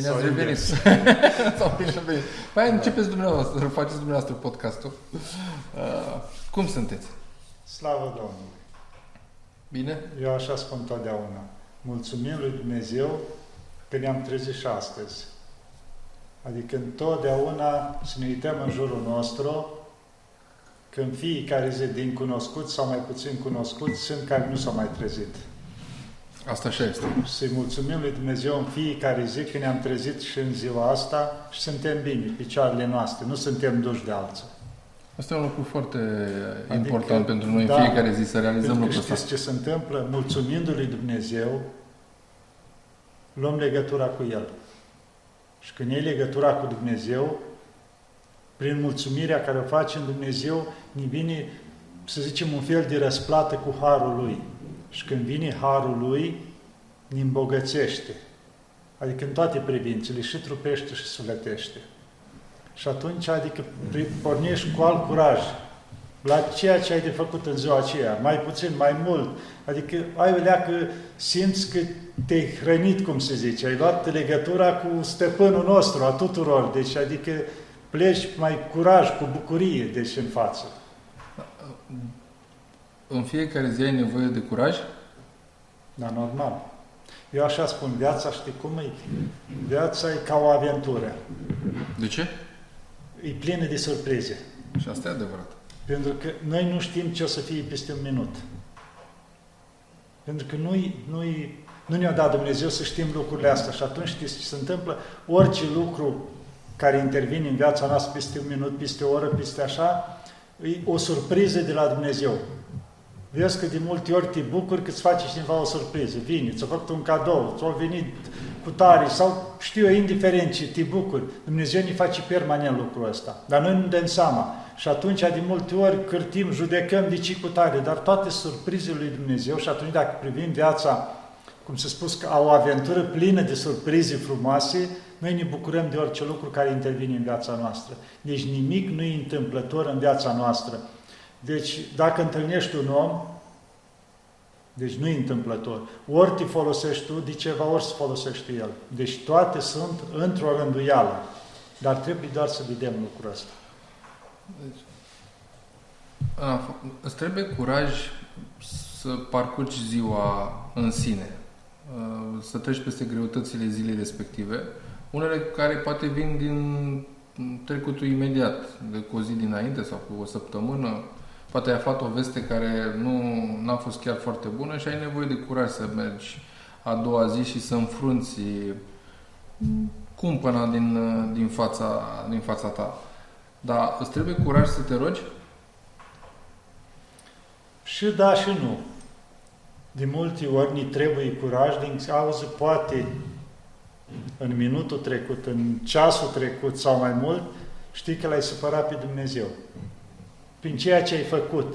venit. Bine Sau ați revenit. invers. Sau bine ați venit. Păi începeți dumneavoastră, faceți dumneavoastră podcastul. Uh, cum sunteți? Slavă Domnului! Bine? Eu așa spun totdeauna. Mulțumim lui Dumnezeu că ne-am trezit și astăzi. Adică întotdeauna să ne uităm în jurul nostru că în fiecare zi din cunoscuți sau mai puțin cunoscuți sunt care nu s-au mai trezit. Asta așa este. Să-i mulțumim lui Dumnezeu în fiecare zi că ne-am trezit și în ziua asta și suntem bine, picioarele noastre, nu suntem duși de alții. Asta e un lucru foarte Adică, important pentru noi în da, fiecare zi să realizăm Pentru că lucrul știți ăsta. ce se întâmplă? Mulțumindu-lui Dumnezeu, luăm legătura cu El. Și când iei legătura cu Dumnezeu, prin mulțumirea care o facem Dumnezeu, ne vine, să zicem, un fel de răsplată cu Harul Lui. Și când vine Harul Lui, ne îmbogățește. Adică în toate privințele, și trupește și sufletește. Și atunci, adică, pri- pornești cu alt curaj la ceea ce ai de făcut în ziua aceea, mai puțin, mai mult. Adică ai o leacă, simți că te-ai hrănit, cum se zice, ai luat legătura cu stăpânul nostru, a tuturor, deci adică pleci mai curaj, cu bucurie, deci în față. În fiecare zi ai nevoie de curaj? Da, normal. Eu așa spun, viața, știi cum e? Viața e ca o aventură. De ce? E plină de surprize. Și asta e adevărat. Pentru că noi nu știm ce o să fie peste un minut. Pentru că nu, nu, nu ne-a dat Dumnezeu să știm lucrurile astea și atunci știți ce se întâmplă? Orice lucru care intervine în viața noastră peste un minut, peste o oră, peste așa, e o surpriză de la Dumnezeu. Vezi că de multe ori te bucuri că îți face cineva o surpriză. Vine, ți-a făcut un cadou, ți-a venit cu tare sau știu eu, indiferent ce, te bucuri. Dumnezeu ne face permanent lucrul ăsta. Dar noi nu dăm seama. Și atunci, de multe ori, cârtim, judecăm de ce cu tare, dar toate surprizele lui Dumnezeu și atunci, dacă privim viața, cum se spus, ca o aventură plină de surprize frumoase, noi ne bucurăm de orice lucru care intervine în viața noastră. Deci nimic nu e întâmplător în viața noastră. Deci, dacă întâlnești un om, deci nu e întâmplător. Ori te folosești tu de ceva, ori se folosește el. Deci toate sunt într-o rânduială. Dar trebuie doar să vedem lucrul ăsta. Deci, a, îți trebuie curaj să parcurgi ziua în sine, uh, să treci peste greutățile zilei respective, unele care poate vin din trecutul imediat, de cu o zi dinainte sau cu o săptămână, poate ai aflat o veste care nu a fost chiar foarte bună și ai nevoie de curaj să mergi a doua zi și să înfrunți cumpăna din, din, fața, din fața ta. Dar îți trebuie curaj să te rogi? Și da și nu. De multe ori ni trebuie curaj din cauză, poate în minutul trecut, în ceasul trecut sau mai mult, știi că l-ai supărat pe Dumnezeu. Prin ceea ce ai făcut.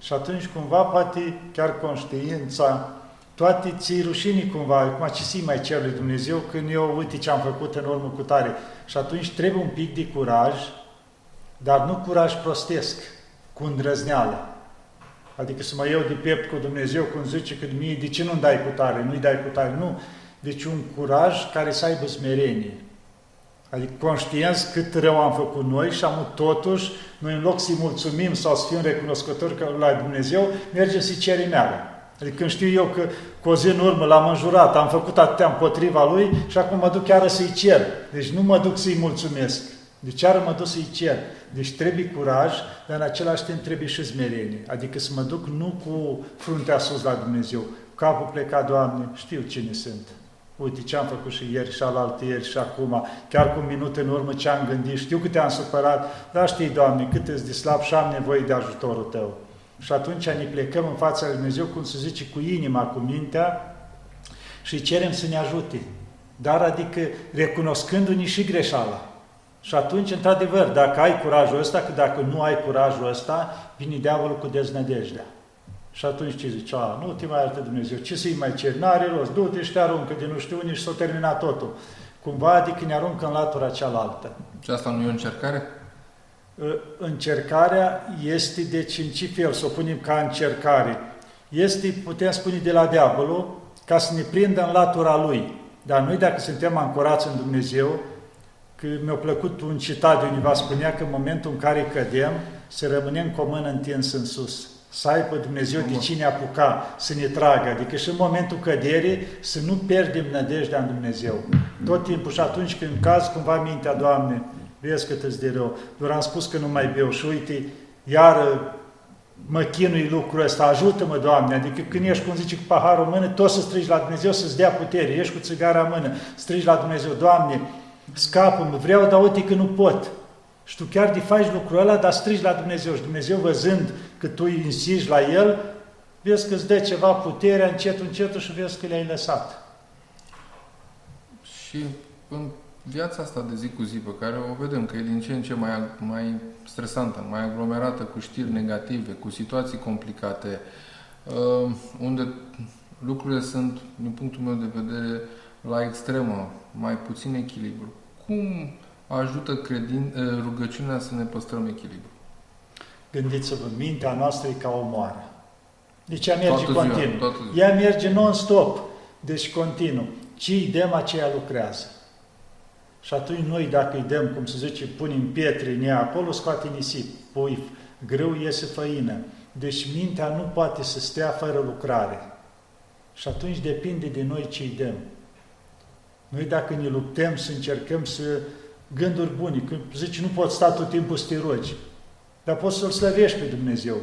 Și atunci cumva poate chiar conștiința, toate ții rușinii cumva, acum ce să mai cer lui Dumnezeu când eu uite ce am făcut în urmă cu tare. Și atunci trebuie un pic de curaj, dar nu curaj prostesc, cu îndrăzneală. Adică să mă iau de piept cu Dumnezeu, cum zice că mie, de ce nu dai cu tare, nu-i dai cu tare, nu. Deci un curaj care să aibă smerenie. Adică conștienți cât rău am făcut noi și am totuși, noi în loc să-i mulțumim sau să fim recunoscători la Dumnezeu, mergem să-i cerem iară. Adică când știu eu că cu o zi în urmă l-am înjurat, am făcut atâtea împotriva lui și acum mă duc chiar să-i cer. Deci nu mă duc să-i mulțumesc. Deci chiar mă duc să-i cer. Deci trebuie curaj, dar în același timp trebuie și smerenie. Adică să mă duc nu cu fruntea sus la Dumnezeu, capul plecat, Doamne, știu cine sunt. Uite ce am făcut și ieri și alaltă ieri și acum, chiar cu minute în urmă ce am gândit, știu că te-am supărat, dar știi, Doamne, cât ești de slab și am nevoie de ajutorul Tău. Și atunci ne plecăm în fața lui Dumnezeu, cum se zice, cu inima, cu mintea și îi cerem să ne ajute. Dar adică recunoscându-ne și greșeala. Și atunci, într-adevăr, dacă ai curajul ăsta, că dacă nu ai curajul ăsta, vine diavolul cu deznădejdea. Și atunci ce zice? A, nu te mai arată Dumnezeu, ce să-i mai ceri? N-are rost, du-te și te aruncă de nu știu unde și s-a terminat totul. Cumva, adică ne aruncă în latura cealaltă. Și asta nu e o încercare? Încercarea este, deci, în ce fel să o punem ca încercare? Este, putem spune, de la diavolul, ca să ne prindă în latura lui. Dar noi dacă suntem ancorați în Dumnezeu, că mi-a plăcut un citat de univa, spunea că în momentul în care cădem, să rămânem cu o mână întins în sus. Să aibă Dumnezeu de cine apuca să ne tragă. Adică și în momentul căderii să nu pierdem nădejdea în Dumnezeu. Tot timpul și atunci când caz cumva mintea, Doamne, vezi cât îți de rău. Doar am spus că nu mai beau și uite, iară mă chinui lucrul ăsta, ajută-mă, Doamne, adică când ești, cum zice, cu paharul în mână, tot să strigi la Dumnezeu să-ți dea putere, ești cu țigara în mână, strigi la Dumnezeu, Doamne, scapă-mă, vreau, dar uite că nu pot. Și tu chiar de faci lucrul ăla, dar strigi la Dumnezeu și Dumnezeu văzând că tu insisti la El, vezi că îți dă ceva putere încet, încet și vezi că le-ai lăsat. Și în viața asta de zi cu zi pe care o vedem că e din ce în ce mai, mai stresantă, mai aglomerată cu știri negative, cu situații complicate, uh, unde lucrurile sunt, din punctul meu de vedere, la extremă, mai puțin echilibru. Cum ajută credin, uh, rugăciunea să ne păstrăm echilibru? Gândiți-vă, mintea noastră e ca o moară. Deci ea merge Toată ziua, continuu. toată ziua. Ea merge non-stop, deci continuu. Ce îi dăm, aceea lucrează. Și atunci noi, dacă îi dăm, cum se zice, punem pietre în ea acolo, scoate nisip, pui, greu iese făină. Deci mintea nu poate să stea fără lucrare. Și atunci depinde de noi ce îi dăm. Noi dacă ne luptăm să încercăm să gânduri bune, când zici nu poți sta tot timpul să te rogi, dar poți să-L slăvești pe Dumnezeu.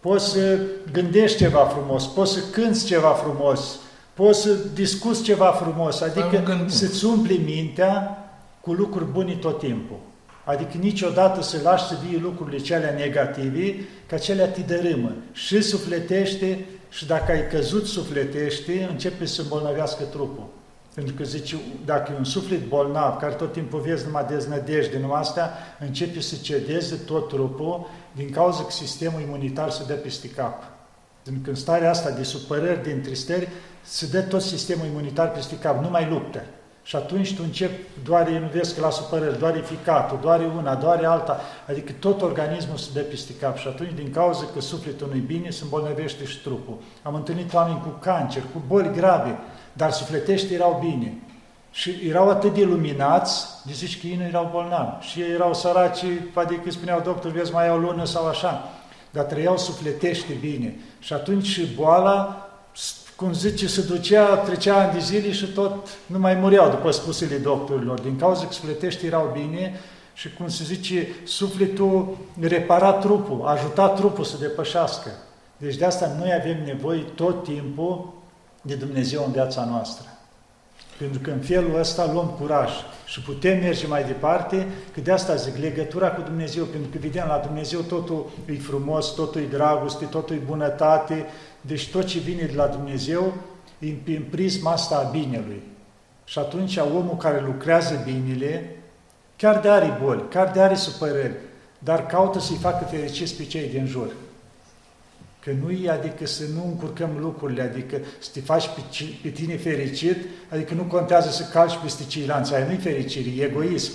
Poți să gândești ceva frumos, poți să cânți ceva frumos, poți să discuți ceva frumos, un adică gând bun. să-ți umpli mintea cu lucruri bune tot timpul. Adică niciodată să lași să vie lucrurile cele negative, că acelea te dărâmă. Și sufletește, și dacă ai căzut sufletește, începe să îmbolnăvească trupul. Pentru că zice, dacă e un suflet bolnav, care tot timpul vezi numai deznădejde, numai astea, începe să cedeze tot trupul din cauza că sistemul imunitar se dă peste cap. Pentru că în starea asta de supărări, de întristări, se dă tot sistemul imunitar peste cap, nu mai luptă. Și atunci tu începi, doare, nu vezi că la supărări, doare ficatul, doare una, doare alta, adică tot organismul se dă peste cap și atunci din cauza că sufletul nu-i bine, se îmbolnăvește și trupul. Am întâlnit oameni cu cancer, cu boli grave, dar sufletește erau bine. Și erau atât de luminați, de zici că ei nu erau bolnavi. Și ei erau săraci, adică spuneau doctor, vezi, mai au lună sau așa. Dar trăiau sufletește bine. Și atunci și boala cum zice, se ducea, trecea ani de zile și tot nu mai mureau după spusele doctorilor, din cauza că sufletește erau bine și, cum se zice, sufletul repara trupul, ajuta trupul să depășească. Deci de asta noi avem nevoie tot timpul de Dumnezeu în viața noastră. Pentru că în felul ăsta luăm curaj și putem merge mai departe, că de asta zic, legătura cu Dumnezeu, pentru că vedem la Dumnezeu totul e frumos, totul e dragoste, totul e bunătate, deci tot ce vine de la Dumnezeu e în prisma asta a binelui. Și atunci omul care lucrează binele, chiar de are boli, chiar de are supărări, dar caută să-i facă fericiți pe cei din jur. Că nu e, adică să nu încurcăm lucrurile, adică să te faci pe, pe tine fericit, adică nu contează să calci peste ceilalți, aia nu-i fericire, e egoism.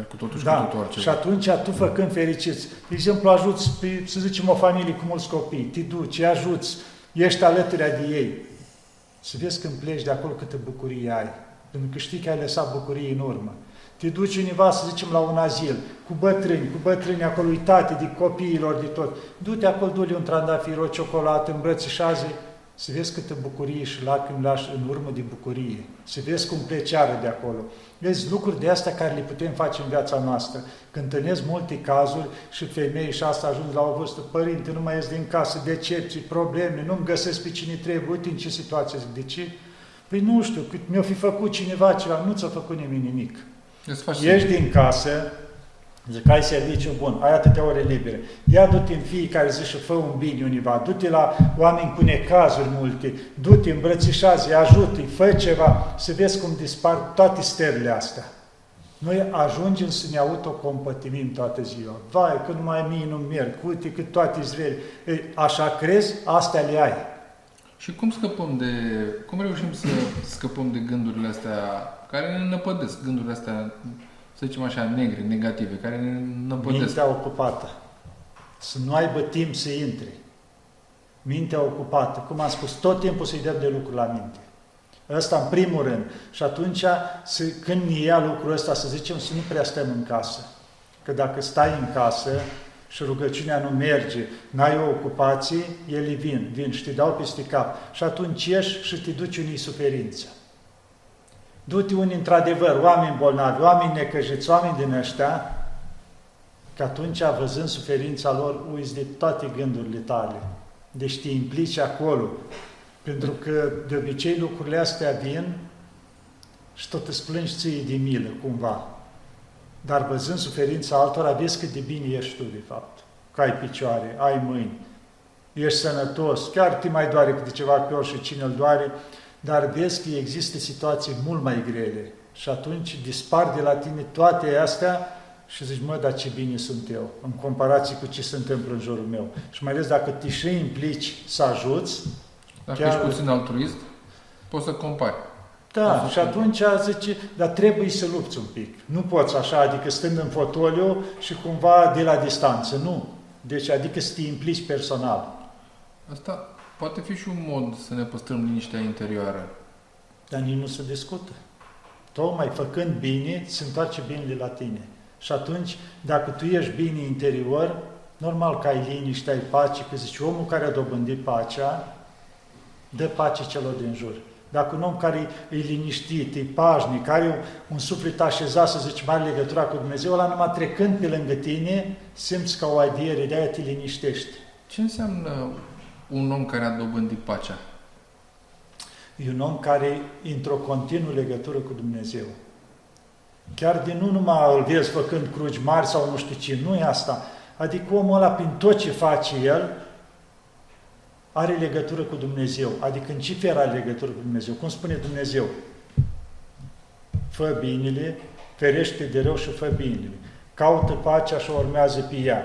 E, cu totul și Da, cu totul altceva. și atunci tu făcând fericiți, de exemplu, ajuți, pe, să zicem, o familie cu mulți copii, te duci, îi ajuți, ești alături de ei, să vezi când pleci de acolo câtă bucurie ai, pentru că știi că ai lăsat bucurie în urmă. Te duci undeva, să zicem, la un azil, cu bătrâni, cu bătrâni acolo uitate de copiilor, de tot. Du-te acolo, du-le un trandafir, o ciocolată, îmbrățișaze, să vezi câtă bucurie și lacrimi lași în urmă de bucurie. Să vezi cum pleceară de acolo. Vezi lucruri de astea care le putem face în viața noastră. Când întâlnesc multe cazuri și femei și asta ajung la o vârstă, părinte, nu mai ies din casă, decepții, probleme, nu-mi găsesc pe cine trebuie, uite în ce situație zic, de ce? Păi nu știu, cât mi-o fi făcut cineva ceva, nu ți-a făcut nimeni nimic. Îți faci Ești din casă, zic, ai serviciu bun, ai atâtea ore libere, ia du-te în fiecare zi și fă un bine univa, du-te la oameni cu necazuri multe, du-te, îmbrățișează ajută-i, fă ceva, să vezi cum dispar toate stările astea. Noi ajungem să ne autocompătimim toată ziua. Vai, că numai mie nu merg, uite că toate Israel. Ei, așa crezi, astea le ai. Și cum scăpăm de... Cum reușim să scăpăm de gândurile astea care ne năpădesc, gândurile astea, să zicem așa, negre, negative, care ne năpădesc? Mintea ocupată. Să nu aibă timp să intre. Mintea ocupată. Cum am spus, tot timpul să-i dăm de lucru la minte. Ăsta în primul rând. Și atunci, când ne ia lucrul ăsta, să zicem, să nu prea stăm în casă. Că dacă stai în casă și rugăciunea nu merge, n-ai o ocupație, ele vin, vin și te dau peste cap. Și atunci ieși și te duci unii suferință. Du-te unii într-adevăr, oameni bolnavi, oameni necăjiți, oameni din ăștia, că atunci, văzând suferința lor, uiți de toate gândurile tale. Deci te implici acolo. Pentru că de obicei lucrurile astea vin și tot îți plângi ție de milă, cumva. Dar văzând suferința altora, vezi cât de bine ești tu, de fapt. Că ai picioare, ai mâini, ești sănătos, chiar te mai doare câte ceva pe ori și cine îl doare, dar vezi că există situații mult mai grele. Și atunci dispar de la tine toate astea și zici, mă, dar ce bine sunt eu, în comparație cu ce se întâmplă în jurul meu. Și mai ales dacă te și implici să ajuți, Dacă chiar... ești puțin altruist, poți să compari. Da, și atunci zice, dar trebuie să lupți un pic. Nu poți așa, adică stând în fotoliu și cumva de la distanță, nu. Deci, adică să te implici personal. Asta poate fi și un mod să ne păstrăm liniștea interioară. Dar nici nu se discută. Tocmai făcând bine, se întoarce binele la tine. Și atunci, dacă tu ești bine interior, normal că ai liniște, ai pace, că zici, omul care a dobândit pacea, dă pace celor din jur. Dacă un om care e liniștit, e pașnic, are un suflet așezat, să zici, mai legătura cu Dumnezeu, ăla numai trecând pe lângă tine, simți ca o adiere, de-aia te liniștești. Ce înseamnă un om care a dobândit pacea? E un om care e într-o continuă legătură cu Dumnezeu. Chiar din nu numai îl vezi făcând cruci mari sau nu știu ce, nu e asta. Adică omul ăla, prin tot ce face el, are legătură cu Dumnezeu. Adică în ce fel are legătură cu Dumnezeu? Cum spune Dumnezeu? Fă binele, ferește de rău și fă binele. Caută pacea și urmează pe ea.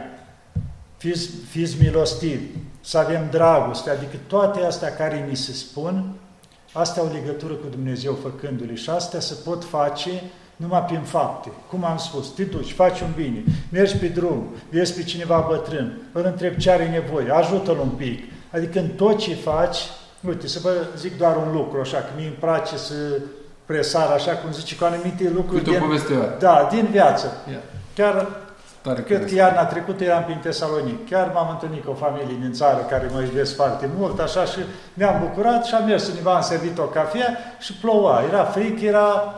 Fiți, fiți milostivi, să avem dragoste, adică toate astea care ni se spun, astea au legătură cu Dumnezeu făcându-le și astea se pot face numai prin fapte. Cum am spus, te duci, faci un bine, mergi pe drum, vezi pe cineva bătrân, îl întreb ce are nevoie, ajută-l un pic. Adică în tot ce faci, uite, să vă zic doar un lucru, așa, că mie îmi place să presar, așa cum zice, cu anumite lucruri din, da, din viață. Yeah. Chiar Tare Cred că iarna trecută eram prin Tesalonic. Chiar m-am întâlnit cu o familie din țară care mă iubesc foarte mult, așa, și ne-am bucurat și am mers undeva, am servit o cafea și ploua. Era fric, era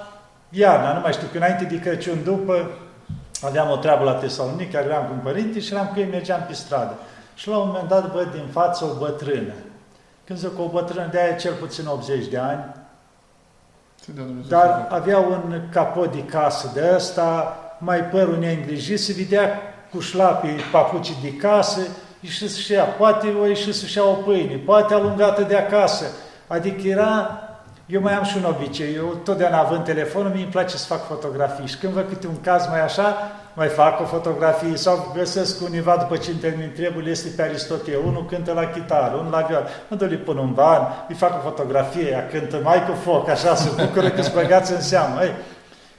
iarna, nu mai știu, că înainte de Crăciun, după, aveam o treabă la Tesalonic, care eram cu un părinte și eram cu ei, mergeam pe stradă. Și la un moment dat văd din față o bătrână. Când zic o bătrână de aia cel puțin 80 de ani, dar avea un capot de casă de ăsta, mai părul neîngrijit, se vedea cu șlapii papucii de casă, și să-și ia, poate o ieși să-și ia o pâine, poate alungată de acasă. Adică era eu mai am și un obicei, eu totdeauna având telefonul, mi îmi place să fac fotografii și când văd câte un caz mai așa, mai fac o fotografie sau găsesc univa după ce îmi termin trebuie, este pe Aristotel, unul cântă la chitară, unul la viol, mă duc pun un ban, îi fac o fotografie, ea cântă mai cu foc, așa, se bucură că-ți băgați în seamă. Ei,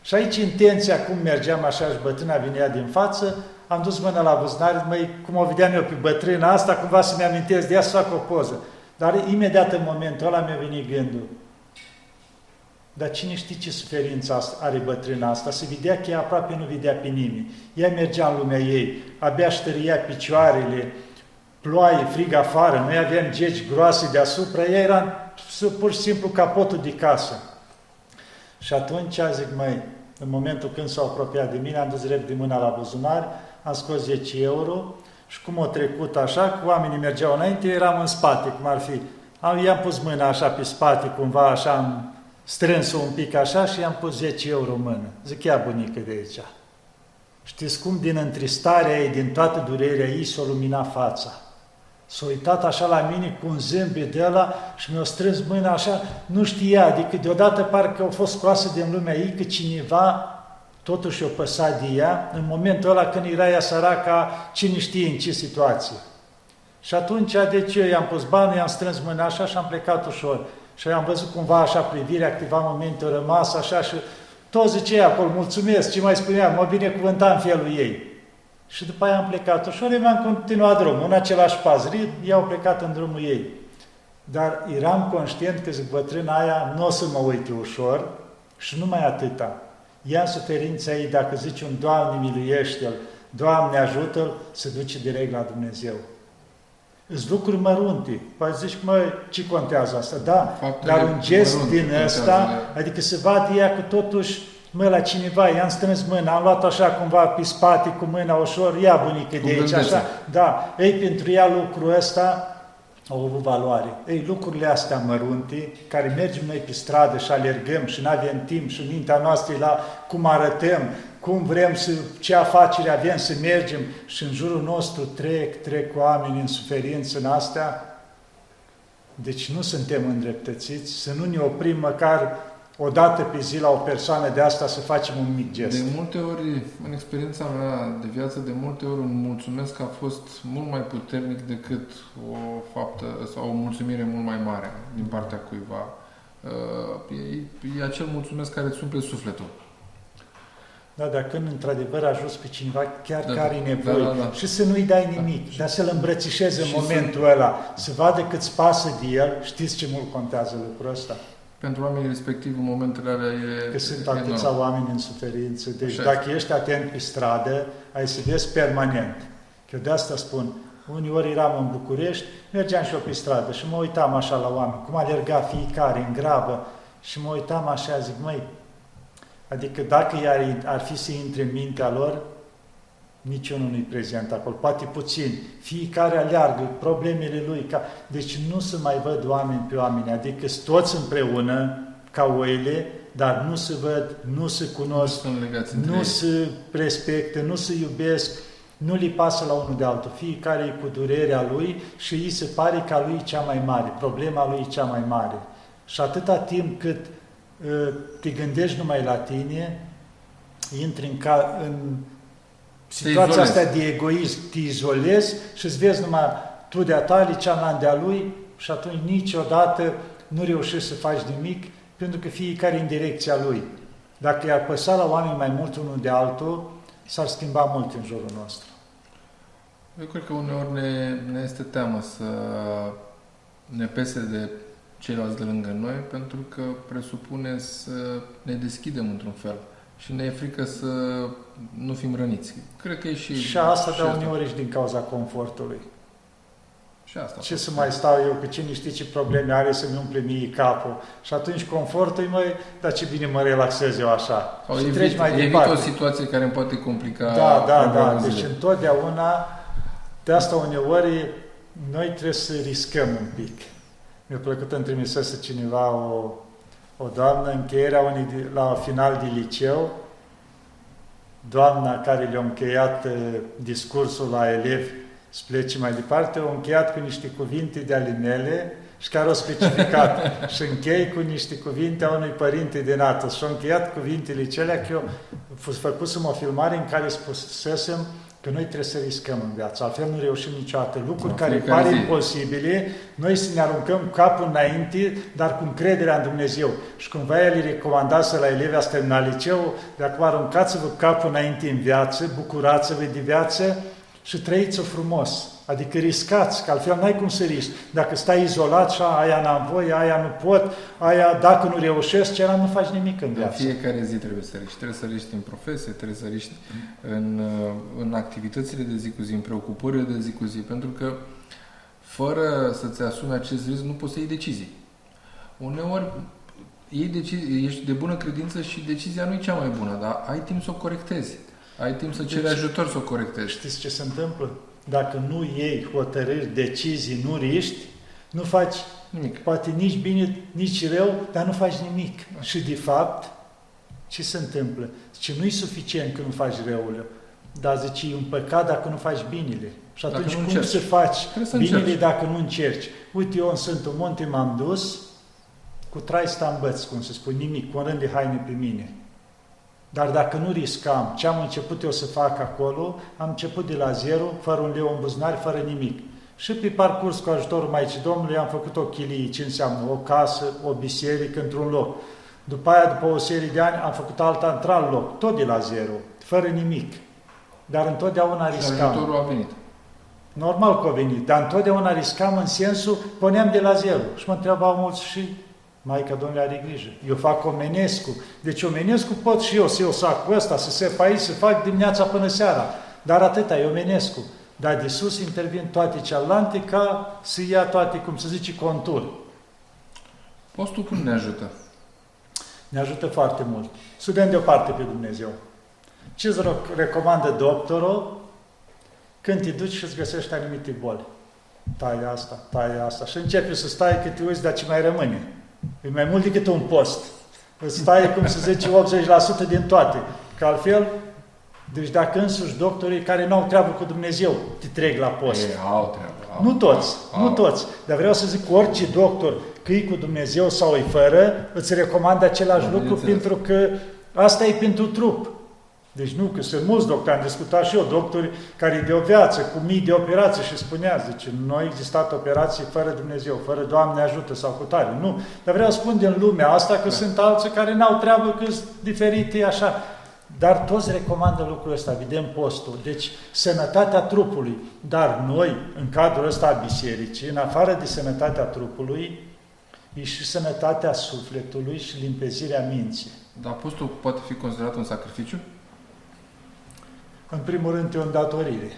și aici intenția, cum mergeam așa și bătrâna vinea din față, am dus mâna la buzunar, măi, cum o vedeam eu pe bătrâna asta, cumva să-mi amintesc de ea să fac o poză. Dar imediat în momentul ăla mi-a venit gândul, dar cine știe ce suferință are bătrâna asta? Se vedea că ea aproape nu vedea pe nimeni. Ea mergea în lumea ei, abia ștăria picioarele, ploaie, frig afară, noi aveam gegi groase deasupra, ea era pur și simplu capotul de casă. Și atunci zic, măi, în momentul când s-au apropiat de mine, am dus drept de mâna la buzunar, am scos 10 euro și cum o trecut așa, cu oamenii mergeau înainte, eram în spate, cum ar fi. Am, i-am pus mâna așa pe spate, cumva așa am strâns-o un pic așa și i-am pus 10 euro în mână. Zic, ia bunică de aici. Știți cum din întristarea ei, din toată durerea ei, s-a luminat fața. S-a uitat așa la mine cu un zâmbet de ăla și mi-a strâns mâna așa, nu știa, adică deodată parcă au fost scoasă din lumea ei că cineva totuși o păsat de ea în momentul ăla când era ea săraca, cine știe în ce situație. Și atunci, deci eu i-am pus banul, i-am strâns mâna așa și am plecat ușor. Și am văzut cumva așa privirea, câteva momente au rămas așa și tot zicea acolo, mulțumesc, ce mai spunea, mă binecuvânta în felul ei. Și după aia am plecat ușor, mi-am continuat drumul, în același pas, ei au plecat în drumul ei. dar eram conștient că zic, bătrâna aia nu o să mă uite ușor și numai atâta. Ia suferința ei, dacă zice un Doamne miluiește-l, Doamne ajută-l, se duce direct la Dumnezeu. Îți lucruri mărunte. Păi zici, mă, ce contează asta? Da, Faptele dar un gest din ăsta, adică se vadă ea că totuși, mă, la cineva, i-am strâns mâna, am luat așa cumva pe spate cu mâna ușor, ia bunică de aici, așa. Da, ei, pentru ea lucrul ăsta au avut valoare. Ei, lucrurile astea mărunte, care mergem noi pe stradă și alergăm și nu avem timp și mintea noastră e la cum arătăm, cum vrem să, ce afacere avem să mergem și în jurul nostru trec, trec oameni în suferință în astea, deci nu suntem îndreptățiți, să nu ne oprim măcar o dată pe zi la o persoană de asta să facem un mic gest. De multe ori, în experiența mea de viață, de multe ori un mulțumesc a fost mult mai puternic decât o faptă sau o mulțumire mult mai mare din partea cuiva. Uh, e, e acel mulțumesc care îți umple sufletul. Da, dar când într-adevăr ajuns pe cineva chiar da, care e nevoie da, da, da. și să nu-i dai nimic, da, dar să-l îmbrățișeze în momentul să... ăla, să vadă cât pasă de el, știți ce mult contează lucrul ăsta? Pentru oamenii respectiv, în momentele alea e Că sunt atâția enorm. oameni în suferință. Deci Așa dacă este. ești atent pe stradă, ai să vezi permanent. Că de asta spun, uneori eram în București, mergeam și eu pe stradă și mă uitam așa la oameni, cum alerga fiecare în grabă și mă uitam așa, zic, măi, Adică dacă ar, ar fi să intre în mintea lor, niciunul nu-i prezent acolo, poate puțin. Fiecare aleargă problemele lui. Ca... Deci nu se mai văd oameni pe oameni, adică sunt toți împreună, ca oile, dar nu se văd, nu se cunosc, nu, nu se respectă, nu se iubesc, nu li pasă la unul de altul. Fiecare e cu durerea lui și îi se pare că lui e cea mai mare, problema lui e cea mai mare. Și atâta timp cât te gândești numai la tine, intri în, ca, în situația asta de egoism, te izolezi și îți vezi numai tu de-a tale, cealaltă de-a lui și atunci niciodată nu reușești să faci nimic pentru că fiecare în direcția lui. Dacă i-ar păsa la oameni mai mult unul de altul, s-ar schimba mult în jurul nostru. Eu cred că uneori ne, ne este teamă să ne pese de ceilalți de lângă noi, pentru că presupune să ne deschidem într-un fel și ne e frică să nu fim răniți. Cred că e și... Și asta, și dar uneori și din cauza confortului. Și asta. Ce să mai stau eu, cu cine știe ce probleme are să-mi umple mie capul. Și atunci confortul mai, dar ce bine mă relaxez eu așa. Sau și evit, treci mai evit departe. o situație care îmi poate complica Da, da, da. Deci întotdeauna, de asta uneori, noi trebuie să riscăm un pic. Mi-a plăcut îmi trimisese cineva o, o doamnă, încheierea unui, la final de liceu, doamna care le-a încheiat uh, discursul la elevi să plece mai departe, a încheiat cu niște cuvinte de ale mele și care au specificat. Și închei cu niște cuvinte a unui părinte din Atos. Și au încheiat cuvintele celea că eu făcusem o filmare în care spusesem că noi trebuie să riscăm în viață, altfel nu reușim niciodată. Lucruri care par imposibile, noi să ne aruncăm capul înainte, dar cu încrederea în Dumnezeu. Și cumva el îi recomandase la elevii asta în liceu, de acum aruncați-vă capul înainte în viață, bucurați-vă de viață și trăiți-o frumos. Adică riscați, că altfel n-ai cum să risci. Dacă stai izolat și aia n-am voie, aia nu pot, aia dacă nu reușesc, ce nu faci nimic în viață. În fiecare zi trebuie să riști. Trebuie să riști în profesie, trebuie să riști în, în activitățile de zi cu zi, în preocupările de zi cu zi, pentru că fără să-ți asumi acest risc nu poți să iei decizii. Uneori iei decizii, ești de bună credință și decizia nu e cea mai bună, dar ai timp să o corectezi. Ai timp să ceri deci, ajutor să o corectezi. Știți ce se întâmplă? Dacă nu iei hotărâri, decizii, nu riști, nu faci nimic. Poate nici bine, nici rău, dar nu faci nimic. Și de fapt, ce se întâmplă? Zice, nu e suficient că nu faci răul, dar zice, e un păcat dacă nu faci binele. Și atunci cum încerci. să faci să binele încerci. dacă nu încerci? Uite, eu în Sfântul Munte m-am dus cu trai stambăți, cum se spune, nimic, cu un rând de haine pe mine. Dar dacă nu riscam ce am început eu să fac acolo, am început de la zero, fără un leu în buzunar, fără nimic. Și pe parcurs, cu ajutorul Maicii Domnului, am făcut o chilie, ce înseamnă o casă, o biserică într-un loc. După aia, după o serie de ani, am făcut alta într-alt loc, tot de la zero, fără nimic. Dar întotdeauna riscam. Și ajutorul a venit. Normal că a venit, dar întotdeauna riscam în sensul, puneam de la zero. Și mă întrebau mulți și Maica Domnului are grijă. Eu fac omenescu. Deci omenescu pot și eu să iau sacul ăsta, să se aici, să fac dimineața până seara. Dar atâta, e omenescu. Dar de sus intervin toate cealaltă ca să ia toate, cum să zice, conturi. Postul cum ne ajută? Ne ajută foarte mult. Să dăm deoparte pe Dumnezeu. Ce îți recomandă doctorul când te duci și îți găsești anumite boli? Tai asta, tai asta. Și începi să stai că te uiți, dar ce mai rămâne. E mai mult decât un post. Îți stai, cum să zice, 80% din toate. Că altfel, deci dacă însuși doctorii care nu au treabă cu Dumnezeu te trec la post. Ei, au treabă. Au, nu toți, au, nu toți. Dar vreau să zic, orice doctor, că e cu Dumnezeu sau e fără, îți recomandă același Am lucru înțeles. pentru că asta e pentru trup. Deci nu, că sunt mulți doctori, am discutat și eu, doctori care de o viață, cu mii de operații și spunea, zice, nu a existat operații fără Dumnezeu, fără Doamne ajută sau cu tare. Nu, dar vreau să spun din lumea asta că da. sunt alții care n-au treabă, că sunt diferite așa. Dar toți recomandă lucrul ăsta, vedem postul. Deci, sănătatea trupului. Dar noi, în cadrul ăsta a bisericii, în afară de sănătatea trupului, e și sănătatea sufletului și limpezirea minții. Dar postul poate fi considerat un sacrificiu? În primul rând, e o îndatorire.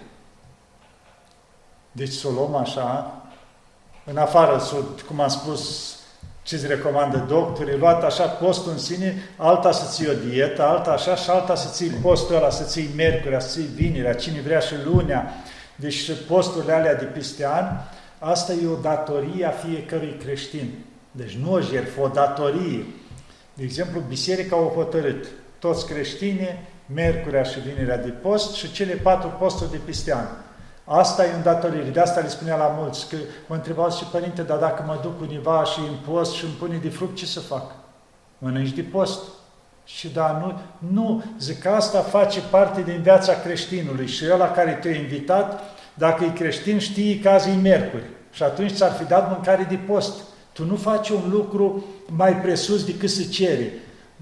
Deci să o luăm așa, în afară, cum am spus, ce îți recomandă doctorii, luat așa postul în sine, alta să ții o dietă, alta așa și alta să ții postul ăla, să ții miercurea, să ții vinerea, cine vrea și lunea. Deci posturile alea de peste an, asta e o datorie a fiecărui creștin. Deci nu o jertfă, o datorie. De exemplu, biserica au hotărât toți creștinii, miercurea și vinerea de post și cele patru posturi de peste an. Asta e îndatorire. De asta le spunea la mulți, că mă întrebau și părinte, dar dacă mă duc univa și în post și îmi pune de fruct, ce să fac? Mănânci de post. Și da, nu, nu, zic că asta face parte din viața creștinului și ăla care te-a invitat, dacă e creștin, știi că azi e miercuri. Și atunci ți-ar fi dat mâncare de post. Tu nu faci un lucru mai presus decât să ceri.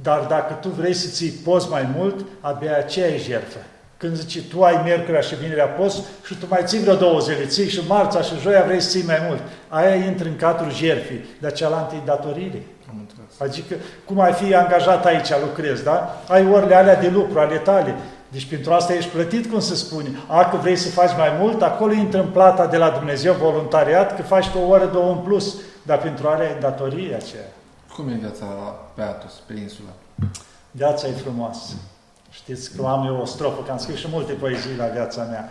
Dar dacă tu vrei să ții post mai mult, abia aceea e jertfă. Când zici, tu ai miercurea și vinerea post și tu mai ții vreo două zile, ții și marța și joia vrei să ții mai mult. Aia intră în cadrul jertfii, dar cealaltă e datorire. Am înțeles. Adică, cum ai fi angajat aici, lucrezi, da? Ai orele alea de lucru, ale tale. Deci pentru asta ești plătit, cum se spune. A, că vrei să faci mai mult, acolo intră în plata de la Dumnezeu, voluntariat, că faci o oră, două în plus. Dar pentru alea e datorie aceea. Cum e viața pe Atos, pe insulă? Viața e frumoasă. Știți că am eu o strofă, că am scris și multe poezii la viața mea.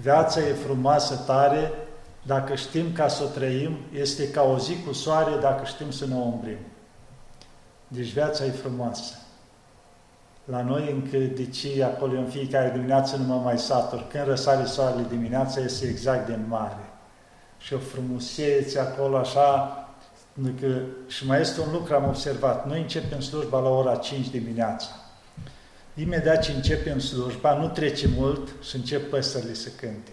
Viața e frumoasă tare, dacă știm ca să o trăim, este ca o zi cu soare dacă știm să ne o umbrim. Deci viața e frumoasă. La noi încă de ce acolo în fiecare dimineață nu mă mai satur. Când răsare soarele dimineața, este exact din mare. Și o frumusețe acolo așa, că, și mai este un lucru am observat. Noi începem slujba la ora 5 dimineața. Imediat ce începem slujba, nu trece mult și încep păsările să cânte.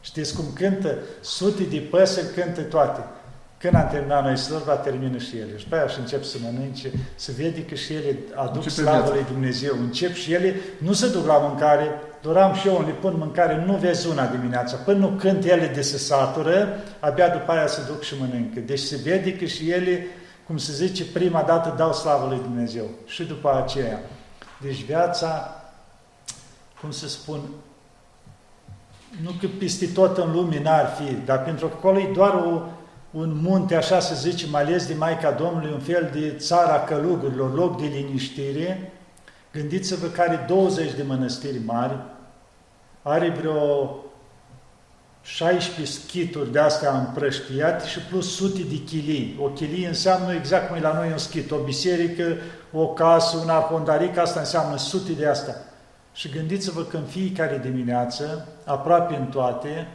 Știți cum cântă? Sute de păsări cântă toate. Când am terminat noi slujba, termină și ele. Și pe aia și încep să mănânce, să vede că și ele aduc Începe slavă viața. lui Dumnezeu. Încep și ele, nu se duc la mâncare, doram și eu, le pun mâncare, nu vezi una dimineața. Până nu cânt ele de se satură, abia după aia se duc și mănâncă. Deci se vede că și ele, cum se zice, prima dată dau slavă lui Dumnezeu. Și după aceea. Deci viața, cum să spun, nu că peste tot în lume n-ar fi, dar pentru că acolo e doar o, un munte, așa să zicem, ales de Maica Domnului, un fel de țara călugurilor, loc de liniștire. Gândiți-vă că are 20 de mănăstiri mari, are vreo 16 schituri de astea împrăștiate și plus sute de chilii. O chilie înseamnă exact cum e la noi un schit, o biserică, o casă, un arhondaric, asta înseamnă sute de astea. Și gândiți-vă că în fiecare dimineață, aproape în toate,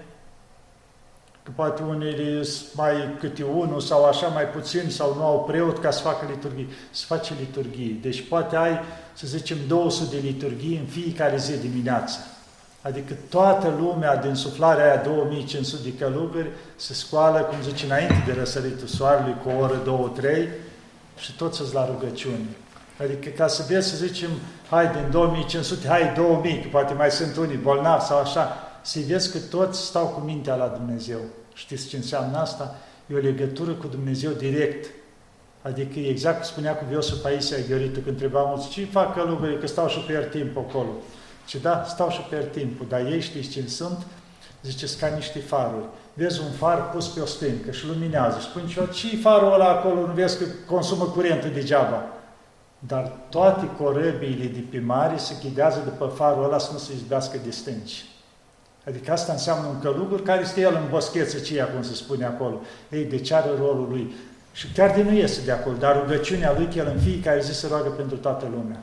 că poate unele sunt mai câte unul sau așa mai puțin sau nu au preot ca să facă liturghii, să face liturghii. Deci poate ai, să zicem, 200 de liturghii în fiecare zi dimineață. Adică toată lumea din suflarea aia 2500 de călugări se scoală, cum zice, înainte de răsăritul soarelui, cu o oră, două, trei, și toți sunt la rugăciune. Adică ca să vezi să zicem, hai din 2500, hai 2000, că poate mai sunt unii bolnavi sau așa, să-i vezi că toți stau cu mintea la Dumnezeu. Știți ce înseamnă asta? E o legătură cu Dumnezeu direct. Adică exact cum spunea cu Viosul Paisia Gheorită, când întreba mulți, ce fac călugării, că stau și pierd timp acolo. Și da, stau și pierd timpul, dar ei știți ce sunt? Ziceți ca niște faruri. Vezi un far pus pe o stâncă și luminează. Și spune, ce farul ăla acolo? Nu vezi că consumă curentul degeaba. Dar toate corăbiile de pe mare se ghidează după farul ăla să nu se izbească de stânci. Adică asta înseamnă un călugur care este el în boscheță ceea, cum se spune acolo. Ei, deci are rolul lui. Și chiar de nu iese de acolo, dar rugăciunea lui, că el în fiecare zi se roagă pentru toată lumea.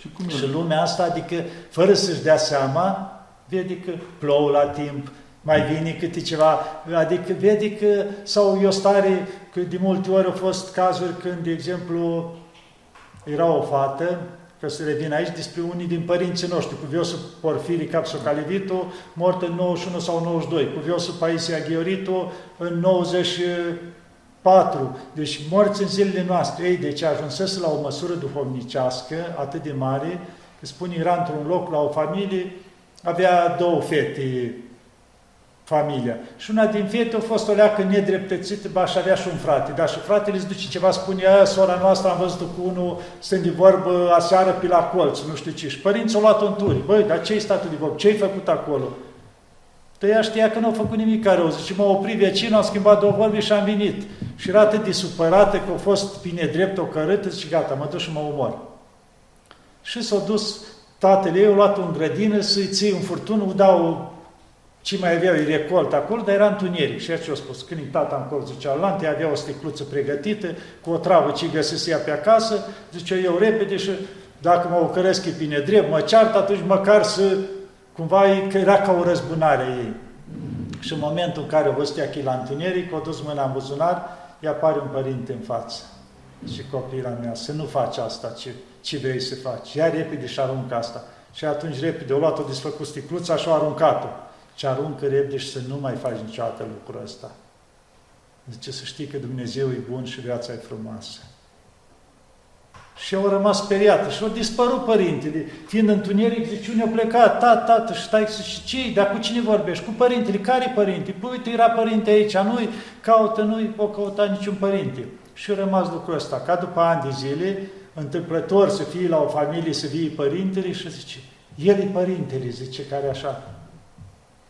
Și, cum și lumea? asta, adică, fără să-și dea seama, vede că plouă la timp, mai vine câte ceva, adică vede că, sau e o stare, că de multe ori au fost cazuri când, de exemplu, era o fată, că să revin aici, despre unii din părinții noștri, Viosul Porfirii Capsocalivitu, mort în 91 sau 92, Viosul Paisia Ghioritu în 94, deci morți în zilele noastre. Ei, deci ajunsese la o măsură duhovnicească atât de mare, că spune, era într-un loc la o familie, avea două fete familia. Și una din fete a fost o leacă nedreptățită, ba, și avea și un frate. Dar și fratele îți duce ceva, spune, aia, sora noastră am văzut cu unul, stând de vorbă aseară pe la colț, nu știu ce. Și părinții au luat-o în turi. Băi, dar ce-i statul de vorbă? Ce-ai făcut acolo? Tăia știa că nu au făcut nimic care rău. Zice, mă opri vecinul, am schimbat două vorbe și am venit. Și era atât de supărată că a fost pe nedrept o cărâtă și gata, mă duc și mă omor. Și s-a dus tatăl ei, a luat un grădină să-i ții un furtun, îi dau ce mai aveau, e recolt acolo, dar era întuneric. Și ce a spus, când tata în colțul cealaltă, avea o sticluță pregătită, cu o travă ce găsise ea pe acasă, zice, eu repede și dacă mă ocăresc pe nedrept, mă ceartă, atunci măcar să, cumva, că era ca o răzbunare a ei. Și în momentul în care o văzut ea la întuneric, o dus mâna în buzunar, îi apare un părinte în față. Și copila mea, să nu faci asta, ce, ce vrei să faci. Ia repede și aruncă asta. Și atunci repede o luat-o desfăcut sticluța și o aruncat-o și aruncă repede și să nu mai faci niciodată lucrul ăsta. Zice să știi că Dumnezeu e bun și viața e frumoasă. Și au rămas speriată și au dispărut părintele. Fiind întuneric, zice, unde a plecat? Tată, tată, și stai și ce Dar cu cine vorbești? Cu părintele. Care părinte? Păi uite, era părinte aici, nu-i caută, nu-i o căuta niciun părinte. Și a rămas lucrul ăsta. Ca după ani de zile, întâmplător să fie la o familie, să vie părintele și zice, el e părintele, zice, care așa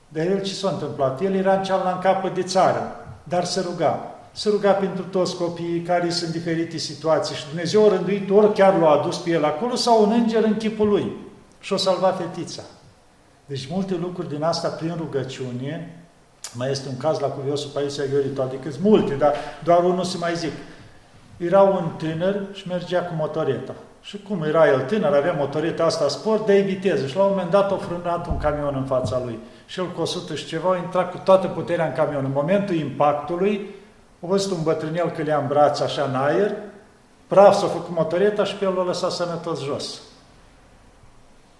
dar el ce s-a întâmplat? El era în cealaltă capăt de țară, dar se ruga. Se ruga pentru toți copiii care sunt în diferite situații și Dumnezeu a rânduit, ori chiar l-a adus pe el acolo sau un înger în chipul lui și o salva fetița. Deci multe lucruri din asta prin rugăciune, mai este un caz la cuviosul Paisia Iorito, adică sunt multe, dar doar unul se mai zic. Era un tânăr și mergea cu motoreta. Și cum era el tânăr, avea motoreta asta sport, de viteză și la un moment dat a frânat un camion în fața lui și el cu 100 și ceva a intrat cu toată puterea în camion. În momentul impactului, a văzut un bătrânel că le-a în braț așa în aer, praf s-a făcut motoreta și pe el l-a lăsat sănătos jos.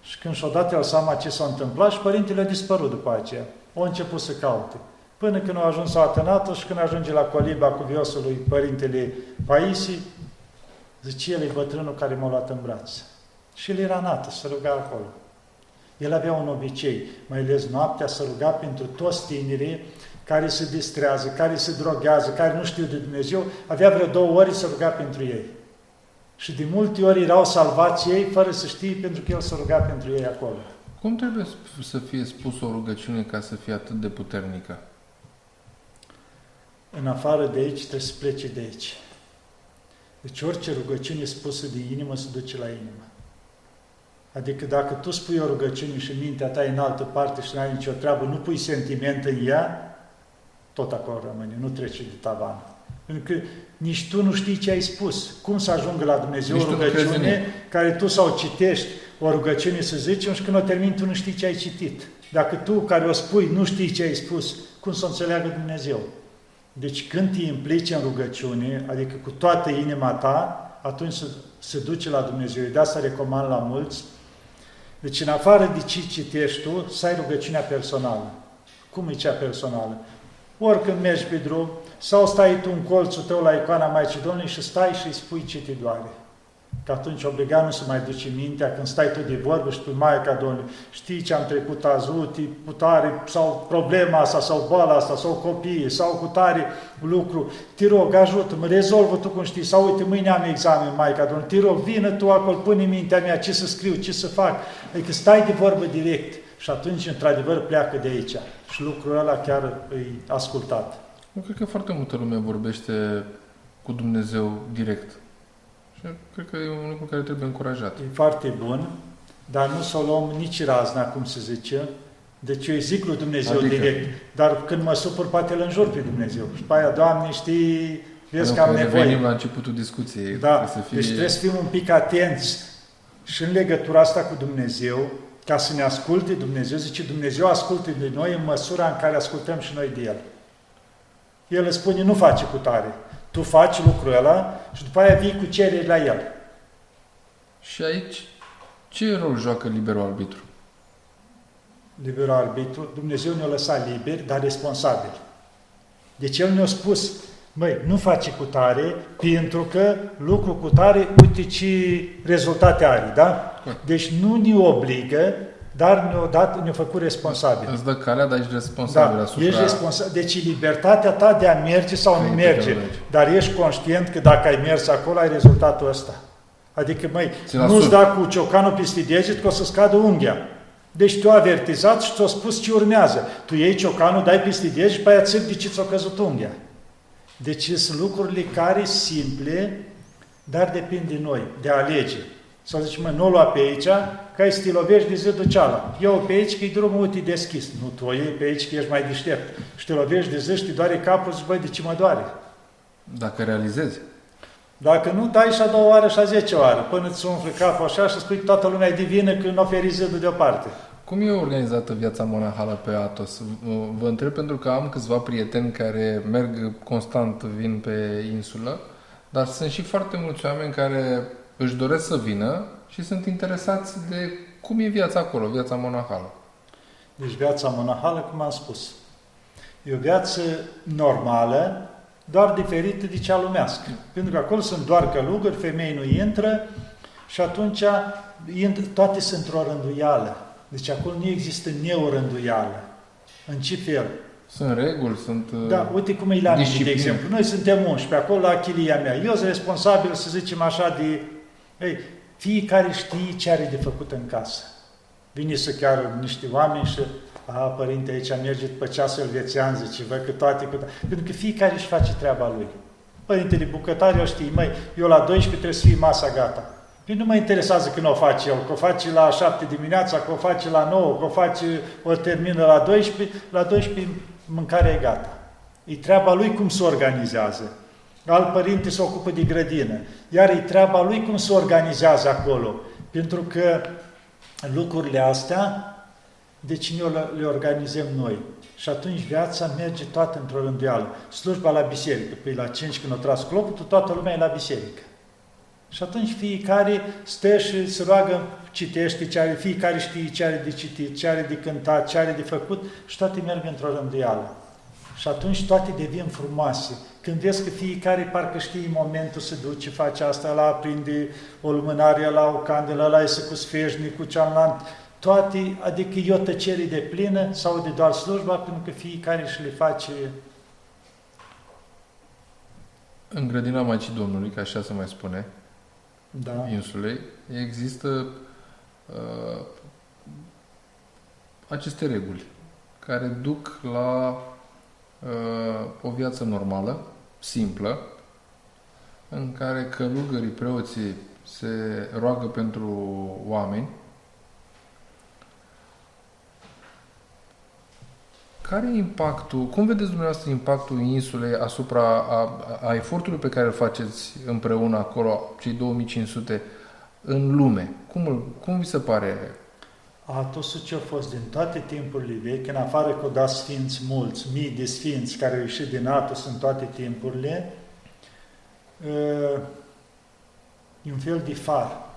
Și când și-a dat el seama ce s-a întâmplat și părintele a dispărut după aceea. O început să caute. Până când a ajuns la Atenatul și când ajunge la coliba cu viosul lui părintele Paisi, zice, el e bătrânul care m-a luat în braț. Și el era nată, să ruga acolo. El avea un obicei, mai ales noaptea, să ruga pentru toți tinerii care se distrează, care se droghează, care nu știu de Dumnezeu, avea vreo două ori să ruga pentru ei. Și de multe ori erau salvați ei fără să știe pentru că El se ruga pentru ei acolo. Cum trebuie să fie spus o rugăciune ca să fie atât de puternică? În afară de aici trebuie să plece de aici. Deci orice rugăciune spusă de inimă se duce la inimă. Adică dacă tu spui o rugăciune și mintea ta e în altă parte și nu ai nicio treabă, nu pui sentiment în ea, tot acolo rămâne, nu trece de tavan. Pentru că nici tu nu știi ce ai spus. Cum să ajungă la Dumnezeu nici o rugăciune care tu sau citești o rugăciune, să zicem, și când o termini, tu nu știi ce ai citit. Dacă tu care o spui nu știi ce ai spus, cum să o înțeleagă Dumnezeu? Deci când te implici în rugăciune, adică cu toată inima ta, atunci se, se duce la Dumnezeu. De asta recomand la mulți deci, în afară de ce citești tu, să ai rugăciunea personală. Cum e cea personală? Oricând mergi pe drum, sau stai tu în colțul tău la icoana Maicii Domnului și stai și îi spui ce te doare. Că atunci obligat nu se mai duce mintea când stai tu de vorbă și tu, Maica Domnului, știi ce am trecut azi, uite, cu tare, sau problema asta, sau boala asta, sau copiii, sau cu tare lucru, te rog, ajută-mă, rezolvă tu cum știi, sau uite, mâine am examen, Maica Domnului, te rog, vină tu acolo, pune mintea mea ce să scriu, ce să fac, adică stai de vorbă direct și atunci, într-adevăr, pleacă de aici și lucrul ăla chiar e ascultat. Eu cred că foarte multă lume vorbește cu Dumnezeu direct. Și cred că e un lucru care trebuie încurajat. E foarte bun, dar nu să o luăm nici razna, cum se zice. Deci eu îi zic lui Dumnezeu adică... direct, dar când mă supăr, poate îl înjur pe Dumnezeu. Și pe aia, Doamne, știi, vezi că am nevoie. Venim la începutul discuției. Da, să fie... deci trebuie să fim un pic atenți și în legătura asta cu Dumnezeu, ca să ne asculte Dumnezeu, zice Dumnezeu asculte de noi în măsura în care ascultăm și noi de El. El îți spune, nu face cu tare. Tu faci lucrul ăla și după aia vii cu cereri la El. Și aici, ce rol joacă liberul arbitru? Liberul arbitru, Dumnezeu ne-a lăsat liberi, dar responsabili. Deci El ne-a spus, măi, nu face cu tare, pentru că lucru cu tare, uite ce rezultate are, da? Deci nu ne obligă, dar ne-a dat, ne-a făcut responsabil. Îți dă calea, dar ești responsabil da, asupra... ești responsabil. Deci libertatea ta de a merge sau nu merge, dar ești conștient că dacă ai mers acolo, ai rezultatul ăsta. Adică, măi, nu-ți da cu ciocanul peste deget că o să scadă unghia. Deci tu avertizat și ți-a spus ce urmează. Tu iei ciocanul, dai peste deget și pe aia țâc de ce ți-a căzut unghia. Deci sunt lucrurile care simple, dar depind de noi, de a alege. Sau zice, mă, nu o lua pe aici, ca să te lovești de zidul ceala. Eu pe aici că e drumul uite deschis. Nu, tu o iei pe aici că ești mai deștept. Și te lovești de zi și te doare capul, zici, băi, de ce mă doare? Dacă realizezi. Dacă nu, dai și a doua oară și a zece oară, până îți umfle capul așa și spui că toată lumea e divină când nu oferi zidul deoparte. Cum e organizată viața monahală pe Atos? Vă întreb pentru că am câțiva prieteni care merg constant, vin pe insulă, dar sunt și foarte mulți oameni care își doresc să vină și sunt interesați de cum e viața acolo, viața monahală. Deci viața monahală, cum am spus, e o viață normală, doar diferită de cea lumească. Pentru că acolo sunt doar călugări, femei nu intră și atunci toate sunt într-o rânduială. Deci acolo nu există neorânduială. În ce fel? Sunt reguli, sunt Da, uite cum e la mine, de exemplu. Noi suntem 11, acolo la chilia mea. Eu sunt responsabil, să zicem așa, de... Ei, fiecare știe ce are de făcut în casă. Vine să chiar niște oameni și a, părinte, aici merge după ceasul elvețian, zice, văd că toate cu... Pentru că fiecare își face treaba lui. Părintele bucătar, eu știi, măi, eu la 12 trebuie să fie masa gata. Păi nu mă interesează când o face el, că o face la 7 dimineața, că o face la 9, că o face, o termină la 12, la 12 mâncarea e gata. E treaba lui cum se organizează. Alt părinte se ocupă de grădină. Iar e treaba lui cum se organizează acolo. Pentru că lucrurile astea, deci noi le organizăm noi. Și atunci viața merge toată într-o rânduială. Slujba la biserică. Păi la 5 când o tras clopotul, toată lumea e la biserică. Și atunci fiecare stă și se roagă, citește ce are, fiecare știe ce are de citit, ce are de cântat, ce are de făcut și toate merg într-o rânduială. Și atunci toate devin frumoase. Când vezi că fiecare parcă știe momentul să duce, face asta, la aprinde o lumânare, la o candelă, la iese cu sfeșnic, cu cealaltă, toate, adică e o tăcere de plină sau de doar slujba, pentru că fiecare și le face în grădina Maicii Domnului, ca așa se mai spune, da. insulei, există uh, aceste reguli care duc la uh, o viață normală, simplă, în care călugării, preoții se roagă pentru oameni, Care e impactul, cum vedeți dumneavoastră impactul insulei asupra a, a efortului pe care îl faceți împreună acolo, cei 2500, în lume? Cum, cum vi se pare? Atosul ce a fost din toate timpurile vechi, în afară că o da sfinți mulți, mii de sfinți care au ieșit din Atos în toate timpurile, e un fel de far.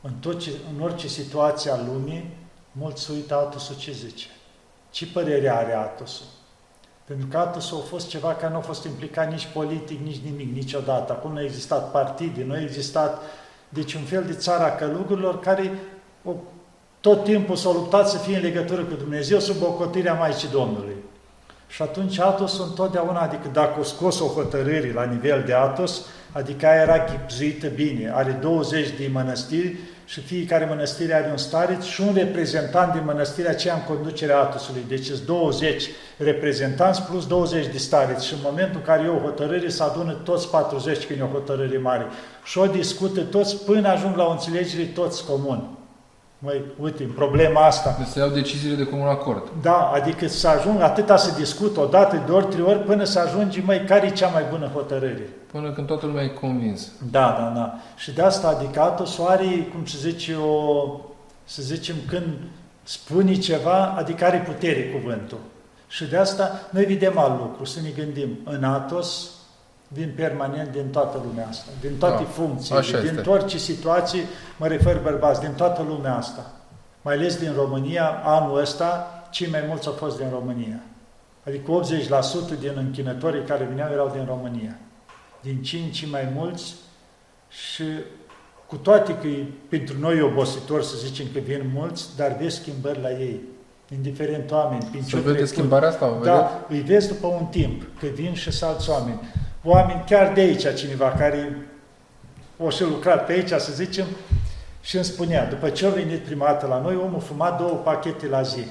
În, tot ce, în orice situație a lumii, mulți uită Atosul ce zice. Ce părere are Atosul? Pentru că Atos a fost ceva care nu a fost implicat nici politic, nici nimic, niciodată. Acum nu a existat partide, nu a existat deci un fel de țara călugurilor care o, tot timpul s-au luptat să fie în legătură cu Dumnezeu sub ocotirea Maicii Domnului. Și atunci Atos întotdeauna, adică dacă o scos o hotărâre la nivel de Atos, adică aia era chipzuită bine. Are 20 de mănăstiri și fiecare mănăstire are un stareț și un reprezentant din mănăstirea aceea în conducerea Atosului. Deci sunt 20 reprezentanți plus 20 de stareți și în momentul în care e o hotărâre se adună toți 40 când e o hotărâre mare și o discută toți până ajung la o înțelegere toți comun. Măi, uite, în problema asta. Deci să iau deciziile de comun acord. Da, adică să ajung atâta să discut o dată, de ori, trei ori, până să ajungi, măi, care e cea mai bună hotărâre? Până când toată lumea e convins. Da, da, da. Și de asta, adică Atos are, cum se zice, o, să zicem, când spune ceva, adică are putere cuvântul. Și de asta noi vedem alt lucru, să ne gândim, în Atos vin permanent din toată lumea asta, din toate da, funcțiile, din orice situații, mă refer bărbați, din toată lumea asta. Mai ales din România, anul ăsta, cei mai mulți au fost din România. Adică 80% din închinătorii care vineau erau din România. Din 5 mai mulți și cu toate că e pentru noi obositor să zicem că vin mulți, dar vezi schimbări la ei. Indiferent oameni. Prin să vede schimbarea asta? O da, îi vezi după un timp, că vin și să alți oameni oameni chiar de aici, cineva care o și lucrat pe aici, să zicem, și îmi spunea, după ce a venit prima dată la noi, omul fuma două pachete la zi.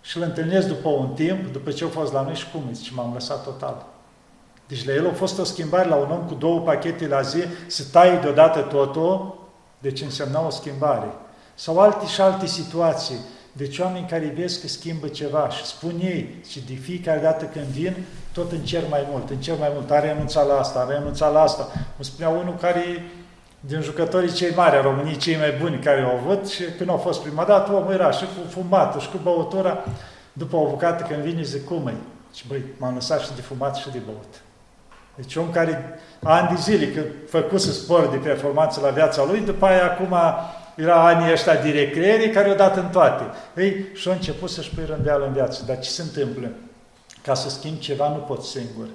Și îl întâlnesc după un timp, după ce a fost la noi și cum zice, m-am lăsat total. Deci la el a fost o schimbare la un om cu două pachete la zi, să taie deodată totul, deci însemna o schimbare. Sau alte și alte situații. Deci oameni care vezi că schimbă ceva și spun ei și de fiecare dată când vin, tot încerc mai mult, încerc mai mult, a renunțat la asta, a renunțat la asta. Îmi spunea unul care din jucătorii cei mari a României, cei mai buni care au avut și când au fost prima dată, omul era și cu fumatul și cu băutura. După o bucată când vine, zic, cum e? Și băi, m-am lăsat și de fumat și de băut. Deci om care ani de zile, că făcuse spor de performanță la viața lui, după aia acum era anii ăștia de recreere care au dat în toate. Ei, și-a început să-și pui rândeală în viață. Dar ce se întâmplă? Ca să schimb ceva nu pot singur.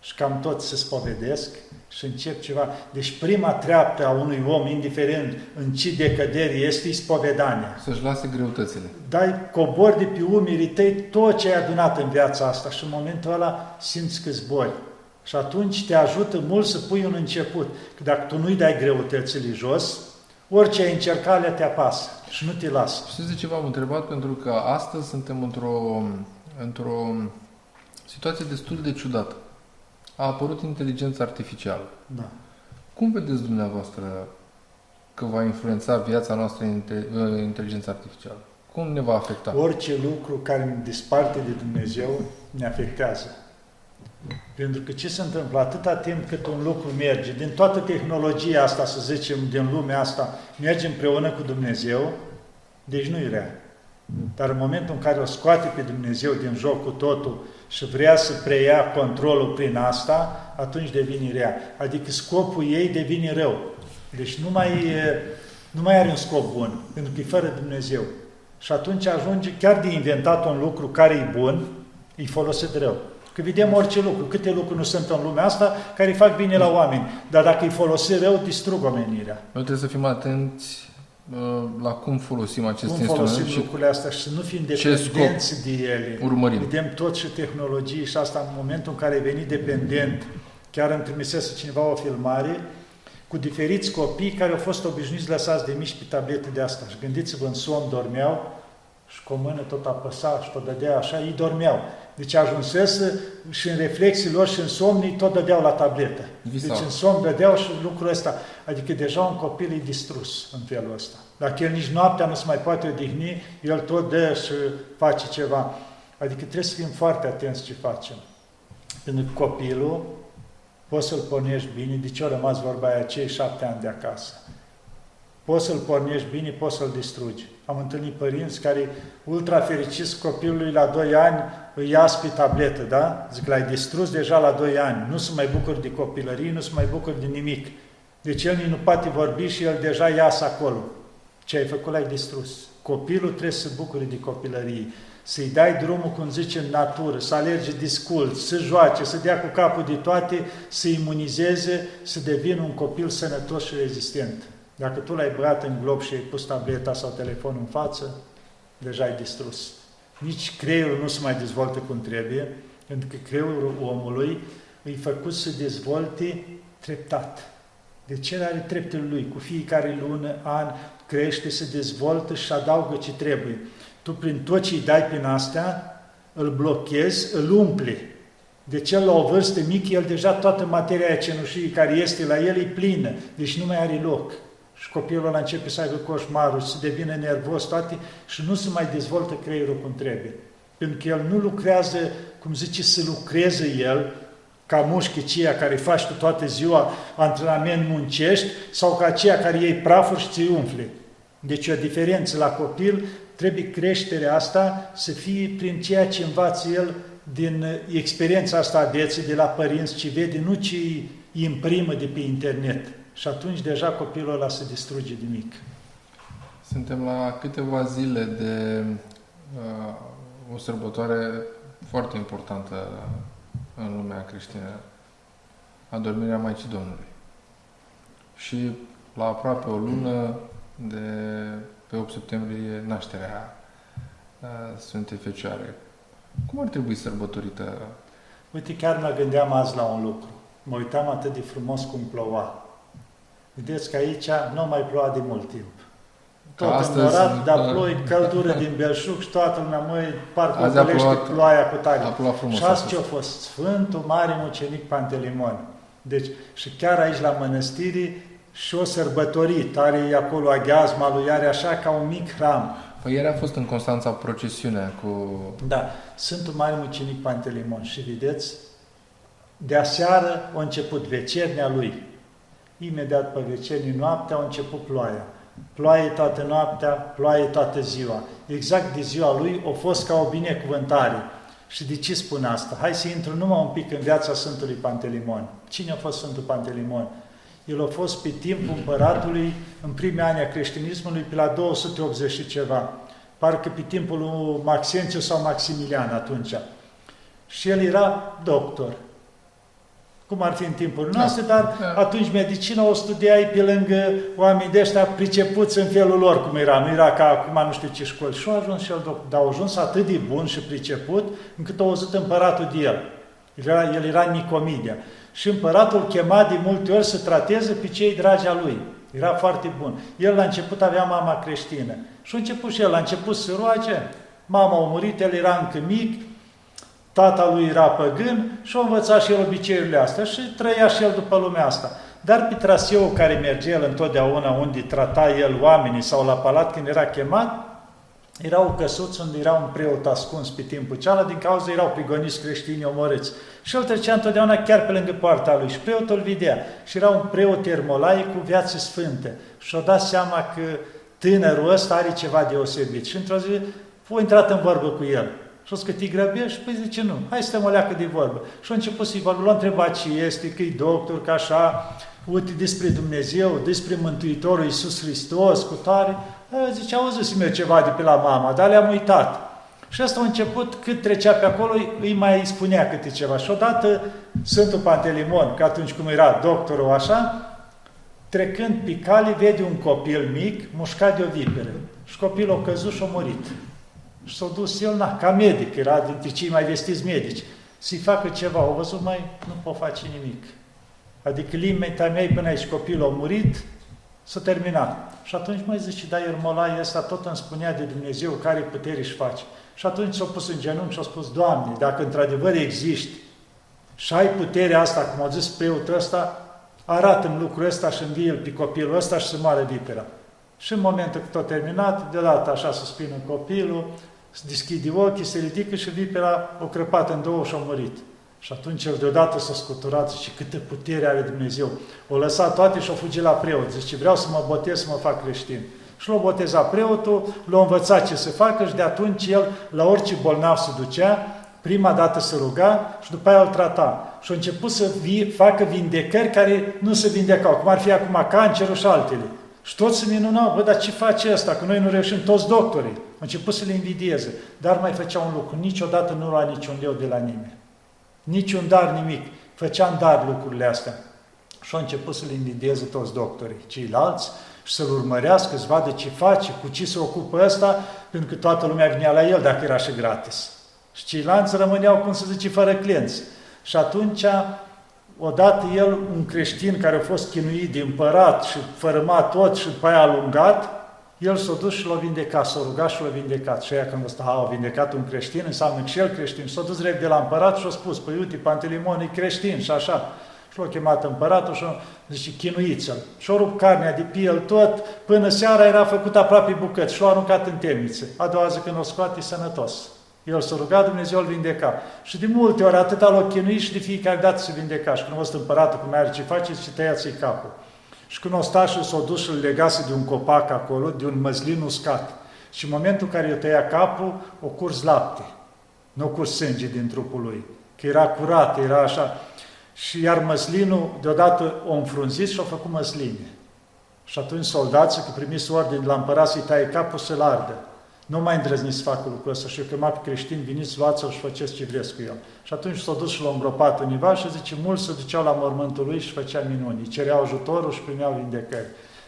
Și cam tot să spovedesc și încep ceva. Deci prima treaptă a unui om, indiferent în ce decădere este, e spovedania. Să-și lase greutățile. Dai cobor de pe umerii tăi tot ce ai adunat în viața asta și în momentul ăla simți că zbori. Și atunci te ajută mult să pui un început. Că dacă tu nu-i dai greutățile jos, orice ai încercat, te apasă și nu te lasă. Știți de ce v-am întrebat? Pentru că astăzi suntem într-o, într-o situație destul de ciudată. A apărut inteligența artificială. Da. Cum vedeți dumneavoastră că va influența viața noastră ă, inteligența artificială? Cum ne va afecta? Orice lucru care ne disparte de Dumnezeu ne afectează. Pentru că ce se întâmplă? Atâta timp cât un lucru merge, din toată tehnologia asta, să zicem, din lumea asta, merge împreună cu Dumnezeu, deci nu e rea. Dar în momentul în care o scoate pe Dumnezeu din joc cu totul și vrea să preia controlul prin asta, atunci devine rea. Adică scopul ei devine rău. Deci nu mai, nu mai are un scop bun, pentru că e fără Dumnezeu. Și atunci ajunge chiar de inventat un lucru care e bun, e folosit rău. Că vedem orice lucru, câte lucruri nu sunt în lumea asta care îi fac bine la oameni. Dar dacă îi folosi rău, distrug omenirea. Noi trebuie să fim atenți uh, la cum folosim acest cum instrument folosim și lucrurile astea și să nu fim dependenți de ele. Urmărim. Vedem tot și tehnologii și asta în momentul în care ai venit dependent, chiar îmi trimisese cineva o filmare cu diferiți copii care au fost obișnuiți lăsați de mici pe tablete de asta. Și gândiți-vă, în somn dormeau și cu o mână tot apăsa și tot dădea așa, ei dormeau. Deci ajunsese și în reflexii lor și în somnii tot dădeau la tabletă. Visa. Deci în somn dădeau și lucrul ăsta. Adică deja un copil e distrus în felul ăsta. Dacă el nici noaptea nu se mai poate odihni, el tot dă și face ceva. Adică trebuie să fim foarte atenți ce facem. Pentru că copilul poți să-l pornești bine, de ce a rămas vorba aia cei șapte ani de acasă. Poți să-l pornești bine, poți să-l distrugi. Am întâlnit părinți care, ultra fericiți copilului la 2 ani, îi ia pe tabletă, da? Zic, l-ai distrus deja la 2 ani, nu se mai bucur de copilărie, nu se mai bucur de nimic. Deci el nu poate vorbi și el deja iasă acolo. Ce ai făcut, l-ai distrus. Copilul trebuie să se bucure de copilărie, să-i dai drumul, cum zice, în natură, să alerge discult, să joace, să dea cu capul de toate, să imunizeze, să devină un copil sănătos și rezistent. Dacă tu l-ai băgat în glob și ai pus tableta sau telefonul în față, deja ai distrus. Nici creierul nu se mai dezvoltă cum trebuie, pentru că creierul omului îi făcut să dezvolte treptat. De ce are treptele lui? Cu fiecare lună, an, crește, se dezvoltă și adaugă ce trebuie. Tu prin tot ce îi dai prin astea, îl blochezi, îl umpli. De ce la o vârstă mică, el deja toată materia aia cenușie care este la el e plină, deci nu mai are loc. Și copilul ăla începe să aibă coșmarul, să devină nervos, toate, și nu se mai dezvoltă creierul cum trebuie. Pentru că el nu lucrează, cum zice, să lucreze el, ca mușchicia care faci tu toată ziua antrenament muncești, sau ca aceea care iei prafuri și ți umfle. Deci o diferență la copil, trebuie creșterea asta să fie prin ceea ce învață el din experiența asta a vieții, de la părinți, ce vede, nu ce îi imprimă de pe internet. Și atunci deja copilul ăla se distruge de mic. Suntem la câteva zile de uh, o sărbătoare foarte importantă în lumea creștină, adormirea Maicii Domnului. Și la aproape o lună de pe 8 septembrie nașterea Sfântei Fecioare. Cum ar trebui sărbătorită? Uite, chiar mă gândeam azi la un lucru. Mă uitam atât de frumos cum ploua. Vedeți că aici nu mai ploua de mult timp. Tot astăzi, înnorat, dar ploi, căldură din Belșug și toată lumea, măi, parcă ocolește ploaia cu tare. A plouat frumos și asta ce a fost? Sfântul Mare Mucenic Pantelimon. Deci, și chiar aici la mănăstirii, și o sărbătorit, are acolo aghiazma lui, are așa ca un mic hram. Păi ieri a fost în Constanța procesiunea cu... Da, Sfântul Mare Mucenic Pantelimon și vedeți, de aseară a început vecernea lui. Imediat pe vecernie noaptea a început ploaia. Ploaie toată noaptea, ploaie toată ziua. Exact de ziua lui a fost ca o binecuvântare. Și de ce spun asta? Hai să intru numai un pic în viața Sfântului Pantelimon. Cine a fost Sfântul Pantelimon? El a fost pe timpul împăratului, în primii ani a creștinismului, pe la 280 și ceva. Parcă pe timpul lui Maxențiu sau Maximilian atunci. Și el era doctor. Cum ar fi în timpul da. noastre, dar da. atunci medicina o studiai pe lângă oameni de ăștia pricepuți în felul lor, cum era. Nu era ca acum nu știu ce școli. Și a ajuns și el doctor. Dar a ajuns atât de bun și priceput, încât a auzit împăratul de el. El era, el era Nicomedia și împăratul chema de multe ori să trateze pe cei dragi a lui. Era foarte bun. El la început avea mama creștină. Și a început și el, a început să roage. Mama a murit, el era încă mic, tata lui era păgân și a învățat și el obiceiurile astea și trăia și el după lumea asta. Dar pe traseul care merge el întotdeauna unde trata el oamenii sau la palat când era chemat, erau căsuți unde era un preot ascuns pe timpul cealaltă, din cauza erau prigoniți creștini omorâți. Și el trecea întotdeauna chiar pe lângă poarta lui și preotul îl vedea. Și era un preot termolai cu viață sfântă. Și-o dat seama că tânărul ăsta are ceva deosebit. Și într-o zi a intrat în vorbă cu el. Și o că te grăbești? Păi zice, nu, hai să te o leacă de vorbă. Și a început să-i vorbă, l-a întrebat ce este, că e doctor, că așa, uite despre Dumnezeu, despre Mântuitorul Iisus Hristos, cu tare. Zice, auzi mi ceva de pe la mama, dar le-am uitat. Și asta a început, cât trecea pe acolo, îi mai spunea câte ceva. Și odată Sfântul Pantelimon, că atunci cum era doctorul așa, trecând pe cale, vede un copil mic mușcat de o viperă. Și copilul a căzut și a murit. Și s-a dus el, na, ca medic, era dintre cei mai vestiți medici, să-i facă ceva. Au văzut, mai nu pot face nimic. Adică limita mea până aici copilul a murit, s-a terminat. Și atunci mai zice, da, Iermolai ăsta tot îmi spunea de Dumnezeu care putere își face. Și atunci s-a pus în genunchi și a spus, Doamne, dacă într-adevăr existi și ai puterea asta, cum a zis preotul ăsta, arată-mi lucrul ăsta și învie pe copilul ăsta și să moare vipera. Și în momentul când a terminat, deodată așa suspină copilul, se deschide ochii, se ridică și vipera o crăpat în două și a murit. Și atunci el deodată s-a scuturat și câtă putere are Dumnezeu. O lăsat toate și o fugit la preot. Zice, vreau să mă botez, să mă fac creștin. Și l-a botezat preotul, l-a învățat ce să facă și de atunci el la orice bolnav se ducea, prima dată se ruga și după aia îl trata. Și a început să vi, facă vindecări care nu se vindecau, cum ar fi acum cancerul și altele. Și toți se minunau, bă, dar ce face asta? Că noi nu reușim toți doctorii. Au început să le invidieze. Dar mai făcea un lucru. Niciodată nu lua niciun leu de la nimeni. Niciun dar, nimic. Făcea în dar lucrurile astea. Și au început să le invidieze toți doctorii. Ceilalți și să-l urmărească, să vadă ce face, cu ce se ocupă ăsta, pentru că toată lumea vinea la el dacă era și gratis. Și ceilalți rămâneau, cum să zice, fără clienți. Și atunci, odată el, un creștin care a fost chinuit de împărat și fărâmat tot și după aia alungat, el s-a dus și l-a vindecat, s-a rugat și l-a vindecat. Și aia când ăsta a vindecat un creștin, înseamnă că și el creștin. S-a dus drept de la împărat și a spus, păi uite, Pantelimon e creștin și așa. Și l-a chemat împăratul și a zice, chinuiți-l. Și a rupt carnea de pe el tot, până seara era făcut aproape bucăți și l-a aruncat în temniță. A doua zi când o scoate, sănătos. El s-a rugat, Dumnezeu îl vindeca. Și de multe ori atâta l-a chinuit și de fiecare dată se vindeca. Și când a văzut împăratul cum are ce face, și tăiați-i capul. Și când o sta și s-a dus și îl legase de un copac acolo, de un măslin uscat. Și în momentul în care i-a tăiat capul, o curs lapte. Nu o curs sânge din trupul lui. Că era curat, era așa. Și iar măslinul, deodată o înfrunzit și a făcut măsline. Și atunci soldații, că primis ordine la împărat să-i taie capul, să-l ardă. Nu mai îndrăzniți să facă lucrul ăsta și eu chemat pe creștini, veniți, luați-l și faceți ce vreți cu el. Și atunci s-a dus și l-a îngropat univa și zice, mulți se duceau la mormântul lui și făcea minuni. Îi cereau ajutorul și primeau vindecări.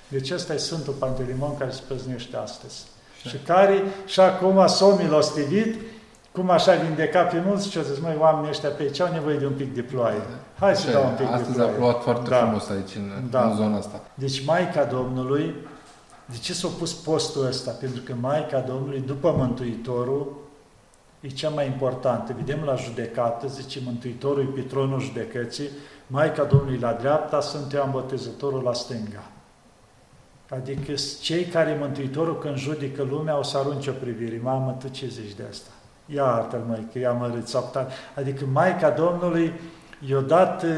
Deci ăsta e Sfântul Pantelimon care se păznește astăzi. Și, și care și acum s-a milostivit, cum așa vindeca pe mulți și a zis, măi, oamenii ăștia pe aici au nevoie de un pic de ploaie. Hai să dau un pic Astăzi de ploaie. a plouat foarte Da. frumos aici, în, Da. în zona asta. Deci Maica Domnului, de ce s-a pus postul ăsta? Pentru că Maica Domnului, după Mântuitorul, e cea mai importantă. Vedem la judecată, zice Mântuitorul e pe tronul judecății, Maica Domnului la dreapta, sunt Ioan Botezătorul la stânga. Adică cei care Mântuitorul când judecă lumea o să arunce o privire. Mamă, tu ce zici de asta? Iartă-l, măi, că i-a mărit sau tare. Adică Maica Domnului i-a dat eh,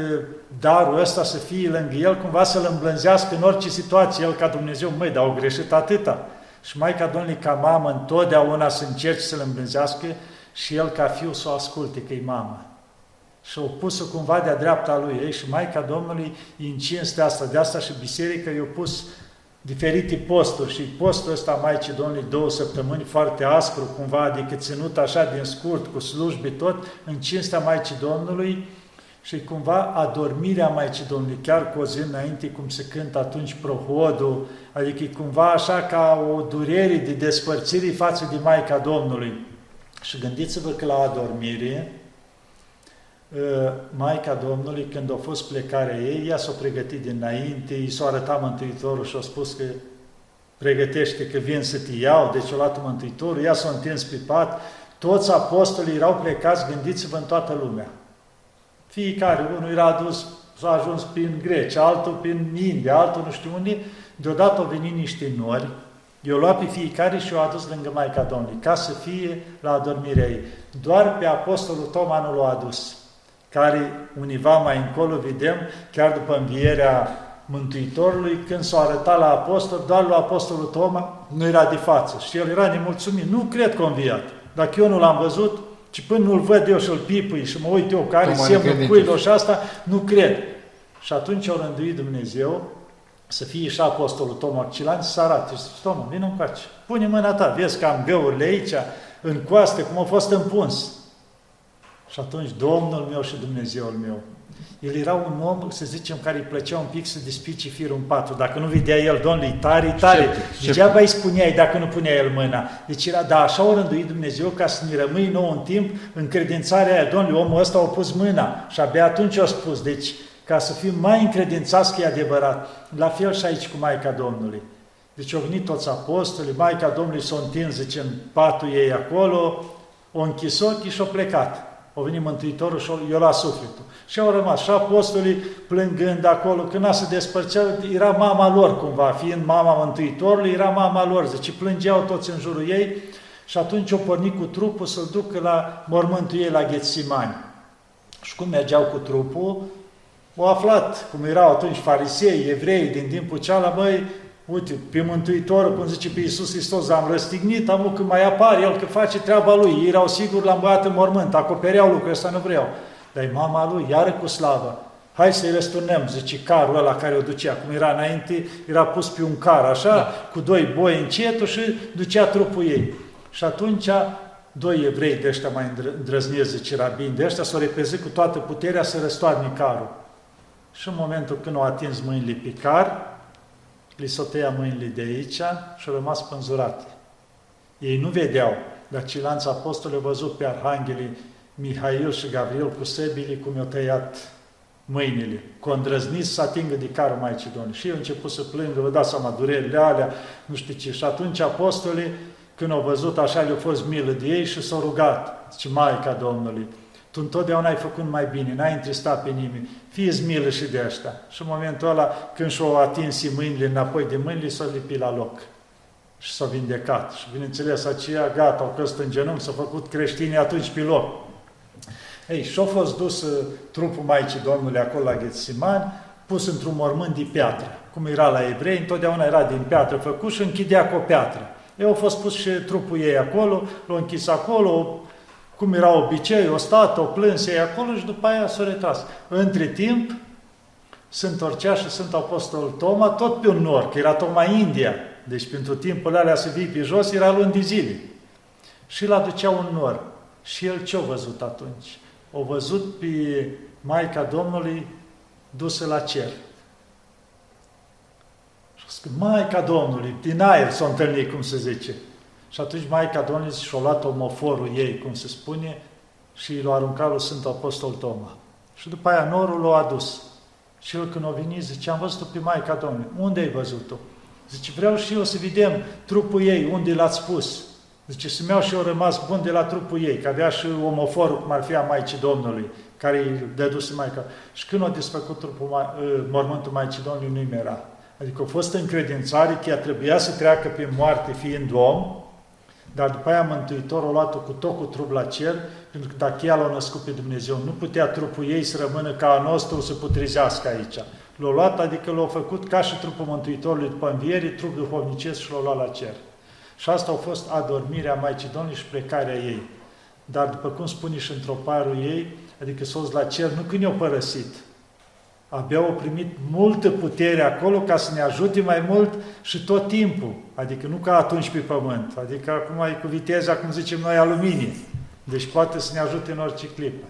darul ăsta să fie lângă el, cumva să-l îmblânzească în orice situație, el ca Dumnezeu, măi, dar au greșit atâta. Și Maica Domnului ca mamă întotdeauna să încerce să-l îmblânzească și el ca fiu să o asculte, că e mamă. Și au pus-o cumva de-a dreapta lui ei și Maica Domnului e în cinstea asta, de asta și biserica i-a pus diferite posturi și postul ăsta Maicii Domnului două săptămâni foarte aspru, cumva, adică ținut așa din scurt, cu slujbe tot, în cinstea Maicii Domnului și cumva adormirea Maicii Domnului, chiar cu o zi înainte, cum se cântă atunci prohodul, adică e cumva așa ca o durere de despărțire față de Maica Domnului. Și gândiți-vă că la adormire, uh, Maica Domnului, când a fost plecarea ei, ea s-a pregătit dinainte, i s-a arătat Mântuitorul și a spus că pregătește că vin să te iau, deci o luat Mântuitorul, ea s-a întins pe pat, toți apostolii erau plecați, gândiți-vă în toată lumea. Fiecare, unul era adus, s-a ajuns prin Greci, altul prin India, altul nu știu unde, deodată au venit niște nori, i-au luat pe fiecare și i-au adus lângă Maica Domnului, ca să fie la adormirea ei. Doar pe apostolul Toma nu l-a adus, care univa mai încolo, vedem, chiar după învierea Mântuitorului, când s-a arătat la apostol, doar la apostolul Toma nu era de față și el era nemulțumit. Nu cred că a înviat. Dacă eu nu l-am văzut, ci până nu-l văd eu și-l pipui și mă uit eu care Toma semnul necredincios. cuilor și asta, nu cred. Și atunci au rânduit Dumnezeu să fie și apostolul Toma Cilan să arate. Și zice, Toma, vină încoace, pune mâna ta, vezi că am găurile aici, în coaste, cum a fost împuns. Și atunci Domnul meu și Dumnezeul meu. El era un om, să zicem, care îi plăcea un pic să despice firul în patru. Dacă nu vedea el, Domnul, e tare, e tare. Șepte, șepte. Degeaba îi spuneai dacă nu punea el mâna. Deci era, da, așa o rânduit Dumnezeu ca să ne rămâi nou în timp în credințarea aia. Domnule, omul ăsta a pus mâna și abia atunci a spus. Deci, ca să fim mai încredințați că e adevărat. La fel și aici cu Maica Domnului. Deci au venit toți apostolii, Maica Domnului s-a întins, zice, în patul ei acolo, o închis ochii și a plecat. A venit Mântuitorul și i-a luat sufletul. Și au rămas și apostolii plângând acolo, când a se despărțeau, era mama lor cumva, fiind mama Mântuitorului, era mama lor, zice, plângeau toți în jurul ei și atunci au pornit cu trupul să-l ducă la mormântul ei la Ghețimani. Și cum mergeau cu trupul, au aflat, cum erau atunci farisei, evrei din timpul ceala, băi, uite, pe Mântuitorul, cum zice pe Iisus Hristos, am răstignit, am că mai apare el, că face treaba lui. Ei erau siguri, l-am băiat în mormânt, acopereau lucrul ăsta, nu vreau. Dar e mama lui, iară cu slavă. hai să-i răsturnăm, zice, carul ăla care o ducea, cum era înainte, era pus pe un car, așa, da. cu doi boi încetul și ducea trupul ei. Și atunci, doi evrei de ăștia mai îndrăzniți, zice rabin, de ăștia s-au repezit cu toată puterea să răstoarne carul. Și în momentul când au atins mâinile pe car, li s-o tăia mâinile de aici și au rămas pânzurate. Ei nu vedeau, dar ceilalți apostoli au văzut pe arhanghelii Mihail și Gabriel cu sebile cum i-au tăiat mâinile, cu îndrăznit să atingă de carul Maicii Domnului. Și eu început să plângă, vă dați seama, durerile alea, nu știu ce. Și atunci apostolii, când au văzut așa, le-au fost milă de ei și s-au rugat, zice, Maica Domnului, tu întotdeauna ai făcut mai bine, n-ai întristat pe nimeni, fie milă și de ăștia. Și în momentul ăla, când și-au atins mâinile înapoi de mâinile, s-au lipit la loc și s-au vindecat. Și bineînțeles, aceia gata, au căzut în genunchi, s-au făcut creștini atunci pe loc. Ei, și-a fost dus uh, trupul Maicii Domnului acolo la Ghețimani, pus într-un mormânt de piatră. Cum era la evrei, întotdeauna era din piatră făcut și închidea cu o piatră. Ei au fost pus și trupul ei acolo, l-au închis acolo, cum era obicei, o stat, o plâns ei acolo și după aia s-au retras. Între timp, sunt întorcea și sunt Apostol Toma, tot pe un nor, că era tocmai India. Deci pentru timpul alea să vii pe jos era luni de zile. Și îl aducea un nor. Și el ce-a văzut atunci? O văzut pe Maica Domnului dusă la cer. Și a spus, Maica Domnului, din aer s-a întâlnit, cum se zice. Și atunci Maica Domnului și-a luat omoforul ei, cum se spune, și l-a aruncat lui Sfântul Apostol Toma. Și după aia norul l-a adus. Și el când a venit, zice, am văzut-o pe Maica Domnului. Unde ai văzut-o? Zice, vreau și eu să vedem trupul ei, unde l-ați pus. Zice, să mi și eu rămas bun de la trupul ei, că avea și omoforul, cum ar fi a Maicii Domnului, care îi dăduse Maica. Și când a desfăcut trupul, ă, mormântul Maicii Domnului, nu-i era. Adică a fost încredințare că ea trebuia să treacă pe moarte fiind om, dar după aia Mântuitorul a luat-o cu tot cu trup la cer, pentru că dacă ea l-a născut pe Dumnezeu, nu putea trupul ei să rămână ca a nostru să putrezească aici. L-a luat, adică l-a făcut ca și trupul Mântuitorului după înviere, trup duhovnicesc și l-a luat la cer. Și asta a fost adormirea Maicii Domnului și plecarea ei. Dar după cum spune și într-o parul ei, adică sos la cer, nu când i-au părăsit, abia au primit multă putere acolo ca să ne ajute mai mult și tot timpul. Adică nu ca atunci pe pământ, adică acum e cu viteza, cum zicem noi, aluminie. Deci poate să ne ajute în orice clipă.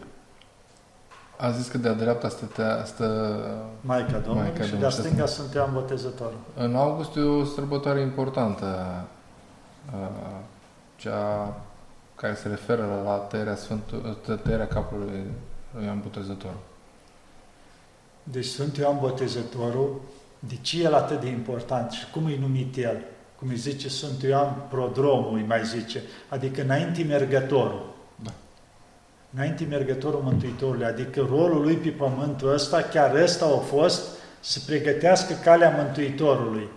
A zis că de-a dreapta stătea, stă Maica Domnului Maica și de-a stânga suntem botezătorul. În august e o sărbătoare importantă cea care se referă la tăierea, Sfântul, tăierea capului lui Ioan Botezătorul. Deci Sfântul Ioan Botezătorul, de ce el atât de important și cum e numit el? Cum îi zice Sfântul Ioan Prodromul, îi mai zice, adică înainte mergătorul. Da. Înainte mergătorul Mântuitorului, adică rolul lui pe pământul ăsta, chiar ăsta a fost să pregătească calea Mântuitorului.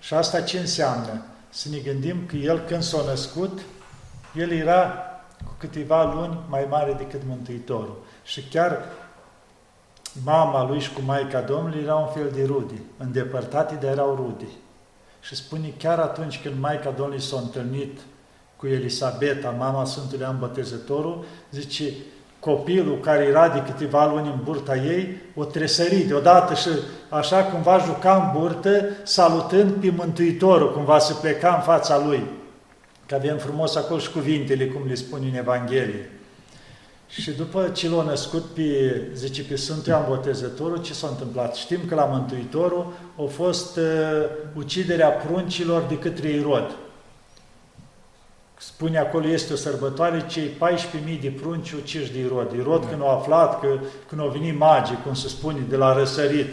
Și asta ce înseamnă? să ne gândim că el când s-a născut, el era cu câteva luni mai mare decât Mântuitorul. Și chiar mama lui și cu Maica Domnului erau un fel de rude, îndepărtate, dar erau rude. Și spune chiar atunci când Maica Domnului s-a întâlnit cu Elisabeta, mama Sfântului An Botezătorul, zice, copilul care era de câteva luni în burta ei, o tresări deodată și așa cumva juca în burtă, salutând pe Mântuitorul, cumva să pleca în fața lui. Că avem frumos acolo și cuvintele, cum le spune în Evanghelie. Și după ce l-a născut pe, zice, pe Sfântul Ioan Botezătorul, ce s-a întâmplat? Știm că la Mântuitorul a fost uh, uciderea pruncilor de către Irod spune acolo, este o sărbătoare, cei 14.000 de prunci uciși de Irod. Irod, da. când au aflat că când au venit magii, cum se spune, de la răsărit,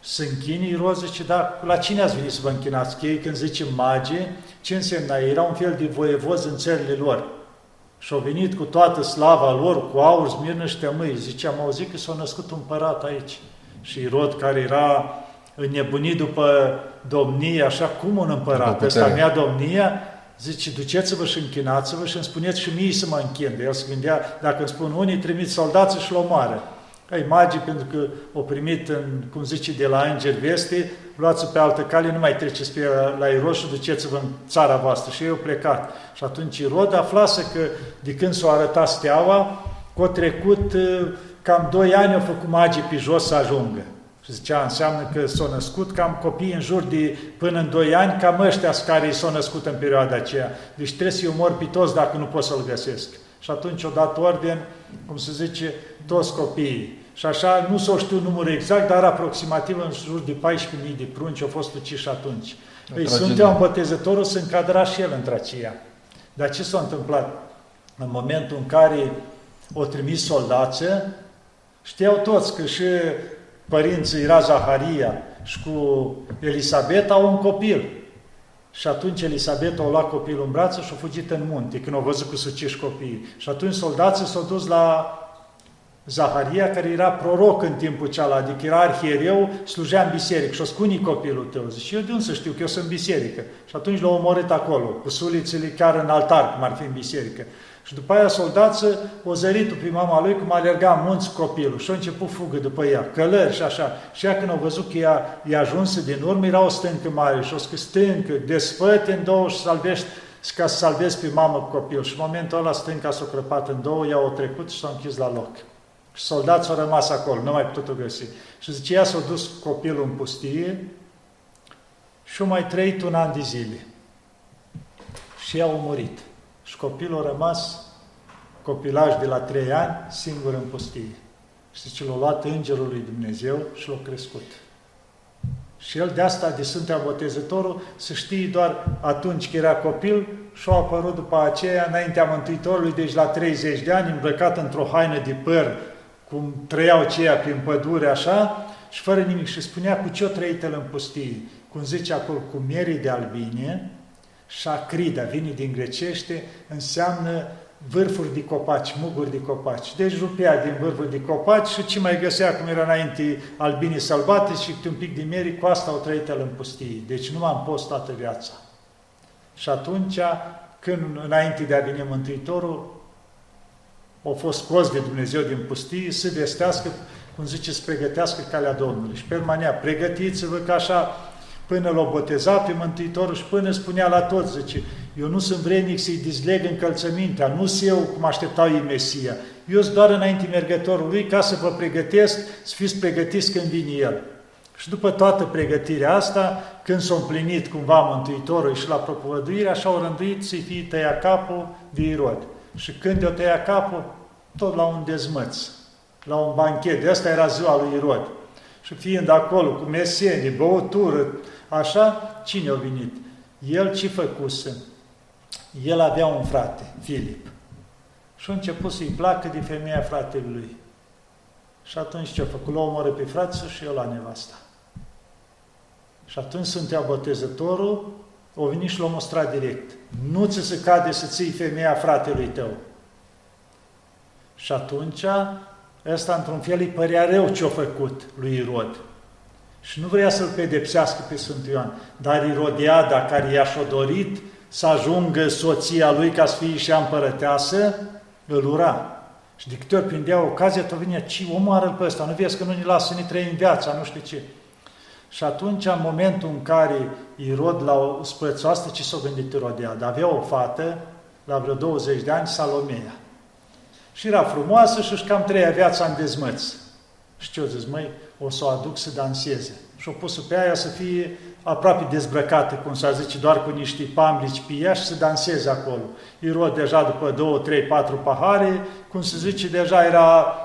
să închini, Irod zice, da, la cine ați venit să vă închinați? Că ei când zice magii, ce însemna? Era un fel de voievoz în țările lor. Și au venit cu toată slava lor, cu aur, smirnă și tămâi. Zice, am auzit că s-a născut un împărat aici. Și Irod, care era înnebunit după domnie, așa cum un împărat, ăsta mea domnia, Zice, duceți-vă și închinați-vă și îmi spuneți și mie să mă închin. De el se gândea, dacă îmi spun unii, trimit soldații și-l omoară. Ai magii, pentru că o primit, în, cum zice, de la îngeri veste, luați pe altă cale, nu mai treceți pe la Irod și duceți-vă în țara voastră. Și ei au plecat. Și atunci Irod aflase că de când s-a arătat steaua, că a trecut cam 2 ani au făcut magii pe jos să ajungă. Și zicea, înseamnă că s-au născut cam copii în jur de până în 2 ani, cam ăștia care s-au născut în perioada aceea. Deci trebuie să-i omor pe toți dacă nu pot să-l găsesc. Și atunci o dat orden, cum se zice, toți copiii. Și așa, nu s-o știu numărul exact, dar aproximativ în jur de 14.000 de prunci au fost uciși atunci. Păi Sfântul Botezătorul se încadra și el între aceia. Dar ce s-a întâmplat? În momentul în care o trimis soldață, știau toți că și părinții era Zaharia și cu Elisabeta au un copil. Și atunci Elisabeta a luat copilul în brață și a fugit în munte, când au văzut cu suciși copiii. Și atunci soldații s-au dus la Zaharia, care era proroc în timpul cealaltă, adică era arhiereu, slujea în biserică și o scuni copilul tău. Zice, eu de unde să știu că eu sunt în biserică? Și atunci l-au omorât acolo, cu sulițele chiar în altar, cum ar fi în biserică. Și după aia soldață o zărit pe mama lui cum alerga în munți copilul și a început fugă după ea, călări și așa. Și ea când au văzut că ea i-a ajuns din urmă, era o stâncă mare și o scris stâncă, desfăte în două și salvești ca să salvezi pe mamă cu copil. Și în momentul ăla stânca s-a crăpat în două, ea o trecut și s-a închis la loc. Și soldații au rămas acolo, nu mai putut-o găsi. Și zice, ea s-a dus copilul în pustie și au mai trăit un an de zile. Și ea a murit. Și copilul a rămas copilaj de la trei ani, singur în pustie. Și zice, l-a luat Îngerul lui Dumnezeu și l-a crescut. Și el de asta, de Sfântul Botezătorul, să știe doar atunci că era copil și a apărut după aceea, înaintea Mântuitorului, deci la 30 de ani, îmbrăcat într-o haină de păr, cum trăiau ceia prin pădure, așa, și fără nimic. Și spunea cu ce o trăit el în pustie. Cum zice acolo, cu mierii de albine, șacrida, vine din grecește, înseamnă vârfuri de copaci, muguri de copaci. Deci rupea din vârfuri de copaci și ce mai găsea cum era înainte albinii sălbate și un pic de mieri, cu asta au trăit el în pustie. Deci nu am post toată viața. Și atunci, când înainte de a veni Mântuitorul, au fost scos de Dumnezeu din pustie, să vestească, cum zice, să pregătească calea Domnului. Și permanea, pregătiți-vă că așa până l-o boteza pe Mântuitorul și până spunea la toți, zice, eu nu sunt vrednic să-i dizleg încălțămintea, nu sunt eu cum așteptau ei Mesia. Eu sunt doar înainte mergătorul lui ca să vă pregătesc, să fiți pregătiți când vine El. Și după toată pregătirea asta, când s-a împlinit cumva Mântuitorul și la propovăduire, așa au rânduit să-i fie tăia capul de Irod. Și când o tăia capul, tot la un dezmăț, la un banchet. De asta era ziua lui Irod. Și fiind acolo cu mesenii, băutură, așa, cine a venit? El ce făcuse? El avea un frate, Filip. Și a început să-i placă de femeia fratelui lui. Și atunci ce a făcut? L-a omorât pe frate și eu la nevasta. Și atunci Sfântea Botezătorul o venit și l-a mostrat direct. Nu ți se cade să ții femeia fratelui tău. Și atunci, ăsta într-un fel îi părea rău ce-a făcut lui Irod. Și nu vrea să-l pedepsească pe Sfântul Ioan. Dar Irodiada, care i-a și dorit să ajungă soția lui ca să fie și împărăteasă, îl ura. Și de câte ori prindea ocazia, tot venea, ce omoară-l pe ăsta, nu vezi că nu ne lasă să ne trăim viața, nu știu ce. Și atunci, în momentul în care Irod la spățul asta, ce s-a gândit Irodiada? Avea o fată, la vreo 20 de ani, Salomea. Și era frumoasă și își cam trăia viața în dezmăț. Și ce o zis, măi, o să o aduc să danseze. Și o pus pe aia să fie aproape dezbrăcată, cum s-ar zice, doar cu niște pamblici pe ea și să danseze acolo. Irod deja după două, trei, patru pahare, cum se zice, deja era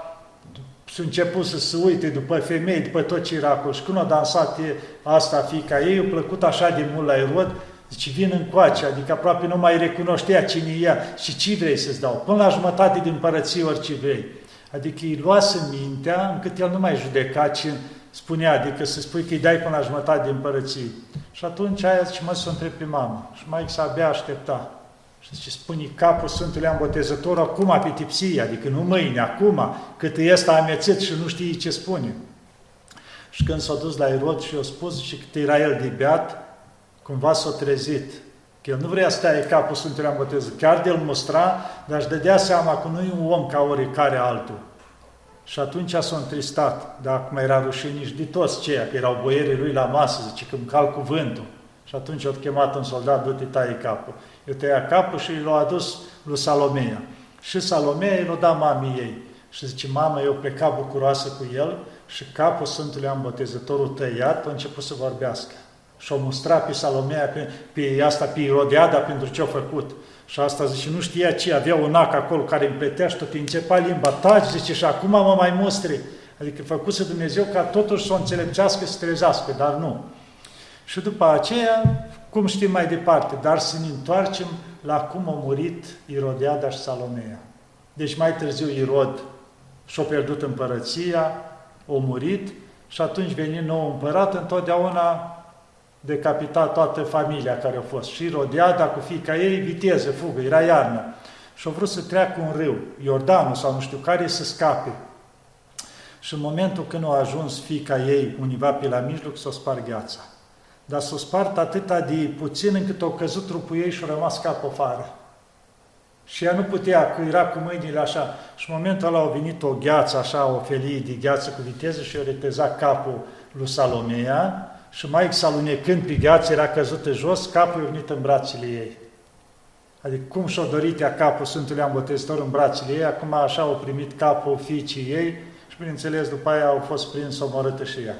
s-a început să se uite după femei, după tot ce era acolo. Și când a dansat asta fica ei, a plăcut așa de mult la Irod, zice, vin încoace, adică aproape nu mai recunoștea cine e ea și ce vrei să-ți dau. Până la jumătate din împărăție orice vrei. Adică îi luase mintea încât el nu mai judeca ce spunea, adică să spui că îi dai până la jumătate din împărăție. Și atunci aia zice, mă, să o întreb pe mamă. Și mai să abia aștepta. Și zice, spune capul Sfântului Ambotezător acum pe tipsie, adică nu mâine, acum, cât e ăsta amețit și nu știe ce spune. Și când s-a dus la Irod și i-a spus, și cât era el de beat, cumva s-a trezit. Că el nu vrea să stea capul Sfântului Ambotezător, chiar de-l mustra, dar își dădea seama că nu e un om ca oricare altul. Și atunci s-a întristat, dar acum era rușine nici de toți ceia, că erau boierii lui la masă, zice că îmi cal cuvântul. Și atunci au chemat un soldat, du-te taie capul. Eu tăia capul și l-a adus lui Salomea. Și Salomea i l-a dat mamii ei. Și zice, mama, eu pleca bucuroasă cu el și capul Sfântului Am Botezătorul tăiat, a început să vorbească. Și-o mustra pe Salomea, pe, pe asta, pe Irodiada, pentru ce-a făcut. Și asta zice, nu știa ce, avea un ac acolo care îmi pletea și tot începea limba, taci, zice, și acum mă mai mustri. Adică făcuse Dumnezeu ca totuși să o înțelepcească, să trezească, dar nu. Și după aceea, cum știm mai departe, dar să ne întoarcem la cum a murit Irodiada și Salomea. Deci mai târziu Irod și-a pierdut împărăția, a murit și atunci veni nou împărat, întotdeauna decapitat toată familia care a fost. Și Rodiada cu fiica ei, viteză, fugă, era iarnă. Și au vrut să treacă un râu, Iordanul sau nu știu care, să scape. Și în momentul când a ajuns fiica ei univa pe la mijloc, s-a spart gheața. Dar s-a spart atâta de puțin încât au căzut trupul ei și a rămas capul afară. Și ea nu putea, că era cu mâinile așa. Și în momentul ăla a venit o gheață, așa, o felie de gheață cu viteză și a retezat capul lui Salomea și mai alunecând pe gheață, era căzută jos, capul a venit în brațele ei. Adică cum și-a dorit ea capul Sfântului Ambotezător în brațele ei, acum așa au primit capul fiicii ei și, bineînțeles, după aia au fost prins omorâtă și ea.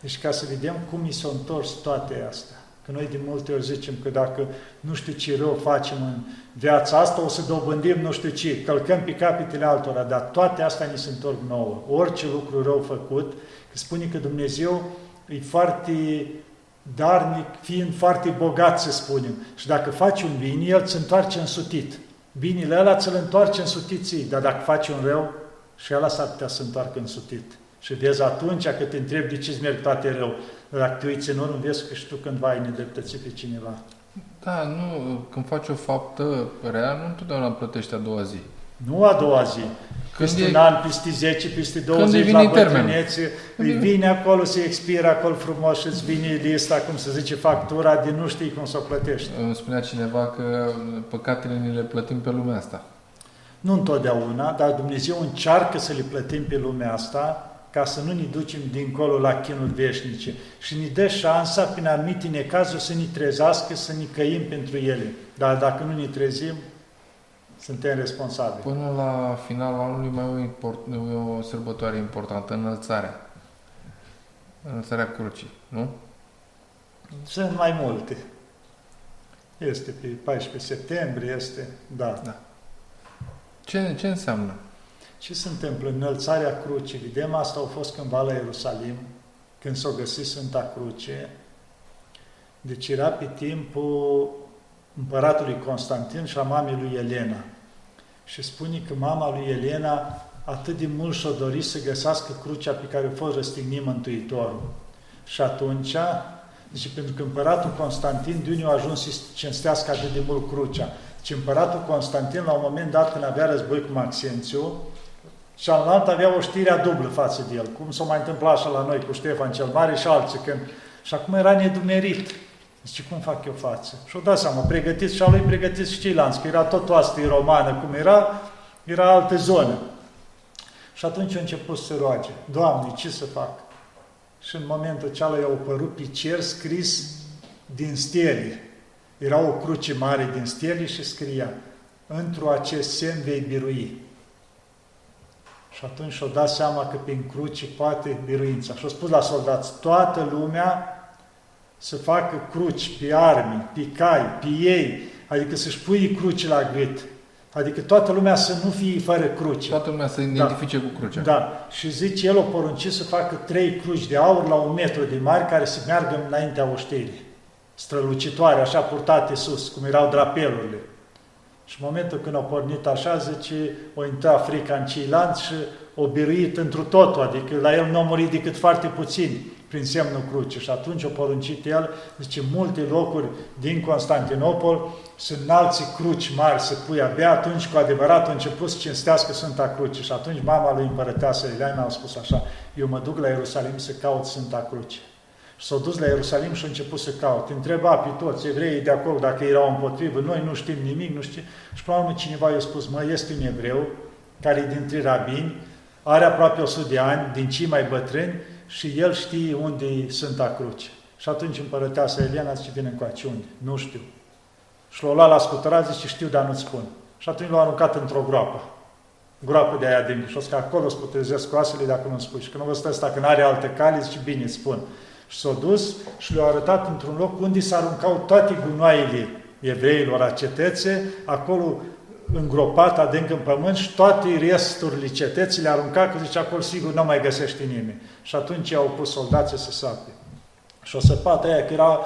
Deci ca să vedem cum i s-au întors toate astea. Că noi de multe ori zicem că dacă nu știu ce rău facem în viața asta, o să dobândim nu știu ce, călcăm pe capetele altora, dar toate astea ni se întorc nouă. Orice lucru rău făcut, că spune că Dumnezeu e foarte darnic, fiind foarte bogat, să spunem. Și dacă faci un bine, el îți întoarce însutit. Binele ăla ți-l întoarce însutit ții, dar dacă faci un rău, și ăla s-ar putea să întoarcă însutit. Și vezi atunci că te întrebi de ce-ți merg toate rău. Dar dacă te uiți în urmă, vezi că și tu cândva ai nedreptățit pe cineva. Da, nu, când faci o faptă rea, nu întotdeauna plătești a doua zi. Nu a doua zi. Când peste e, un an, peste 10, peste 20 la bătrânețe, îi vine acolo, se expiră acolo frumos și îți vine lista, cum se zice, factura, de nu știi cum să o plătești. Îmi spunea cineva că păcatele ni le plătim pe lumea asta. Nu întotdeauna, dar Dumnezeu încearcă să le plătim pe lumea asta, ca să nu ne ducem dincolo la chinuri veșnice și ne dă șansa, prin anumite necazuri, să ne trezească, să ne căim pentru ele. Dar dacă nu ne trezim, suntem responsabili. Până la finalul anului mai e o, import, o sărbătoare importantă, înălțarea. Înălțarea crucii, nu? Sunt mai multe. Este pe 14 septembrie, este, da. da. Ce, ce înseamnă? Ce se întâmplă? Înălțarea crucii. Vedem asta au fost cândva la Ierusalim, când s-a găsit Sfânta Cruce. Deci era pe timpul împăratului Constantin și a mamei lui Elena. Și spune că mama lui Elena atât de mult și-a dorit să găsească crucea pe care a fost răstignit Mântuitorul. Și atunci, zice, pentru că împăratul Constantin de unde a ajuns să cinstească atât de mult crucea. Deci împăratul Constantin, la un moment dat, când avea război cu Maxențiu, și alt avea o știre dublă față de el, cum s-a mai întâmplat așa la noi cu Ștefan cel Mare și alții. Când... Și acum era nedumerit. Zice, cum fac eu față? Și-o dat seama, pregătiți și a lui pregătiți și ceilalți, că era tot oastă romană, cum era, era altă zonă. Și atunci a început să roage, Doamne, ce să fac? Și în momentul acela i-au apărut pe cer scris din stele. Era o cruce mare din stele și scria, într-o acest semn vei birui. Și atunci și-o dat seama că prin cruce poate biruința. Și-a spus la soldați, toată lumea să facă cruci pe armi, pe cai, pe ei, adică să-și pui cruci la gât. Adică toată lumea să nu fie fără cruce. Toată lumea să identifice da. cu crucea. Da. Și zice, el o porunci să facă trei cruci de aur la un metru de mari care să meargă înaintea oștirii. Strălucitoare, așa purtate sus, cum erau drapelurile. Și în momentul când au pornit așa, zice, o intra frica în ceilalți și o biruit întru totul, adică la el nu a murit decât foarte puțin prin semnul cruce. Și atunci a poruncit el, zice, multe locuri din Constantinopol sunt înalți cruci mari să pui abia atunci cu adevărat a început să cinstească Sfânta Cruce. Și atunci mama lui împărăteasă Eleana a spus așa, eu mă duc la Ierusalim să caut Sfânta Cruce. Și s-au dus la Ierusalim și a început să caute. Întreba pe toți evreii de acolo dacă erau împotrivă, noi nu știm nimic, nu știm. Și până la urmă cineva i-a spus, mă, este un evreu care e dintre rabini, are aproape 100 de ani, din cei mai bătrâni, și el știe unde e Sfânta Cruce. Și atunci împărăteasa Eliana zice, vine încoace, unde? Nu știu. Și l-a luat la scutura, zice, știu, dar nu-ți spun. Și atunci l-a aruncat într-o groapă. groapă de aia din și o că acolo îți putrezesc coasele dacă nu spui. Și când nu vă stă ăsta, când are alte cale, zice, bine, spun. Și s-a dus și le-a arătat într-un loc unde s aruncau toate gunoaiele evreilor a cetățe, acolo îngropat adânc în pământ și toate resturile cetății le arunca, că zice, acolo sigur nu mai găsește nimeni. Și atunci au pus soldații să sape. Și o săpată aia, că era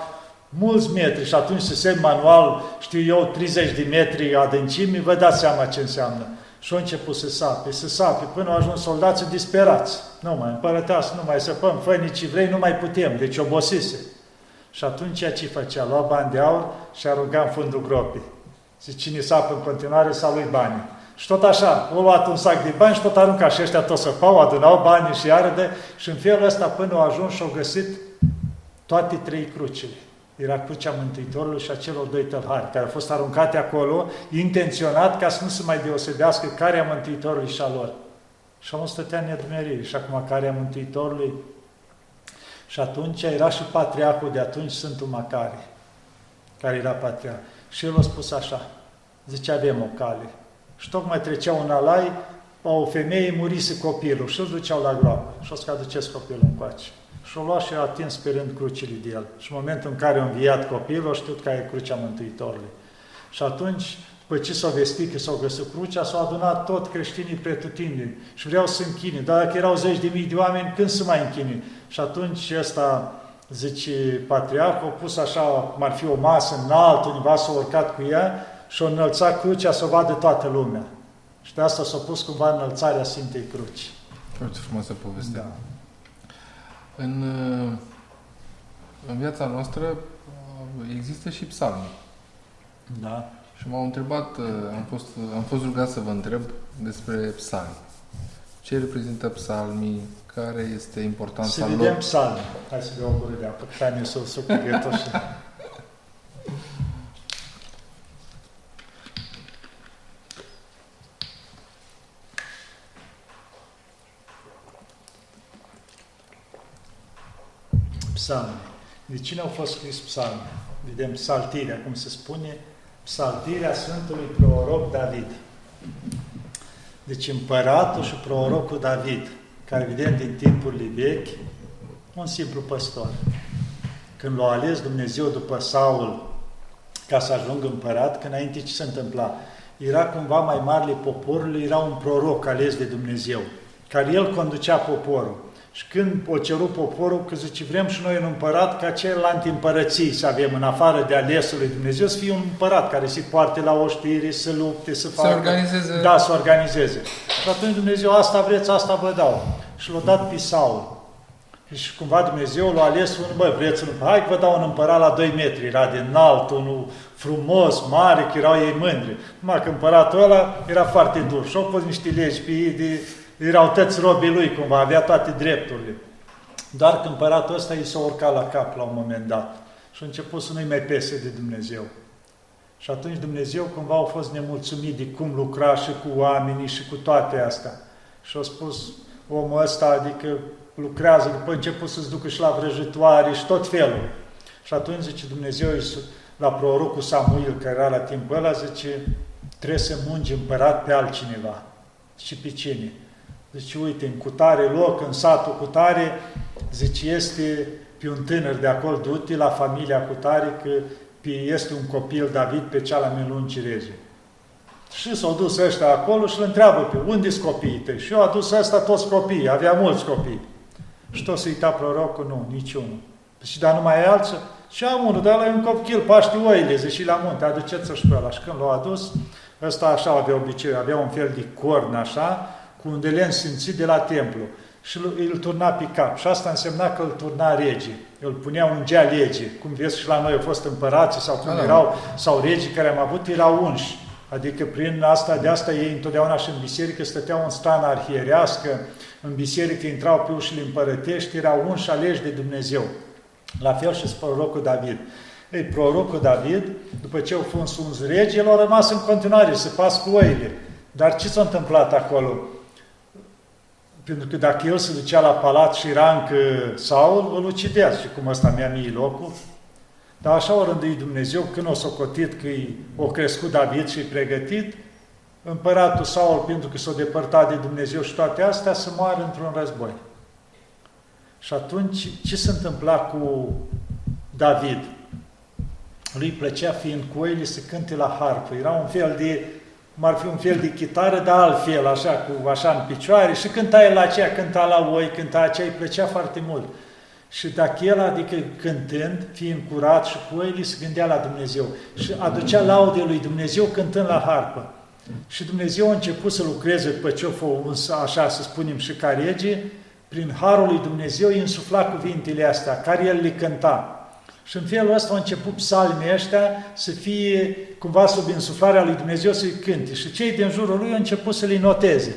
mulți metri și atunci se semn manual, știu eu, 30 de metri adâncime, vă dați seama ce înseamnă. Și au început să sape, să sape, până au ajuns soldații disperați. Nu mai, împărăteasă, nu mai săpăm, fă nici vrei, nu mai putem, deci obosise. Și atunci ce făcea? Lua bani de aur și arunca în fundul gropii. Zice, cine sapă în continuare, să lui banii. Și tot așa, o luat un sac de bani și tot arunca și ăștia tot săpau, adunau banii și iară și în felul ăsta până au ajuns și au găsit toate trei crucile era crucea Mântuitorului și a celor doi tălhari, care au fost aruncate acolo, intenționat ca să nu se mai deosebească care a Mântuitorului și a lor. Și omul stătea nedumerire și acum care a Mântuitorului. Și atunci era și patriarhul de atunci, Sfântul Macare, care era patriarh. Și el a spus așa, zice, avem o cale. Și tocmai trecea un alai, o femeie murise copilul și îl duceau la groapă. Și o să aduceți copilul încoace. Și-o luat și a atins pe rând crucile de el. Și în momentul în care a înviat copilul, a știut că e crucea Mântuitorului. Și atunci, după ce s-au vestit că s-au găsit crucea, s-au adunat tot creștinii pretutindeni și vreau să închine. Dar dacă erau zeci de mii de oameni, când să mai închine? Și atunci ăsta, zice patriarhul, a pus așa, cum ar fi o masă înaltă, undeva s-a urcat cu ea și a înălțat crucea să o vadă toată lumea. Și de asta s-a pus cumva înălțarea Sfintei Cruci. Foarte frumoasă poveste. Da. În, în viața noastră uh, există și psalmi. Da. Și m-au întrebat, uh, am fost, am fost rugat să vă întreb despre psalmi. Ce reprezintă psalmii? Care este importanța lor? Să vedem psalmi. Hai să beau o gură de apă. Hai să o suc psalmi. De cine au fost scris psalmi? Vedem psaltirea, cum se spune, psaltirea Sfântului Proroc David. Deci împăratul și prorocul David, care evident din timpurile vechi, un simplu păstor. Când l-a ales Dumnezeu după Saul ca să ajungă împărat, că înainte ce se întâmpla? Era cumva mai marele poporului, era un proroc ales de Dumnezeu, care el conducea poporul. Și când o cerut poporul, că zice, vrem și noi un împărat ca celălalt împărății să avem, în afară de alesul lui Dumnezeu, să fie un împărat care se poarte la oștire, să lupte, să facă... Să organizeze. Da, să organizeze. Și atunci Dumnezeu, asta vreți, asta vă dau. Și l-a dat pe Saul. Și cumva Dumnezeu l-a ales un, bă, vreți un hai că vă dau un împărat la 2 metri, era de înalt, unul frumos, mare, că erau ei mândri. Numai că împăratul ăla era foarte dur și au pus niște legi pe ei de erau toți robii lui, cumva, avea toate drepturile. Doar că împăratul ăsta i s-a urcat la cap la un moment dat și a început să nu-i mai pese de Dumnezeu. Și atunci Dumnezeu cumva a fost nemulțumit de cum lucra și cu oamenii și cu toate astea. Și a spus omul ăsta, adică lucrează, după început să-ți ducă și la vrăjitoare și tot felul. Și atunci zice Dumnezeu la prorocul Samuel, care era la timpul ăla, zice, trebuie să mungi împărat pe altcineva. Și pe cine? Zice, uite, în cutare loc, în satul cutare, zice, este pe un tânăr de acolo, du la familia cutare, că este un copil David pe cea la melunci rege. Și s-au dus ăștia acolo și îl întreabă pe unde sunt copiii tăi? Și eu a dus ăsta toți copiii, avea mulți copii. Și tot să uita prorocul, nu, niciunul. Și dar nu mai e alții? Și am unul, dar la un copil, paște oile, zice, la munte, aduceți-o și pe ăla. Și când l-au adus, ăsta așa avea obicei, avea un fel de corn așa, cu un de len simțit de la templu și îl turna pe cap. Și asta însemna că îl turna regii. Îl punea un gea lege. Cum vezi și la noi au fost împărații sau cum da, da. erau, sau regii care am avut, erau unși. Adică prin asta, de asta ei întotdeauna și în biserică stăteau în stană arhierească, în biserică intrau pe ușile împărătești, erau unși aleși de Dumnezeu. La fel și prorocul David. Ei, prorocul David, după ce au fost uns regi, el a rămas în continuare să pas cu oile. Dar ce s-a întâmplat acolo? Pentru că dacă el se ducea la palat și era încă Saul, îl ucidea și cum ăsta mi-a mie locul. Dar așa o rânduit Dumnezeu, când o socotit că o crescut David și pregătit, împăratul Saul, pentru că s-a depărtat de Dumnezeu și toate astea, să moară într-un război. Și atunci, ce se întâmpla cu David? Lui plăcea, fiind cu oile, să cânte la harpă. Era un fel de, cum ar fi un fel de chitară, dar altfel, așa, cu așa în picioare. Și cânta el la aceea, cânta la oi, cânta aceea, îi plăcea foarte mult. Și dacă el, adică cântând, fiind curat și cu oile, se gândea la Dumnezeu. Și aducea laude lui Dumnezeu cântând la harpă. Și Dumnezeu a început să lucreze după ce a așa să spunem, și ca rege, prin Harul lui Dumnezeu îi însufla cuvintele astea, care el le cânta. Și în felul ăsta au început psalmii ăștia să fie cumva sub insuflarea lui Dumnezeu să-i cânte. Și cei din jurul lui au început să le noteze.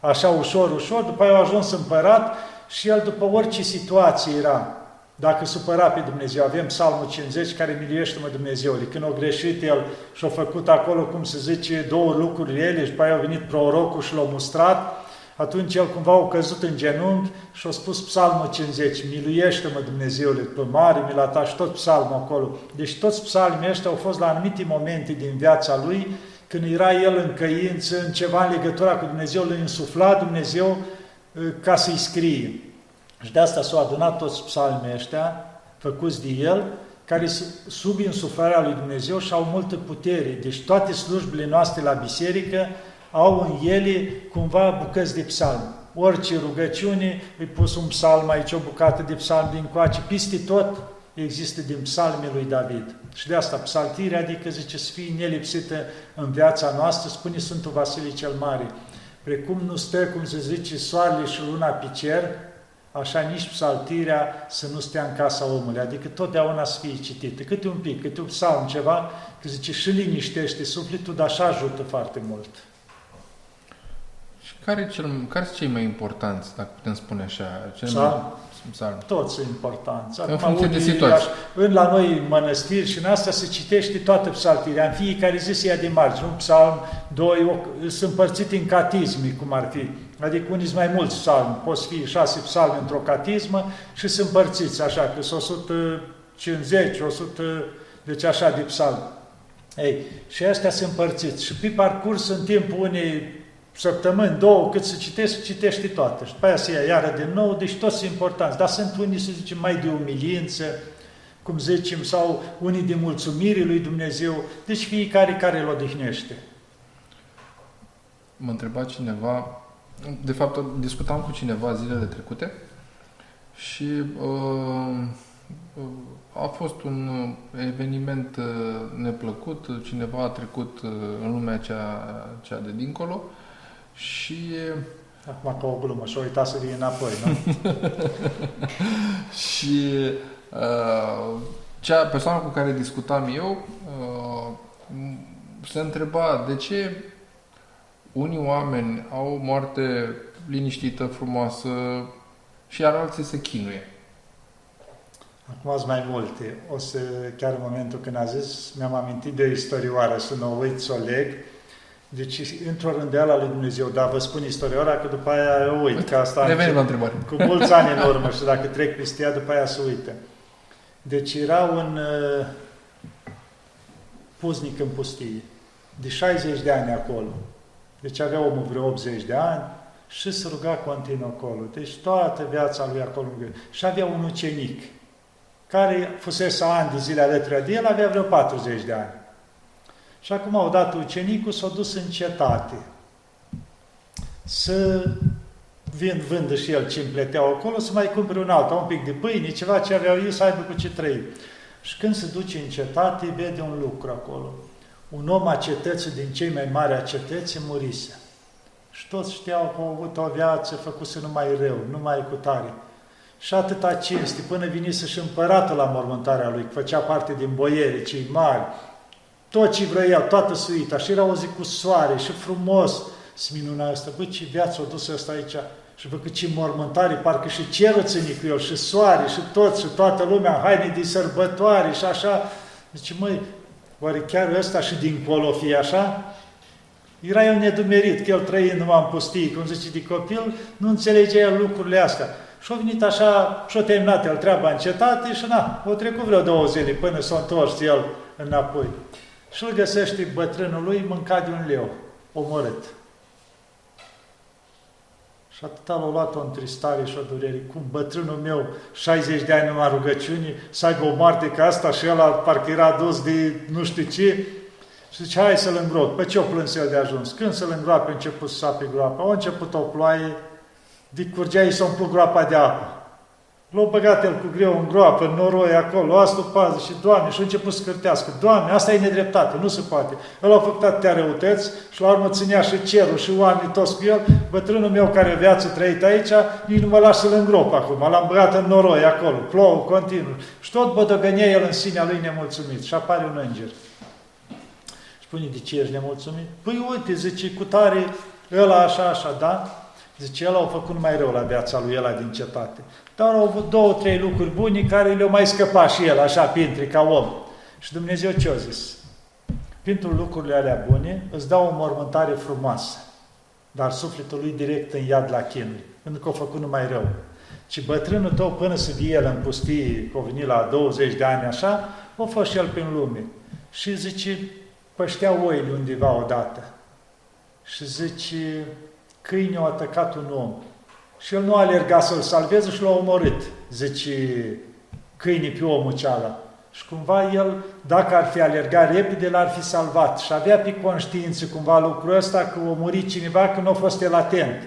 Așa ușor, ușor, după aia au ajuns împărat și el după orice situație era, dacă supăra pe Dumnezeu, avem Psalmul 50 care miliuiește-mă Dumnezeule. Când a greșit el și a făcut acolo, cum se zice, două lucruri ele și după aia a venit prorocul și l-a mustrat, atunci el cumva a căzut în genunchi și a spus psalmul 50, miluiește-mă Dumnezeule, pe mare, mi ta și tot psalmul acolo. Deci toți psalmii ăștia au fost la anumite momente din viața lui, când era el în căință, în ceva în legătura cu Dumnezeu, îl insufla Dumnezeu uh, ca să-i scrie. Și de asta s-au adunat toți psalmii ăștia, făcuți de el, care sub insuflarea lui Dumnezeu și au multă putere. Deci toate slujbele noastre la biserică au în ele cumva bucăți de psalm. Orice rugăciune, îi pus un psalm aici, o bucată de psalm din coace, piste tot există din psalmii lui David. Și de asta psaltirea, adică zice să fie nelipsită în viața noastră, spune Sfântul Vasile cel Mare. Precum nu stă, cum se zice, soarele și luna pe cer, așa nici psaltirea să nu stea în casa omului, adică totdeauna să fie citită, câte un pic, câte un psalm, ceva, că zice și liniștește sufletul, dar așa ajută foarte mult. Care, cel, care sunt cei mai importanți, dacă putem spune așa? Cel psalm? Mai, psalm. Toți sunt importanți. Acum, în funcție de situație. În la noi în mănăstiri și în asta se citește toată psaltirea. În fiecare zi se ia de margine. Un psalm, doi, sunt împărțite în catisme, cum ar fi. Adică unii sunt mai mulți psalmi. Poți fi șase psalmi într-o catismă și sunt împărțiți așa, că sunt 150, 100, deci așa de psalmi. Ei, și astea sunt împărțiți. Și pe parcurs, în timpul unei săptămâni, două, cât să citești, citești toate. Și după aia se ia iară din nou, deci toți sunt importanți. Dar sunt unii, să zicem, mai de umilință, cum zicem, sau unii de mulțumire lui Dumnezeu. Deci fiecare care îl odihnește. Mă întreba cineva, de fapt discutam cu cineva zilele trecute și uh, a fost un eveniment uh, neplăcut, cineva a trecut uh, în lumea cea, cea de dincolo și... Acum ca o glumă și-o uitat să vie înapoi, nu? și uh, cea persoană cu care discutam eu uh, se întreba de ce unii oameni au o moarte liniștită, frumoasă și iar alții se chinuie. Acum sunt mai multe. O să, chiar în momentul când a zis, mi-am amintit de o istorioară, să nu o uit, să o leg, deci, într-o rândeală lui Dumnezeu, dar vă spun istoria că după aia o uit, că asta Revenim la întrebare. cu mulți ani în urmă și dacă trec peste ea, după aia se uită. Deci era un uh, puznic în pustie, de 60 de ani acolo. Deci avea omul vreo 80 de ani și se ruga continuu acolo. Deci toată viața lui acolo. Și avea un ucenic, care fusese ani de zile alături de el, avea vreo 40 de ani. Și acum, odată ucenicul s-a dus în cetate să vin, vândă și el ce împleteau acolo, să mai cumpere un alt, un pic de pâine, ceva ce aveau ei să aibă cu ce trăi. Și când se duce în cetate, vede un lucru acolo. Un om a cetății, din cei mai mari a cetății, murise. Și toți știau că au avut o viață făcuse numai rău, numai cu tare. Și atâta cinste, până vinise și împăratul la mormântarea lui, că făcea parte din boieri, cei mari, tot ce vrea toată suita. Și era o zi cu soare și frumos. Se minuna asta. Băi, ce viață a dus asta aici. Și văd că ce mormântare, parcă și cerul ține cu el, și soare, și tot, și toată lumea, haine de sărbătoare și așa. Zice, măi, oare chiar ăsta și dincolo fie așa? Era el nedumerit, că el trăind numai în pustii, cum zice de copil, nu înțelegea el lucrurile astea. Și a venit așa, și a terminat el treaba în cetate și na, o trecut vreo două zile până s-a întors el înapoi și îl găsește bătrânul lui mâncat de un leu. omorât. Și atâta l-a luat o întristare și o durere. Cum bătrânul meu, 60 de ani numai rugăciuni, să aibă o moarte ca asta și el parcă era dus de nu știu ce. Și zice, hai să-l îngrop. Pe ce o plâns el de ajuns? Când să-l îngroape, a început să sape groapa. A început o ploaie, de curgea, i s-a umplut groapa de apă. L-a băgat el cu greu în groapă, în noroi acolo, asta pază și Doamne, și a început să cârtească. Doamne, asta e nedreptate, nu se poate. El a făcut atâtea răutăți și la urmă ținea și cerul și oamenii toți cu el. Bătrânul meu care viață trăit aici, nici nu mă las să-l îngrop acum. L-am băgat în noroi acolo, plouă continuu. Și tot bădăgănea el în sinea lui nemulțumit. Și apare un înger. Spune, de ce ești nemulțumit? Păi uite, zice, cu tare, ăla așa, așa, da? Zice, el a făcut mai rău la viața lui ăla din cetate. Dar au avut două, trei lucruri bune care le-au mai scăpat și el, așa, pintri, ca om. Și Dumnezeu ce-a zis? Pentru lucrurile alea bune îți dau o mormântare frumoasă, dar sufletul lui direct în iad la chinui, pentru că a făcut numai rău. Și bătrânul tău, până să vie el în pustie, că a venit la 20 de ani așa, a fost și el prin lume. Și zice, păștea oile undeva odată. Și zice, câine au atacat un om și el nu a alergat să-l salveze și l-a omorât, zice câinii pe omul ceala. Și cumva el, dacă ar fi alergat repede, l-ar fi salvat. Și avea pe conștiință cumva lucrul ăsta că a murit cineva când nu a fost el atent.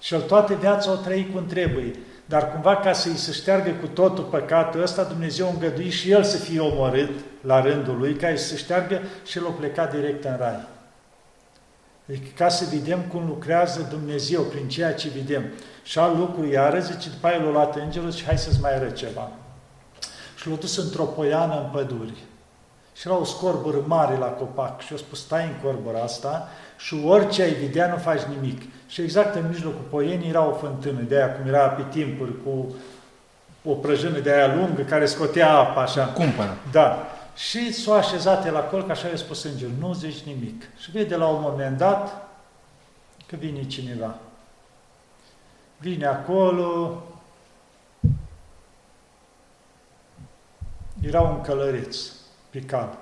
Și el toată viața o trăi cum trebuie. Dar cumva ca să-i se șteargă cu totul păcatul ăsta, Dumnezeu a îngăduit și el să fie omorât la rândul lui, ca să se șteargă și el a plecat direct în rai. Adică ca să vedem cum lucrează Dumnezeu prin ceea ce vedem. Și al lucru iară, zice, după aia l-a luat îngerul și hai să-ți mai arăt ceva. Și l-a dus într-o poiană în păduri. Și era o scorbără mare la copac și a spus, stai în corbura asta și orice ai vedea nu faci nimic. Și exact în mijlocul poienii era o fântână, de aia cum era pe timpuri, cu o prăjână de aia lungă care scotea apa așa. Cumpănă. Da. Și s-a așezat el acolo, că așa i-a spus îngerul, nu zici nimic. Și vede la un moment dat că vine cineva. Vine acolo, era un călăreț picat.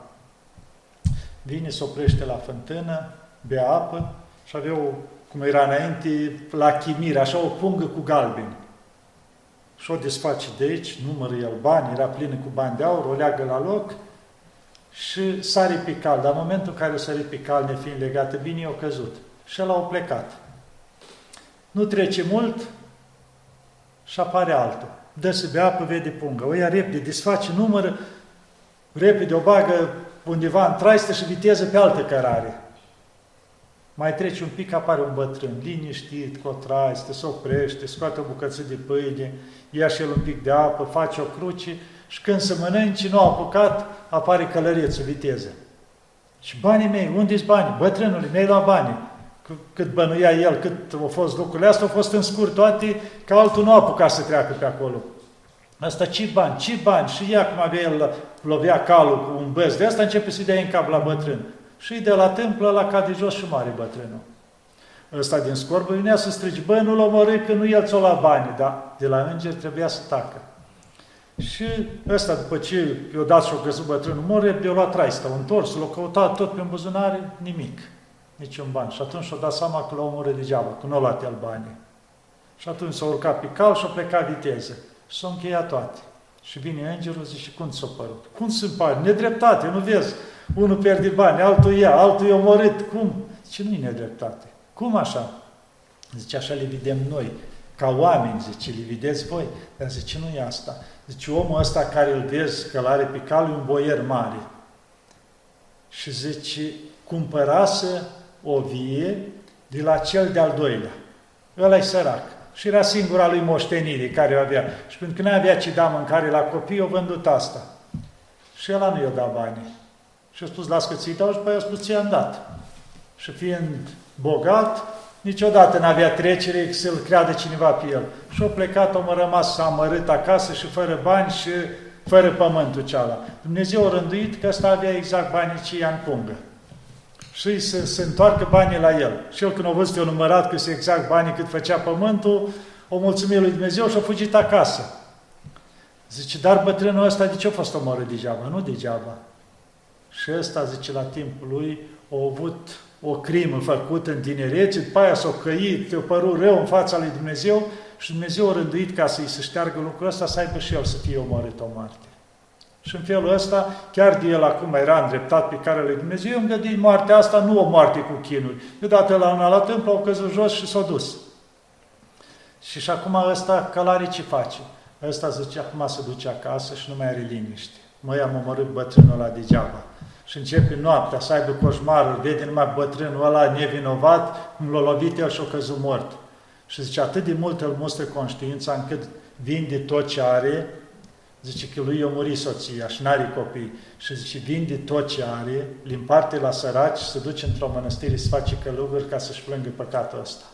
Vine, se oprește la fântână, bea apă și avea o, cum era înainte, la chimire, așa o pungă cu galbeni. Și o desface de aici, numără el bani, era plină cu bani de aur, o leagă la loc și sare pe cal. Dar în momentul în care o sare pe cal, nefiind legată bine, i-a căzut. Și el a plecat. Nu trece mult și apare altul. Dă să bea apă, vede pungă. O ia repede, desface, numără, repede o bagă undeva în traistă și viteză pe altă cărare. Mai trece un pic, apare un bătrân, liniștit, cu o traistă, se oprește, scoate o bucăță de pâine, ia și el un pic de apă, face o cruce și când se mănânci, nu a apucat, apare călărețul, viteză. Și banii mei, unde-s banii? Bătrânule, mi-ai luat banii cât bănuia el, cât au fost lucrurile astea, au fost în scurt toate, că altul nu a apucat să treacă pe acolo. Asta ce bani, ce bani? Și ea, cum avea el, lovea calul cu un băz de asta, începe să-i dea în cap la bătrân. Și de la tâmplă la cade jos și mare bătrânul. Ăsta din scorbă venea să strige, bă, nu-l omorâ, că nu el ți-o la bani, dar de la înger trebuia să tacă. Și ăsta, după ce i-a dat și-o căzut bătrânul, mor, i-a luat traista, a întors, l-a căutat tot pe buzunare, nimic niciun ban. Și atunci și-a dat seama că l-a omorât degeaba, că nu a luat el banii. Și atunci s-a urcat pe cal și a plecat viteză. Și s-a încheiat toate. Și vine îngerul, zice, cum ți-a părut? Cum sunt bani? Nedreptate, nu vezi? Unul pierde bani, altul ia, altul e omorât. Cum? Zice, nu e nedreptate. Cum așa? Zice, așa le vedem noi, ca oameni, zice, le vedeți voi. Dar zice, nu e asta. Zice, omul ăsta care îl vezi că l-are pe cal e un boier mare. Și zice, cumpărase o vie de la cel de-al doilea. ăla e sărac. Și era singura lui moștenire care o avea. Și pentru că nu avea ce da mâncare la copii, o vândut asta. Și ăla nu i-a dat banii. Și a spus, las că ți-i dau și după a spus, ți-am dat. Și fiind bogat, niciodată n-avea trecere să-l creadă cineva pe el. Și a plecat, a rămas amărât acasă și fără bani și fără pământul ceala. Dumnezeu a rânduit că ăsta avea exact banii ce ia în pungă și să se întoarcă banii la el. Și el când a văzut, eu numărat că se exact banii cât făcea pământul, o mulțumit lui Dumnezeu și a fugit acasă. Zice, dar bătrânul ăsta de ce a fost omorât degeaba? Nu degeaba. Și ăsta, zice, la timpul lui, a avut o crimă făcută în tinerețe, după aia s-o căit, te-o părut rău în fața lui Dumnezeu și Dumnezeu a rânduit ca să-i se șteargă lucrul ăsta, să aibă și el să fie omorât o moarte. Și în felul ăsta, chiar de el acum era îndreptat pe care lui Dumnezeu, îmi gândit moartea asta, nu o moarte cu chinuri. Deodată la un la templu, au căzut jos și s-au dus. Și și acum ăsta, călare ce face? Ăsta zice, acum se duce acasă și nu mai are liniște. Măi, am omorât bătrânul ăla degeaba. Și începe noaptea să aibă coșmarul, vede numai bătrânul ăla nevinovat, cum l-a lovit el și a căzut mort. Și zice, atât de mult îl mustră conștiința încât vinde tot ce are, zice că lui i-a murit soția și n-are copii. Și zice, vinde tot ce are, îl împarte la săraci și se duce într-o mănăstire să face călugări ca să-și plângă păcatul ăsta.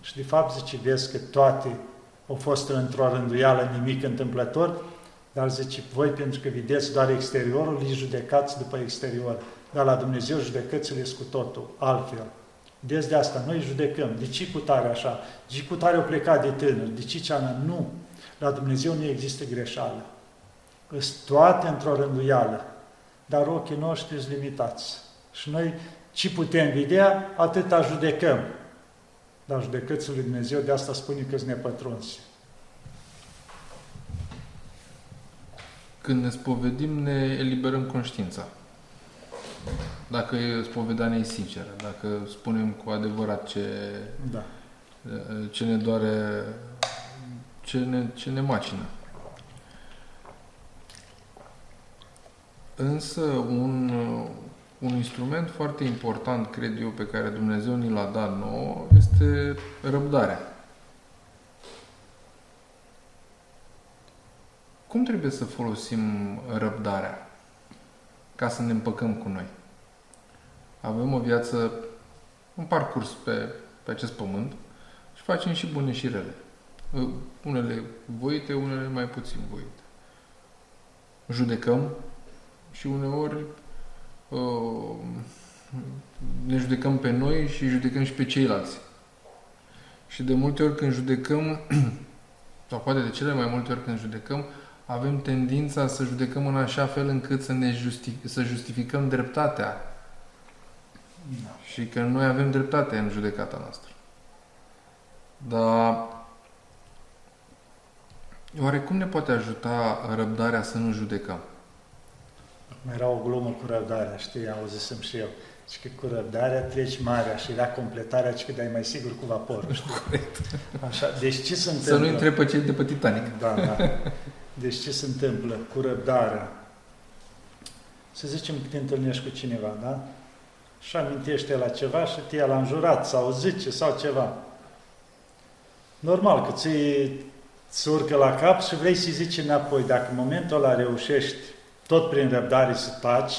Și de fapt zice, vezi că toate au fost într-o rânduială nimic întâmplător, dar zice, voi pentru că vedeți doar exteriorul, îi judecați după exterior. Dar la Dumnezeu judecățile sunt cu totul, altfel. Deci de asta noi judecăm. De ce cu tare așa? De ce cu tare o plecat de tânăr? De ce ceana? Nu. La Dumnezeu nu există greșeală. Îs toate într-o rânduială. Dar ochii noștri sunt limitați. Și noi ce putem vedea, atâta judecăm. Dar judecățul lui Dumnezeu de asta spune că sunt nepătrunsi. Când ne spovedim, ne eliberăm conștiința. Dacă spovedania e sinceră, dacă spunem cu adevărat ce, da. ce ne doare, ce ne, ce ne macină. Însă un, un instrument foarte important, cred eu, pe care Dumnezeu ni l-a dat nouă, este răbdarea. Cum trebuie să folosim răbdarea ca să ne împăcăm cu noi? Avem o viață, un parcurs pe, pe acest pământ și facem și bune și rele. Unele voite, unele mai puțin voite. Judecăm și uneori uh, ne judecăm pe noi și judecăm și pe ceilalți. Și de multe ori când judecăm, sau poate de cele mai multe ori când judecăm, avem tendința să judecăm în așa fel încât să ne justific- să justificăm dreptatea. Da. Și că noi avem dreptate în judecata noastră. Dar oare cum ne poate ajuta răbdarea să nu judecăm? Mai era o glumă cu răbdarea, știi, auzisem și eu. Și că cu răbdarea treci marea și era completarea, și că dai mai sigur cu vaporul, știi? Corect. Așa, deci ce se întâmplă? Să nu întreb pe cei de pe Titanic. Da, da. Deci ce se întâmplă cu răbdarea? Să zicem că te întâlnești cu cineva, da? Și amintește la ceva și te l-a înjurat sau zice sau ceva. Normal că ți urcă la cap și vrei să-i zici înapoi. Dacă în momentul ăla reușești tot prin răbdare să taci,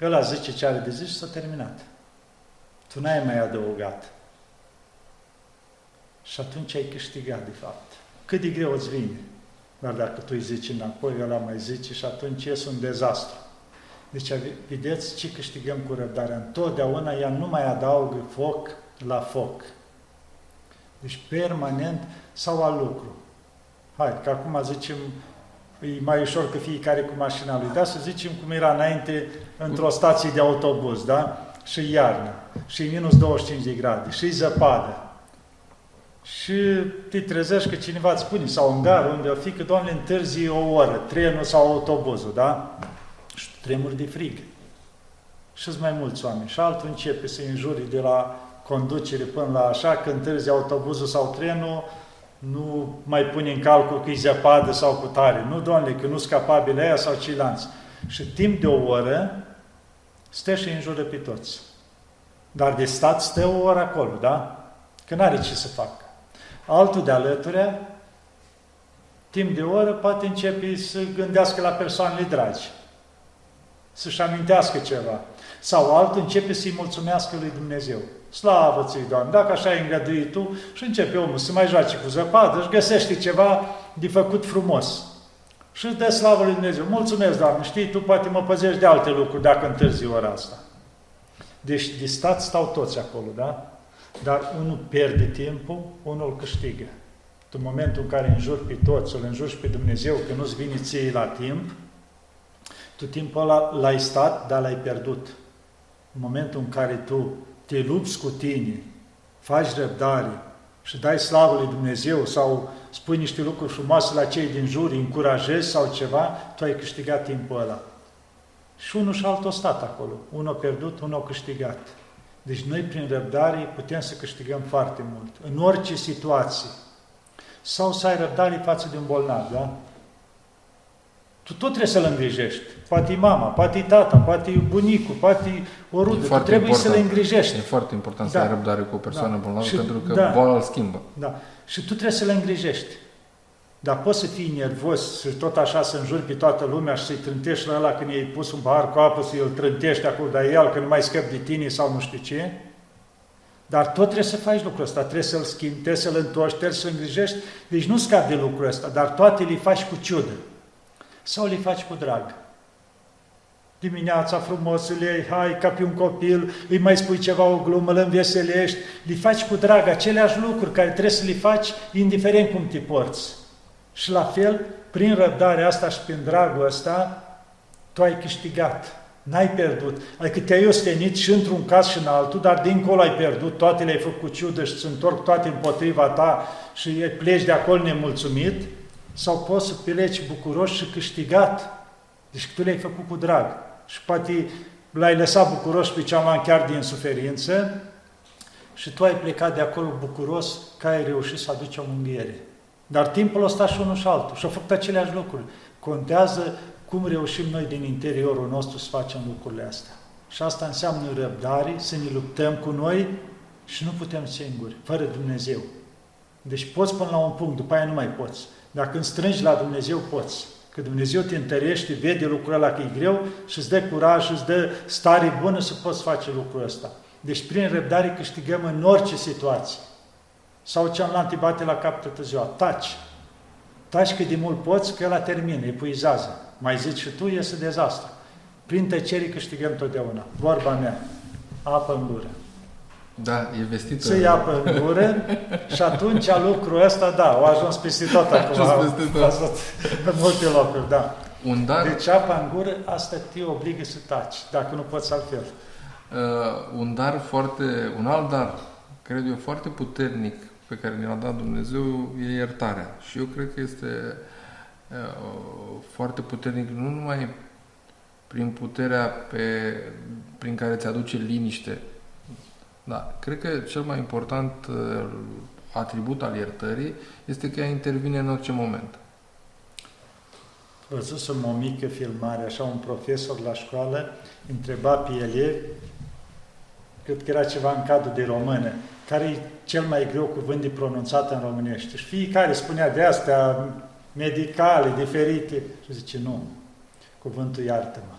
ăla zice ce are de zis și s-a terminat. Tu n-ai mai adăugat. Și atunci ai câștigat, de fapt. Cât de greu îți vine. Dar dacă tu îi zici înapoi, ăla mai zice și atunci ies un dezastru. Deci, vedeți ce câștigăm cu răbdarea. Întotdeauna ea nu mai adaugă foc la foc. Deci, permanent sau al lucru. Hai, că acum zicem, e mai ușor că fiecare cu mașina lui, da? Să zicem cum era înainte într-o stație de autobuz, da? Și iarnă, și minus 25 de grade, și zăpadă și te trezești că cineva îți spune, sau în gară, unde o fi, că, Doamne, întârzi o oră, trenul sau autobuzul, da? Și tremuri de frig. Și mai mulți oameni. Și altul începe să înjuri de la conducere până la așa, că întârzi autobuzul sau trenul, nu mai pune în calcul că e zăpadă sau cu tare. Nu, Doamne, că nu scapabile aia sau ceilalți. Și timp de o oră, stă și înjură pe toți. Dar de stat stă o oră acolo, da? Că n-are ce să facă. Altul de alături, timp de oră, poate începe să gândească la persoanele dragi, să-și amintească ceva. Sau altul începe să-i mulțumească lui Dumnezeu. Slavă ți Doamne! Dacă așa ai îngăduit tu, și începe omul să mai joace cu zăpadă, își găsește ceva de făcut frumos. Și îți dă slavă lui Dumnezeu. Mulțumesc, Doamne, știi, tu poate mă păzești de alte lucruri dacă întârzi ora asta. Deci, de stat stau toți acolo, da? Dar unul pierde timpul, unul îl câștigă. Tu, în momentul în care înjuri pe toți, îl înjuri pe Dumnezeu, că nu-ți vine ție la timp, tu timpul ăla l-ai stat, dar l-ai pierdut. în momentul în care tu te lupți cu tine, faci răbdare și dai slavă lui Dumnezeu sau spui niște lucruri frumoase la cei din jur, încurajezi sau ceva, tu ai câștigat timpul ăla. Și unul și altul stat acolo. Unul a pierdut, unul a câștigat. Deci noi prin răbdare putem să câștigăm foarte mult. În orice situație. Sau să ai răbdare față de un bolnav, da? Tu tot trebuie să-l îngrijești. Poate mama, poate tata, poate bunicul, poate o rudă. Tu trebuie să-l îngrijești. E foarte important da. să ai răbdare cu o persoană da. bolnavă, și, pentru că da. boala îl schimbă. Da. Și tu trebuie să-l îngrijești. Dar poți să fii nervos și tot așa să înjuri pe toată lumea și să-i trântești la ăla când i-ai pus un pahar cu apă, să-i trântești acolo, dar el că nu mai scăp de tine sau nu știu ce. Dar tot trebuie să faci lucrul ăsta, trebuie să-l schimbi, trebuie să-l întorci, trebuie să-l îngrijești. Deci nu scapi de lucrul ăsta, dar toate le faci cu ciudă. Sau le faci cu drag. Dimineața frumos îl iei, hai, ca pe un copil, îi mai spui ceva, o glumă, îl înveselești, le faci cu drag aceleași lucruri care trebuie să le faci indiferent cum te porți. Și la fel, prin răbdarea asta și prin dragul ăsta, tu ai câștigat. N-ai pierdut. Adică te-ai ostenit și într-un caz și în altul, dar dincolo ai pierdut, toate le-ai făcut ciudă și îți întorc toate împotriva ta și pleci de acolo nemulțumit, sau poți să pleci bucuros și câștigat. Deci tu le-ai făcut cu drag. Și poate l-ai lăsat bucuros pe cealaltă chiar din suferință și tu ai plecat de acolo bucuros că ai reușit să aduci o mânghiere. Dar timpul ăsta și unul și altul. Și au făcut aceleași lucruri. Contează cum reușim noi din interiorul nostru să facem lucrurile astea. Și asta înseamnă răbdare, să ne luptăm cu noi și nu putem singuri, fără Dumnezeu. Deci poți până la un punct, după aia nu mai poți. Dacă îți strângi la Dumnezeu, poți. Că Dumnezeu te întărește, vede lucrul ăla că e greu și îți dă curaj, îți dă stare bună să poți face lucrul ăsta. Deci prin răbdare câștigăm în orice situație. Sau ce am te bate la cap toată ziua. Taci. Taci cât de mult poți, că la termină, epuizează. Mai zici și tu, iese dezastru. Prin tăcere câștigăm totdeauna. Vorba mea. Apă în gură. Da, e vestită. Să ia apă în gură și atunci lucrul ăsta, da, au ajuns peste tot acum. A ajuns peste tot. În multe locuri, da. Un dar... Deci apa în gură, asta te obligă să taci, dacă nu poți altfel. Uh, un dar foarte, un alt dar, cred eu, foarte puternic pe care ne-a dat Dumnezeu e iertarea. Și eu cred că este foarte puternic, nu numai prin puterea pe, prin care îți aduce liniște. Da, cred că cel mai important atribut al iertării este că ea intervine în orice moment. Văzusem o mică filmare, așa un profesor la școală întreba pe elevi, cred că era ceva în cadrul de română, care e cel mai greu cuvânt de pronunțat în românește. Și fiecare spunea de astea medicale diferite. Și zice, nu, cuvântul iartă-mă.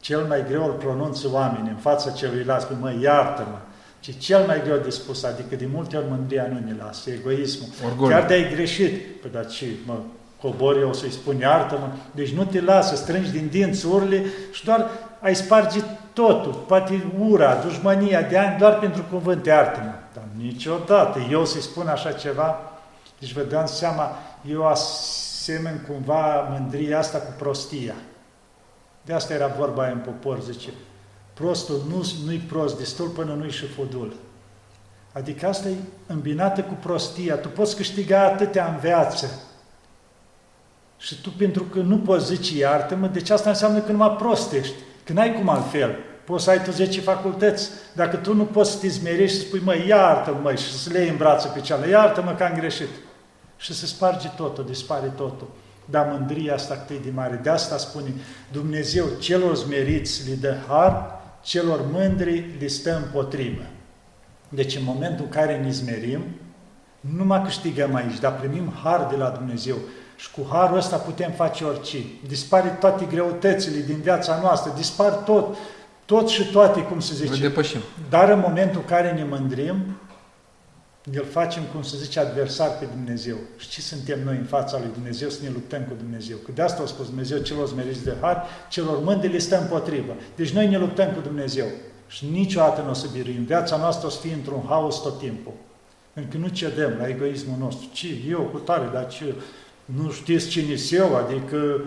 Cel mai greu îl pronunță oamenii în fața celuilalt, spune, mă, iartă-mă. Ce cel mai greu de spus, adică de multe ori mândria nu ne lasă, egoismul. Orgoliu. Chiar de ai greșit, păi dar ce, mă, cobor eu să-i spun iartă-mă, deci nu te lasă, strângi din dinți urle și doar ai sparge totul, poate ura, dușmania de ani, doar pentru cuvânt iartă-mă. Dar niciodată eu să-i spun așa ceva, deci vă dați seama, eu asemăn cumva mândria asta cu prostia. De asta era vorba aia în popor, zice, prostul nu, nu-i prost destul până nu-i și fudul. Adică asta e îmbinată cu prostia. Tu poți câștiga atâtea în viață. Și tu, pentru că nu poți zice iartă-mă, deci asta înseamnă că numai prostești, că n-ai cum altfel. Poți să ai tu 10 facultăți. Dacă tu nu poți să te zmerești și să spui, mă, iartă-mă, și să le iei în brațe pe cealaltă, iartă-mă că am greșit. Și se sparge totul, dispare totul. Dar mândria asta cât e de mare. De asta spune Dumnezeu, celor zmeriți li dă har, celor mândri li stă împotrivă. Deci în momentul în care ne zmerim, nu mai câștigăm aici, dar primim har de la Dumnezeu. Și cu harul ăsta putem face orice. Dispare toate greutățile din viața noastră, dispar tot, tot și toate, cum se zice. depășim. Dar în momentul în care ne mândrim, îl facem, cum se zice, adversar pe Dumnezeu. Și ce suntem noi în fața lui Dumnezeu să ne luptăm cu Dumnezeu? Că de asta a spus Dumnezeu celor smeriți de har, celor mândri le stă împotrivă. Deci noi ne luptăm cu Dumnezeu. Și niciodată nu o să biruim. Viața noastră o să fie într-un haos tot timpul. Pentru că nu cedăm la egoismul nostru. Ce? Eu cu tare, dar ce? Nu știți cine eu? Adică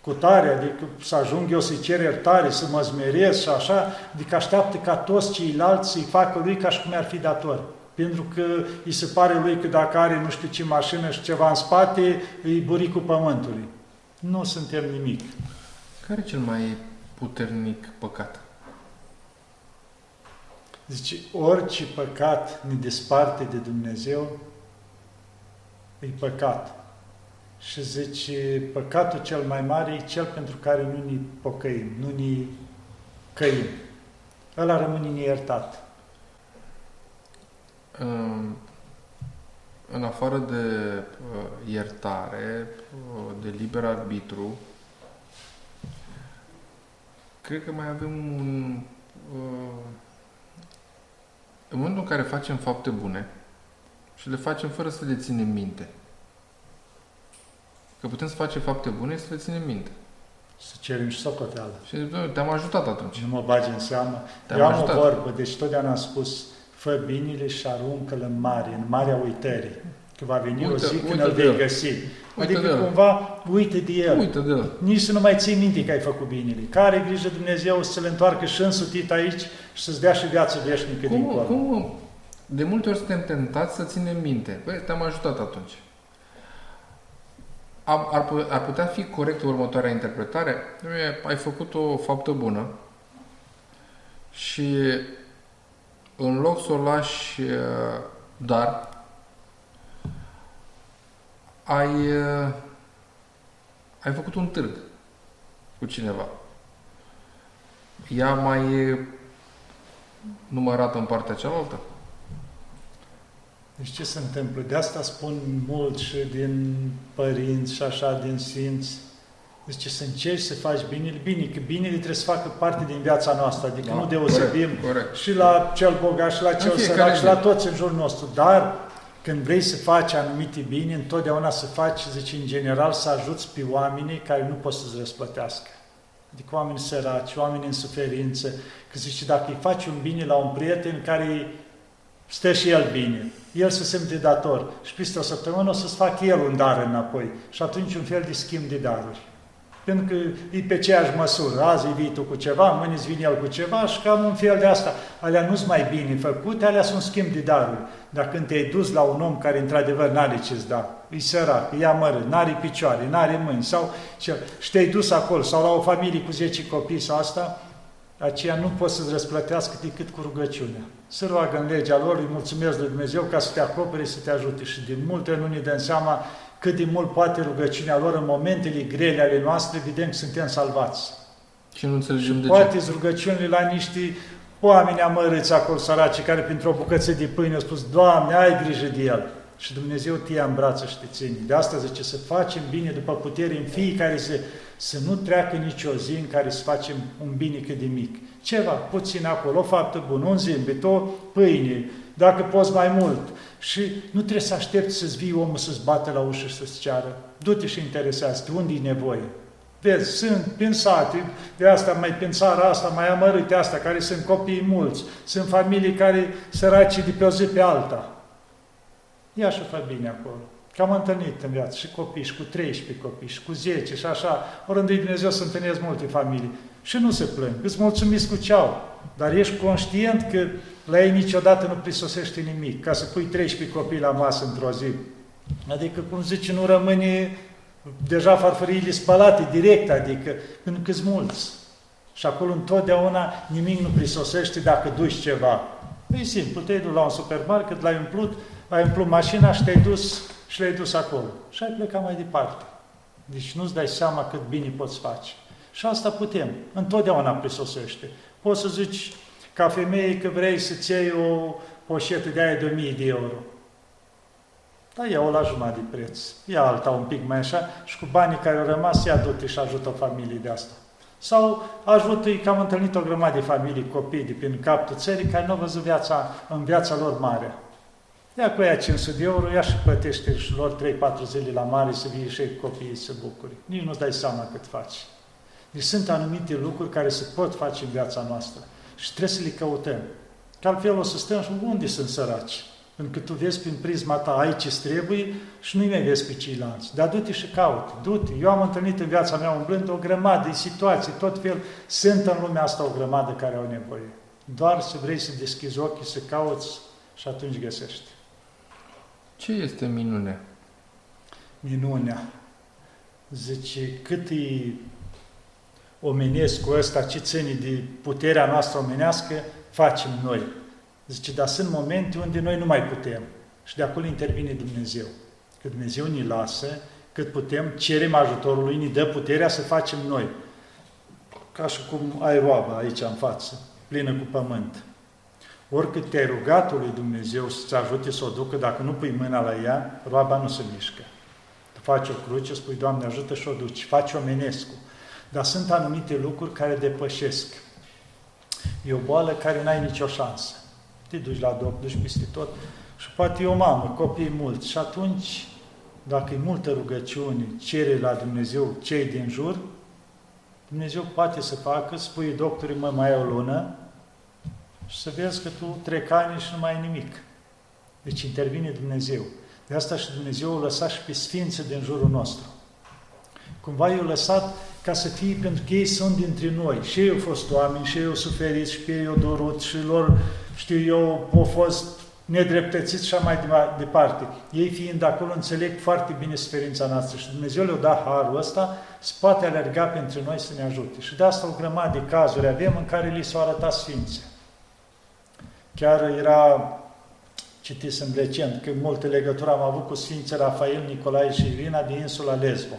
cu tare, adică să ajung eu să-i cer iertare, să mă zmeresc și așa, adică așteaptă ca toți ceilalți să-i facă lui ca și cum ar fi dator. Pentru că îi se pare lui că dacă are nu știu ce mașină și ceva în spate, îi buricul pământului. Nu suntem nimic. Care e cel mai puternic păcat? Zice, orice păcat ne desparte de Dumnezeu, e păcat. Și zice, păcatul cel mai mare e cel pentru care nu ne pocăim, nu ne căim. Ăla rămâne neiertat. În afară de uh, iertare, uh, de liber arbitru, cred că mai avem un... Uh, în momentul în care facem fapte bune și le facem fără să le ținem minte, Că putem să facem fapte bune să le ținem minte. Să cerem și socoteală. Și te-am ajutat atunci. Nu mă bagi în seamă. Te-am Eu am ajutat. o vorbă, deci totdeauna am spus, fă binele și aruncă-l în mare, în marea uitării. Că va veni uite, o zi când îl vei găsi. Uite adică cumva, uite de el. Uite de el. Nici să nu mai ții minte că ai făcut binele. Care grijă Dumnezeu să le întoarcă și însutit aici și să-ți dea și viață veșnică cum, dincolo. Cum? De multe ori suntem tentați să ținem minte. Păi, te-am ajutat atunci ar, ar putea fi corect următoarea interpretare? Ai făcut o faptă bună și în loc să o lași uh, dar, ai, uh, ai făcut un târg cu cineva. Ea mai e numărată în partea cealaltă? Deci ce se întâmplă? De asta spun mult și din părinți și așa, din sfinți. Deci să încerci să faci binele, bine, că binele trebuie să facă parte din viața noastră, adică da, nu deosebim corect, corect. și la cel bogat și la cel sărac și la toți în jurul nostru, dar când vrei să faci anumite bine, întotdeauna să faci, zice, în general, să ajuți pe oamenii care nu pot să-ți răsplătească. Adică oameni săraci, oameni în suferință, că zice, dacă îi faci un bine la un prieten care stă și el bine, el se simte dator și peste o săptămână o să-ți fac el un dar înapoi și atunci un fel de schimb de daruri. Pentru că e pe aceeași măsură. Azi vii tu cu ceva, mâine îți vine el cu ceva și cam un fel de asta. Alea nu sunt mai bine făcute, alea sunt schimb de daruri. Dar când te-ai dus la un om care într-adevăr n-are ce-ți da, e sărac, e amărât, n-are picioare, n-are mâini, sau ce, și te-ai dus acolo, sau la o familie cu 10 copii sau asta, aceea nu poți să-ți răsplătească decât cu rugăciunea. Să roagă în legea lor, îi mulțumesc lui Dumnezeu ca să te acopere, să te ajute. Și din multe nu ne dăm seama cât de mult poate rugăciunea lor în momentele grele ale noastre, vedem că suntem salvați. Și nu înțelegem de poate ce. rugăciunile la niște oameni amărâți acolo, săraci, care printr-o bucăță de pâine au spus, Doamne, ai grijă de el. Și Dumnezeu te ia în brață și te ține. De asta zice să facem bine după putere în fiecare zi, să nu treacă nicio zi în care să facem un bine cât de mic. Ceva, puțin acolo, o faptă bună, un zâmbet, o pâine, dacă poți mai mult. Și nu trebuie să aștepți să-ți vii omul să-ți bată la ușă și să-ți ceară. Du-te și interesează unde e nevoie. Vezi, sunt pensate, de asta mai pensarea asta, mai amărâte asta, care sunt copii mulți, sunt familii care săraci de pe o zi pe alta. Ia și fă bine acolo. Că am întâlnit în viață și copii, și cu 13 copii, și cu 10, și așa. Oricând Dumnezeu să întâlnesc multe familii. Și nu se plâng, îți mulțumiți cu ce au. Dar ești conștient că la ei niciodată nu prisosește nimic, ca să pui 13 copii la masă într-o zi. Adică, cum zice, nu rămâne deja farfuriile spălate direct, adică, pentru că mulți. Și acolo întotdeauna nimic nu prisosește dacă duci ceva. E simplu, te-ai dus la un supermarket, l-ai umplut, ai umplut mașina și te-ai dus și le-ai dus acolo. Și ai plecat mai departe. Deci nu-ți dai seama cât bine poți face. Și asta putem. Întotdeauna prisosește. Poți să zici ca femeie că vrei să-ți iei o poșetă de aia de 1000 de euro. Da, ia-o la jumătate de preț. Ia alta un pic mai așa și cu banii care au rămas, ia du și ajută o familie de asta. Sau ajută că am întâlnit o grămadă de familii, copii de prin capul țării care nu au văzut viața, în viața lor mare. Ia cu ea 500 de euro, ia și plătește și lor 3-4 zile la mare să vii și copiii să bucuri. Nici nu dai seama cât faci. Deci sunt anumite lucruri care se pot face în viața noastră și trebuie să le căutăm. Că altfel o să stăm și unde sunt săraci? Pentru că tu vezi prin prisma ta, ai ce trebuie și nu-i mai vezi pe ceilalți. Dar du-te și caută, du-te. Eu am întâlnit în viața mea umblând o grămadă de situații, tot fel. Sunt în lumea asta o grămadă care au nevoie. Doar să vrei să deschizi ochii, să cauți și atunci găsești. Ce este minunea? Minunea. Zice, cât e omenesc cu ăsta, ce ține de puterea noastră omenească, facem noi. Zice, dar sunt momente unde noi nu mai putem. Și de acolo intervine Dumnezeu. Că Dumnezeu ne lasă, cât putem, cerem ajutorul Lui, ne dă puterea să facem noi. Ca și cum ai roaba aici în față, plină cu pământ. Oricât te-ai rugat lui Dumnezeu să-ți ajute să o ducă, dacă nu pui mâna la ea, roaba nu se mișcă. Tu faci o cruce, spui, Doamne, ajută și o duci, faci omenescu. Dar sunt anumite lucruri care depășesc. E o boală care n-ai nicio șansă. Te duci la doctor, duci peste tot și poate e o mamă, copii mulți și atunci, dacă e multă rugăciune, cere la Dumnezeu cei din jur, Dumnezeu poate să facă, spui doctorului, mă, mai ai o lună, și să vezi că tu trec ani și nu mai ai nimic. Deci intervine Dumnezeu. De asta și Dumnezeu o lăsat și pe sfinții din jurul nostru. Cumva i-a lăsat ca să fie, pentru că ei sunt dintre noi. Și ei au fost oameni, și ei au suferit, și pe ei au dorut, și lor, știu eu, au fost nedreptățiți și așa mai departe. Ei fiind acolo, înțeleg foarte bine suferința noastră și Dumnezeu le-a dat harul ăsta, să poate alerga pentru noi să ne ajute. Și de asta o grămadă de cazuri avem în care li s-au arătat sfințe. Chiar era, citisem recent, că multe legături am avut cu Sfinții Rafael, Nicolae și Irina din insula Lesbo.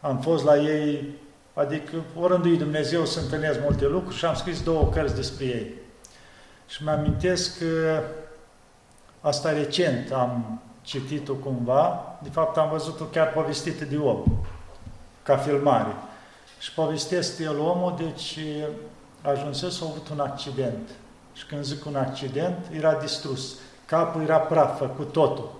Am fost la ei, adică orându-i Dumnezeu să întâlnesc multe lucruri și am scris două cărți despre ei. Și mă amintesc că asta recent am citit-o cumva, de fapt am văzut-o chiar povestită de om, ca filmare. Și povestesc el omul, deci ajunsese să a avut un accident și când zic un accident, era distrus. Capul era praf, făcut totul.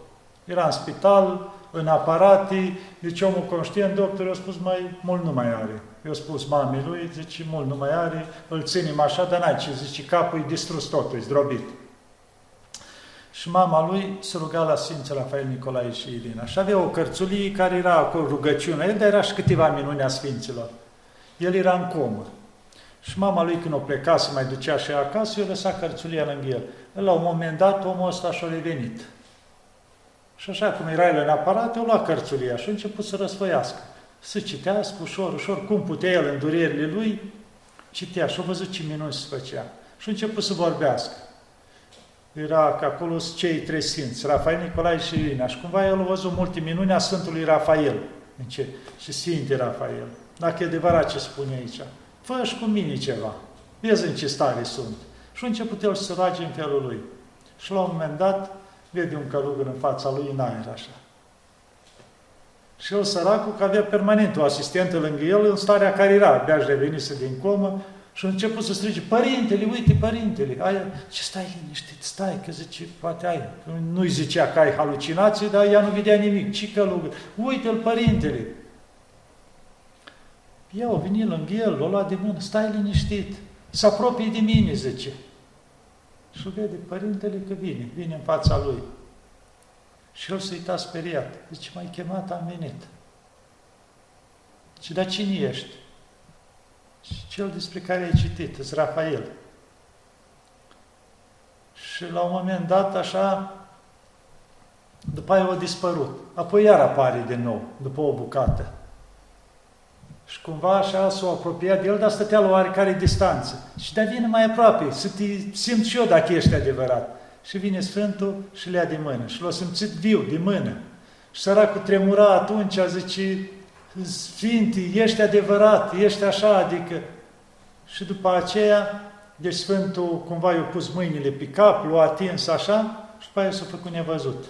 Era în spital, în aparate, deci omul conștient, doctorul a spus, mai mult nu mai are. Eu a spus mamei lui, zice, mult nu mai are, îl ținem așa, dar n-ai ce, zice, capul e distrus totul, e zdrobit. Și mama lui se ruga la Sfinții Rafael Nicolae și Irina. Și avea o cărțulie care era acolo rugăciune, el, dar era și câteva minuni a Sfinților. El era în comă. Și mama lui când o pleca să mai ducea și acasă, eu lăsa cărțulia lângă el. La un moment dat, omul ăsta și-a revenit. Și așa cum era el în aparat, eu lua cărțulia și a început să răsfăiască. Să citească ușor, ușor, cum putea el în durerile lui, citea și a văzut ce minuni se făcea. Și a început să vorbească. Era că acolo sunt cei trei sfinți, Rafael, Nicolae și Irina. Și cumva el a văzut multe minuni a Sfântului Rafael. În ce? Și Sfinte Rafael. Dacă e adevărat ce spune aici fă și cu mine ceva, vezi în ce stare sunt. Și a început el să roage în felul lui. Și la un moment dat, vede un călugăr în fața lui în aer, așa. Și el, săracul, că avea permanent o asistentă lângă el în starea care era, abia își revenise din comă, și a început să strige, părintele, uite, părintele, aia, ce stai liniștit, stai, că zice, poate ai. Nu-i zicea că ai halucinații, dar ea nu vedea nimic, ce călugăr, uite-l, părintele. Ea a venit lângă el, l-a luat de mână, stai liniștit, să apropie de mine, zice. Și vede părintele că vine, vine în fața lui. Și el se uita speriat. Zice, m-ai chemat, am venit. Și dar cine ești? Și cel despre care ai citit, îți Rafael. Și la un moment dat, așa, după aia a dispărut. Apoi iar apare din nou, după o bucată. Și cumva așa s-o apropiat de el, dar stătea la oarecare distanță. Și de vine mai aproape, să te simt și eu dacă ești adevărat. Și vine Sfântul și le ia de mână. Și l-a simțit viu, de mână. Și săracul tremura atunci, a zice, Sfinte, ești adevărat, ești așa, adică... Și după aceea, deci Sfântul cumva i-a pus mâinile pe cap, l-a atins așa și după aia s-a făcut nevăzut.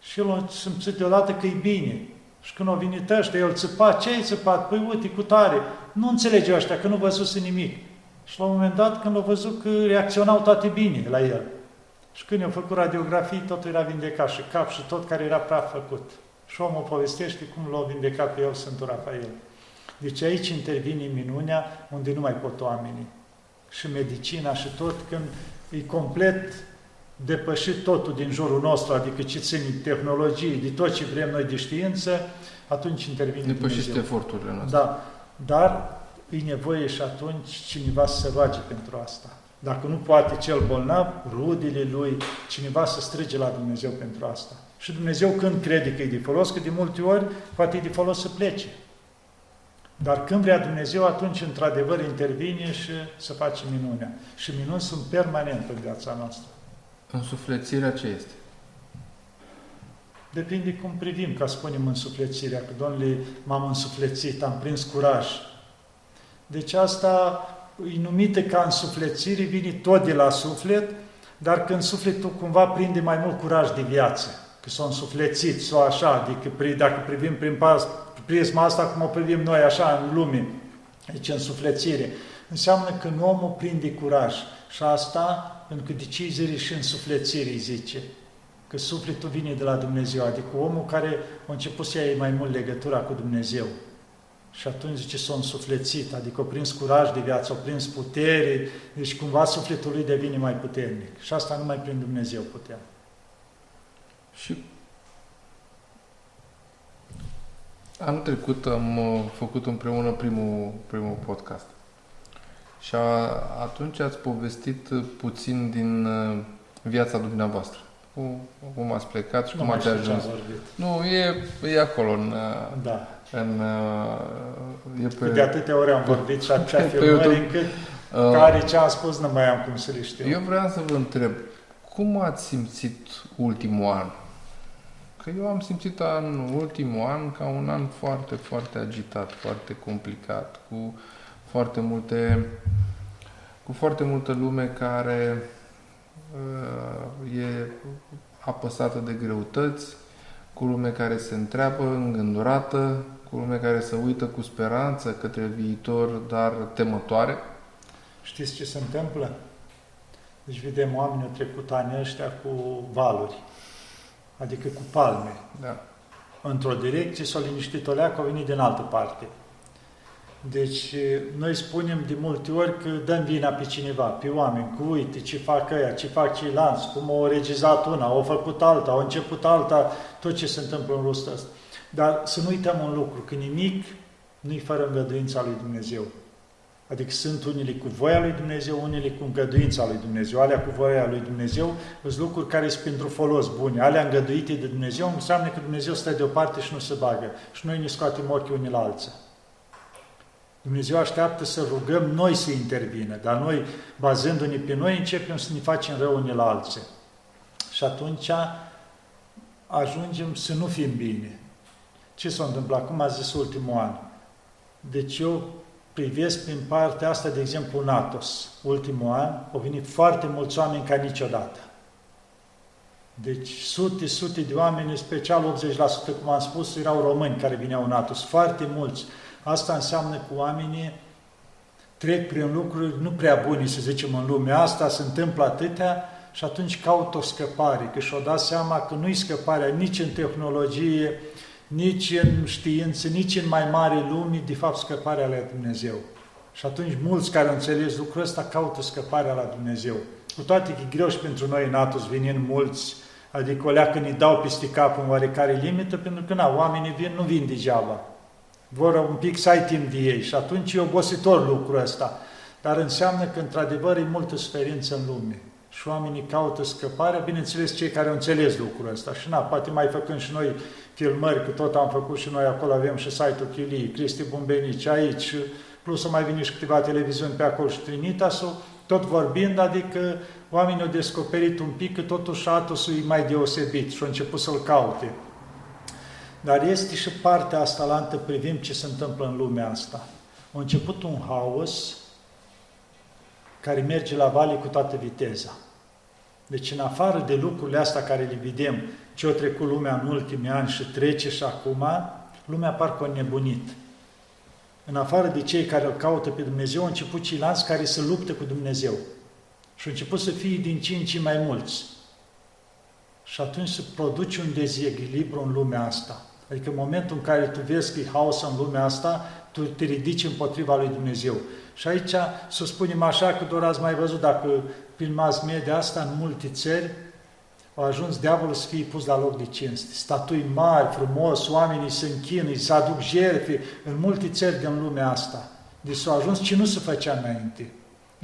Și el a simțit deodată că e bine. Și când au venit ăștia, el țipa, ce-ai țipat? Păi uite, cu tare. Nu înțelege ăștia, că nu văzuse nimic. Și la un moment dat, când au văzut că reacționau toate bine la el. Și când i-au făcut radiografii, totul era vindecat și cap și tot care era praf făcut. Și omul povestește cum l-a vindecat pe el Sfântul Rafael. Deci aici intervine minunea unde nu mai pot oamenii. Și medicina și tot, când e complet depășit totul din jurul nostru, adică ce ține tehnologie, de tot ce vrem noi de știință, atunci intervine Depășește Dumnezeu. eforturile noastre. Da, dar e nevoie și atunci cineva să se roage pentru asta. Dacă nu poate cel bolnav, rudele lui, cineva să strige la Dumnezeu pentru asta. Și Dumnezeu când crede că e de folos, că de multe ori poate e de folos să plece. Dar când vrea Dumnezeu, atunci într-adevăr intervine și să face minunea. Și minuni sunt permanente în viața noastră. Însuflețirea ce este? Depinde cum privim, ca spunem însuflețirea, că, domnule, m-am însuflețit, am prins curaj. Deci asta e numită ca însuflețire, vine tot de la suflet, dar când sufletul cumva prinde mai mult curaj de viață, că s-a însuflețit, sau așa, adică dacă privim prin prisma asta cum o privim noi așa în lume, deci însuflețire, înseamnă că omul prinde curaj. Și asta, pentru că decizii și însuflețire, zice, că sufletul vine de la Dumnezeu, adică omul care a început să ia mai mult legătura cu Dumnezeu. Și atunci zice, s-a însuflețit, adică a prins curaj de viață, a prins putere, deci cumva sufletul lui devine mai puternic. Și asta numai prin Dumnezeu putem. Și anul trecut am uh, făcut împreună primul, primul podcast. Și a, atunci ați povestit puțin din uh, viața dumneavoastră. Cum, cum ați plecat și nu cum ați ajuns. Nu, e, e acolo în, uh, da. în e pe, de atâtea ori am vorbit și atâtea filmări încât uh, care ce am spus nu mai am cum să le știu. Eu vreau să vă întreb, cum ați simțit ultimul an? Că eu am simțit în ultimul an ca un an foarte, foarte agitat, foarte complicat, cu foarte multe, cu foarte multă lume care uh, e apăsată de greutăți, cu lume care se întreabă, îngândurată, cu lume care se uită cu speranță către viitor, dar temătoare. Știți ce se întâmplă? Deci vedem oamenii au trecut anii ăștia cu valuri adică cu palme. Da. Într-o direcție s-a liniștit o leacă, au venit din altă parte. Deci, noi spunem de multe ori că dăm vina pe cineva, pe oameni, cu uite ce fac ăia, ce fac ceilalți, cum au regizat una, au făcut alta, au început alta, tot ce se întâmplă în rostul ăsta. Dar să nu uităm un lucru, că nimic nu-i fără îngăduința lui Dumnezeu. Adică sunt unele cu voia lui Dumnezeu, unele cu îngăduința lui Dumnezeu. Alea cu voia lui Dumnezeu sunt lucruri care sunt pentru folos bune. Alea îngăduite de Dumnezeu înseamnă că Dumnezeu stă deoparte și nu se bagă. Și noi ne scoatem ochii unii la alții. Dumnezeu așteaptă să rugăm noi să intervină, dar noi, bazându-ne pe noi, începem să ne facem rău unii la alții. Și atunci ajungem să nu fim bine. Ce s-a întâmplat? Cum a zis ultimul an? Deci eu privesc prin partea asta, de exemplu, Natos. Ultimul an au venit foarte mulți oameni ca niciodată. Deci sute, sute de oameni, în special 80%, cum am spus, erau români care vineau în Atos. Foarte mulți. Asta înseamnă că oamenii trec prin lucruri nu prea bune, să zicem, în lumea asta, se întâmplă atâtea și atunci caută o scăpare, că și-o dat seama că nu-i scăparea nici în tehnologie, nici în știință, nici în mai mare lume, de fapt, scăparea la Dumnezeu. Și atunci mulți care au înțeles lucrul ăsta caută scăparea la Dumnezeu. Cu toate că e greu și pentru noi în Atos venind mulți, adică o leacă ne dau peste cap în oarecare limită, pentru că na, oamenii vin, nu vin degeaba. Vor un pic să ai timp de ei și atunci e obositor lucrul ăsta. Dar înseamnă că într-adevăr e multă suferință în lume și oamenii caută scăparea, bineînțeles cei care au înțeles lucrul ăsta. Și na, poate mai făcând și noi filmări, că tot am făcut și noi acolo, avem și site-ul Chilii, Cristi Bumbenici aici, plus să mai vine și câteva televiziuni pe acolo și Trinitasul, tot vorbind, adică oamenii au descoperit un pic că totuși Atosul e mai deosebit și au început să-l caute. Dar este și partea asta la antă, privim ce se întâmplă în lumea asta. A început un haos care merge la vale cu toată viteza. Deci în afară de lucrurile astea care le vedem, ce o trecut lumea în ultimii ani și trece și acum, lumea parcă a nebunit. În afară de cei care îl caută pe Dumnezeu, au început ceilalți care se luptă cu Dumnezeu. Și au început să fie din ce în ce mai mulți. Și atunci se produce un dezechilibru în lumea asta. Adică în momentul în care tu vezi că e haos în lumea asta, tu te ridici împotriva lui Dumnezeu. Și aici să spunem așa că doar ați mai văzut dacă prin mass media asta în multe țări a ajuns diavolul să fie pus la loc de cinste. Statui mari, frumos, oamenii se închină, se aduc jertfe în multe țări din lumea asta. Deci s-a ajuns ce nu se făcea înainte.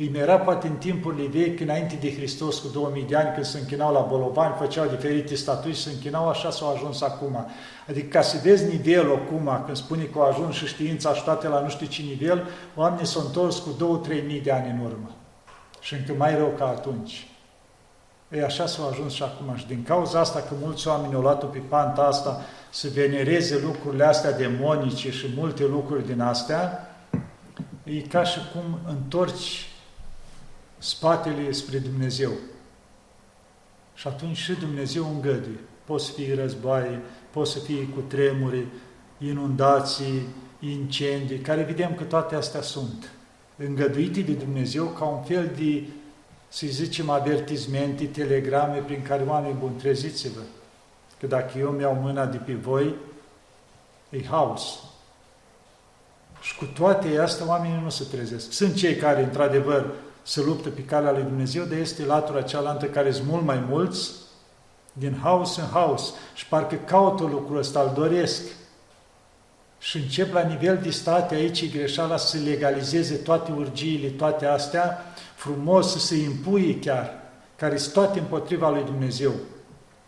Îi era poate în timpurile vechi, înainte de Hristos, cu 2000 de ani, când se închinau la bolovani, făceau diferite statui și se închinau, așa s-au ajuns acum. Adică ca să vezi nivelul acum, când spune că au ajuns și știința și toate la nu știu ce nivel, oamenii s-au întors cu 2-3 mii de ani în urmă. Și încă mai rău ca atunci. E așa s-au ajuns și acum. Și din cauza asta că mulți oameni au luat-o pe panta asta să venereze lucrurile astea demonice și multe lucruri din astea, e ca și cum întorci spatele spre Dumnezeu. Și atunci și Dumnezeu îngăduie. Poți să fie războaie, poți să fie cu tremuri, inundații, incendii, care vedem că toate astea sunt îngăduite de Dumnezeu ca un fel de, să zicem, avertizmente, telegrame prin care oamenii buni, treziți-vă. Că dacă eu mi-au mâna de pe voi, e haos. Și cu toate astea oamenii nu se trezesc. Sunt cei care, într-adevăr, se luptă pe calea lui Dumnezeu, dar este latura cealaltă care sunt mult mai mulți, din haos în haos. Și parcă caută lucrul ăsta, îl doresc. Și încep la nivel de state aici greșeala să legalizeze toate urgiile, toate astea, frumos să se impuie chiar, care sunt toate împotriva lui Dumnezeu.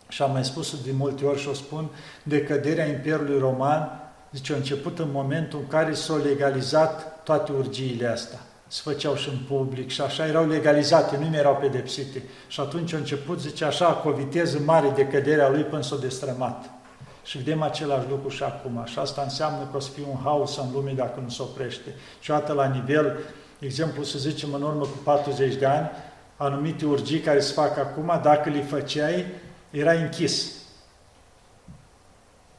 Și am mai spus-o de multe ori și o spun, decăderea Imperiului Roman, zice, a început în momentul în care s-au legalizat toate urgiile astea se făceau și în public și așa erau legalizate, nu mai erau pedepsite. Și atunci a început, zice așa, cu o viteză mare de căderea lui până s-a destrămat. Și vedem același lucru și acum. Și asta înseamnă că o să fie un haos în lume dacă nu se oprește. Și atât la nivel, exemplu, să zicem, în urmă cu 40 de ani, anumite urgii care se fac acum, dacă le făceai, era închis.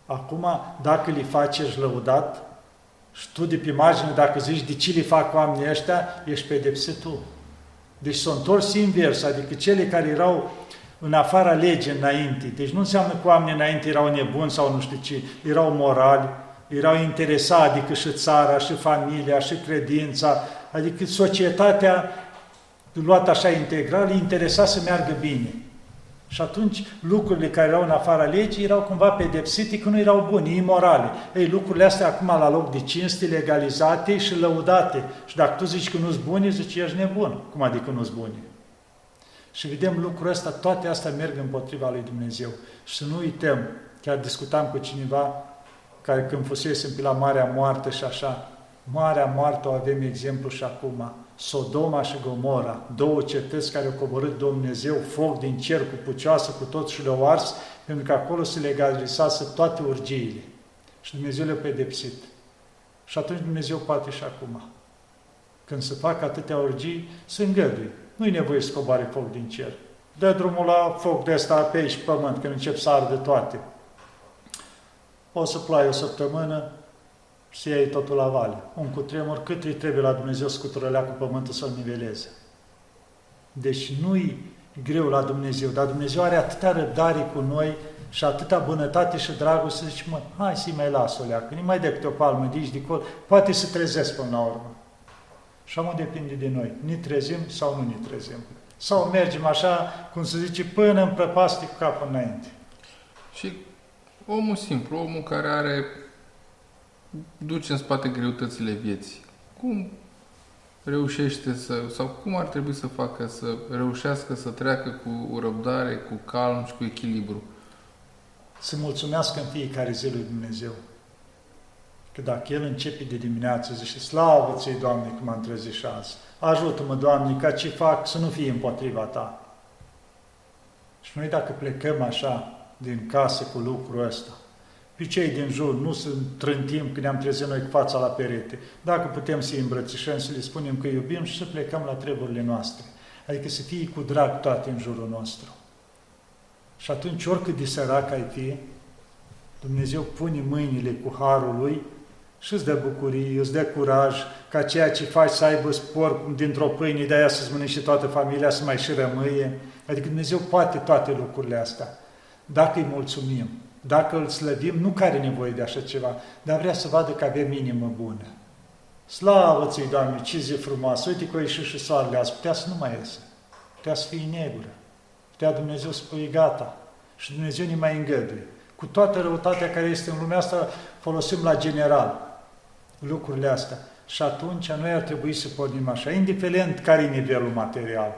Acum, dacă le faci, ești lăudat, și tu de pe margine, dacă zici de ce le fac oamenii ăștia, ești pedepsit tu. Deci s-au întors invers, adică cele care erau în afara legii înainte. Deci nu înseamnă că oamenii înainte erau nebuni sau nu știu ce, erau morali, erau interesați, adică și țara, și familia, și credința, adică societatea luată așa integral, interesa să meargă bine. Și atunci lucrurile care erau în afara legii erau cumva pedepsite că nu erau bune, imorale. Ei, lucrurile astea acum la loc de cinste, legalizate și lăudate. Și dacă tu zici că nu-s bune, zici ești nebun. Cum adică nu-s bune? Și vedem lucrul ăsta, toate astea merg împotriva lui Dumnezeu. Și să nu uităm, chiar discutam cu cineva care când fusesem pe la Marea Moartă și așa, Marea Moartă o avem exemplu și acum. Sodoma și Gomora, două cetăți care au coborât Dumnezeu foc din cer cu pucioasă, cu tot și le-au ars, pentru că acolo se legalizase toate urgiile. Și Dumnezeu le-a pedepsit. Și atunci Dumnezeu poate și acum. Când se fac atâtea urgii, se îngăduie. Nu-i nevoie să coboare foc din cer. Dă drumul la foc de ăsta pe aici, pământ, când încep să ardă toate. O să ploaie o săptămână, și iei totul la vale. Un cutremur, cât îi trebuie la Dumnezeu să cu pământul să-l niveleze. Deci nu-i greu la Dumnezeu, dar Dumnezeu are atâta răbdare cu noi și atâta bunătate și dragoste, zice, mă, hai să-i mai las o leacă, nu mai de câte o palmă de aici, de acolo, poate să trezesc până la urmă. Și am depinde de noi, ne trezim sau nu ne trezim. Sau mergem așa, cum se zice, până în prăpastie cu capul înainte. Și omul simplu, omul care are duce în spate greutățile vieții. Cum reușește să, sau cum ar trebui să facă să reușească să treacă cu răbdare, cu calm și cu echilibru? Să mulțumească în fiecare zi lui Dumnezeu. Că dacă El începe de dimineață, zice, slavă ți Doamne, că m-am trezit și azi. Ajută-mă, Doamne, ca ce fac să nu fie împotriva Ta. Și noi dacă plecăm așa din casă cu lucrul ăsta, pe cei din jur, nu să trântim când ne-am trezit noi cu fața la perete. Dacă putem să-i îmbrățișăm, să le spunem că iubim și să plecăm la treburile noastre. Adică să fie cu drag toate în jurul nostru. Și atunci, oricât de sărac ai fi, Dumnezeu pune mâinile cu harul Lui și îți dă bucurie, îți dă curaj ca ceea ce faci să aibă spor dintr-o pâine, de aia să-ți mănânci toată familia, să mai și rămâie. Adică Dumnezeu poate toate lucrurile astea, dacă îi mulțumim. Dacă îl slăvim, nu care nevoie de așa ceva, dar vrea să vadă că avem inimă bună. Slavă ți Doamne, ce zi frumoasă! Uite că a ieșit și soarele azi, putea să nu mai iasă. Putea să fie negură. Putea Dumnezeu să spui gata. Și Dumnezeu ne mai îngăduie. Cu toată răutatea care este în lumea asta, folosim la general lucrurile astea. Și atunci noi ar trebui să pornim așa, indiferent care e nivelul material.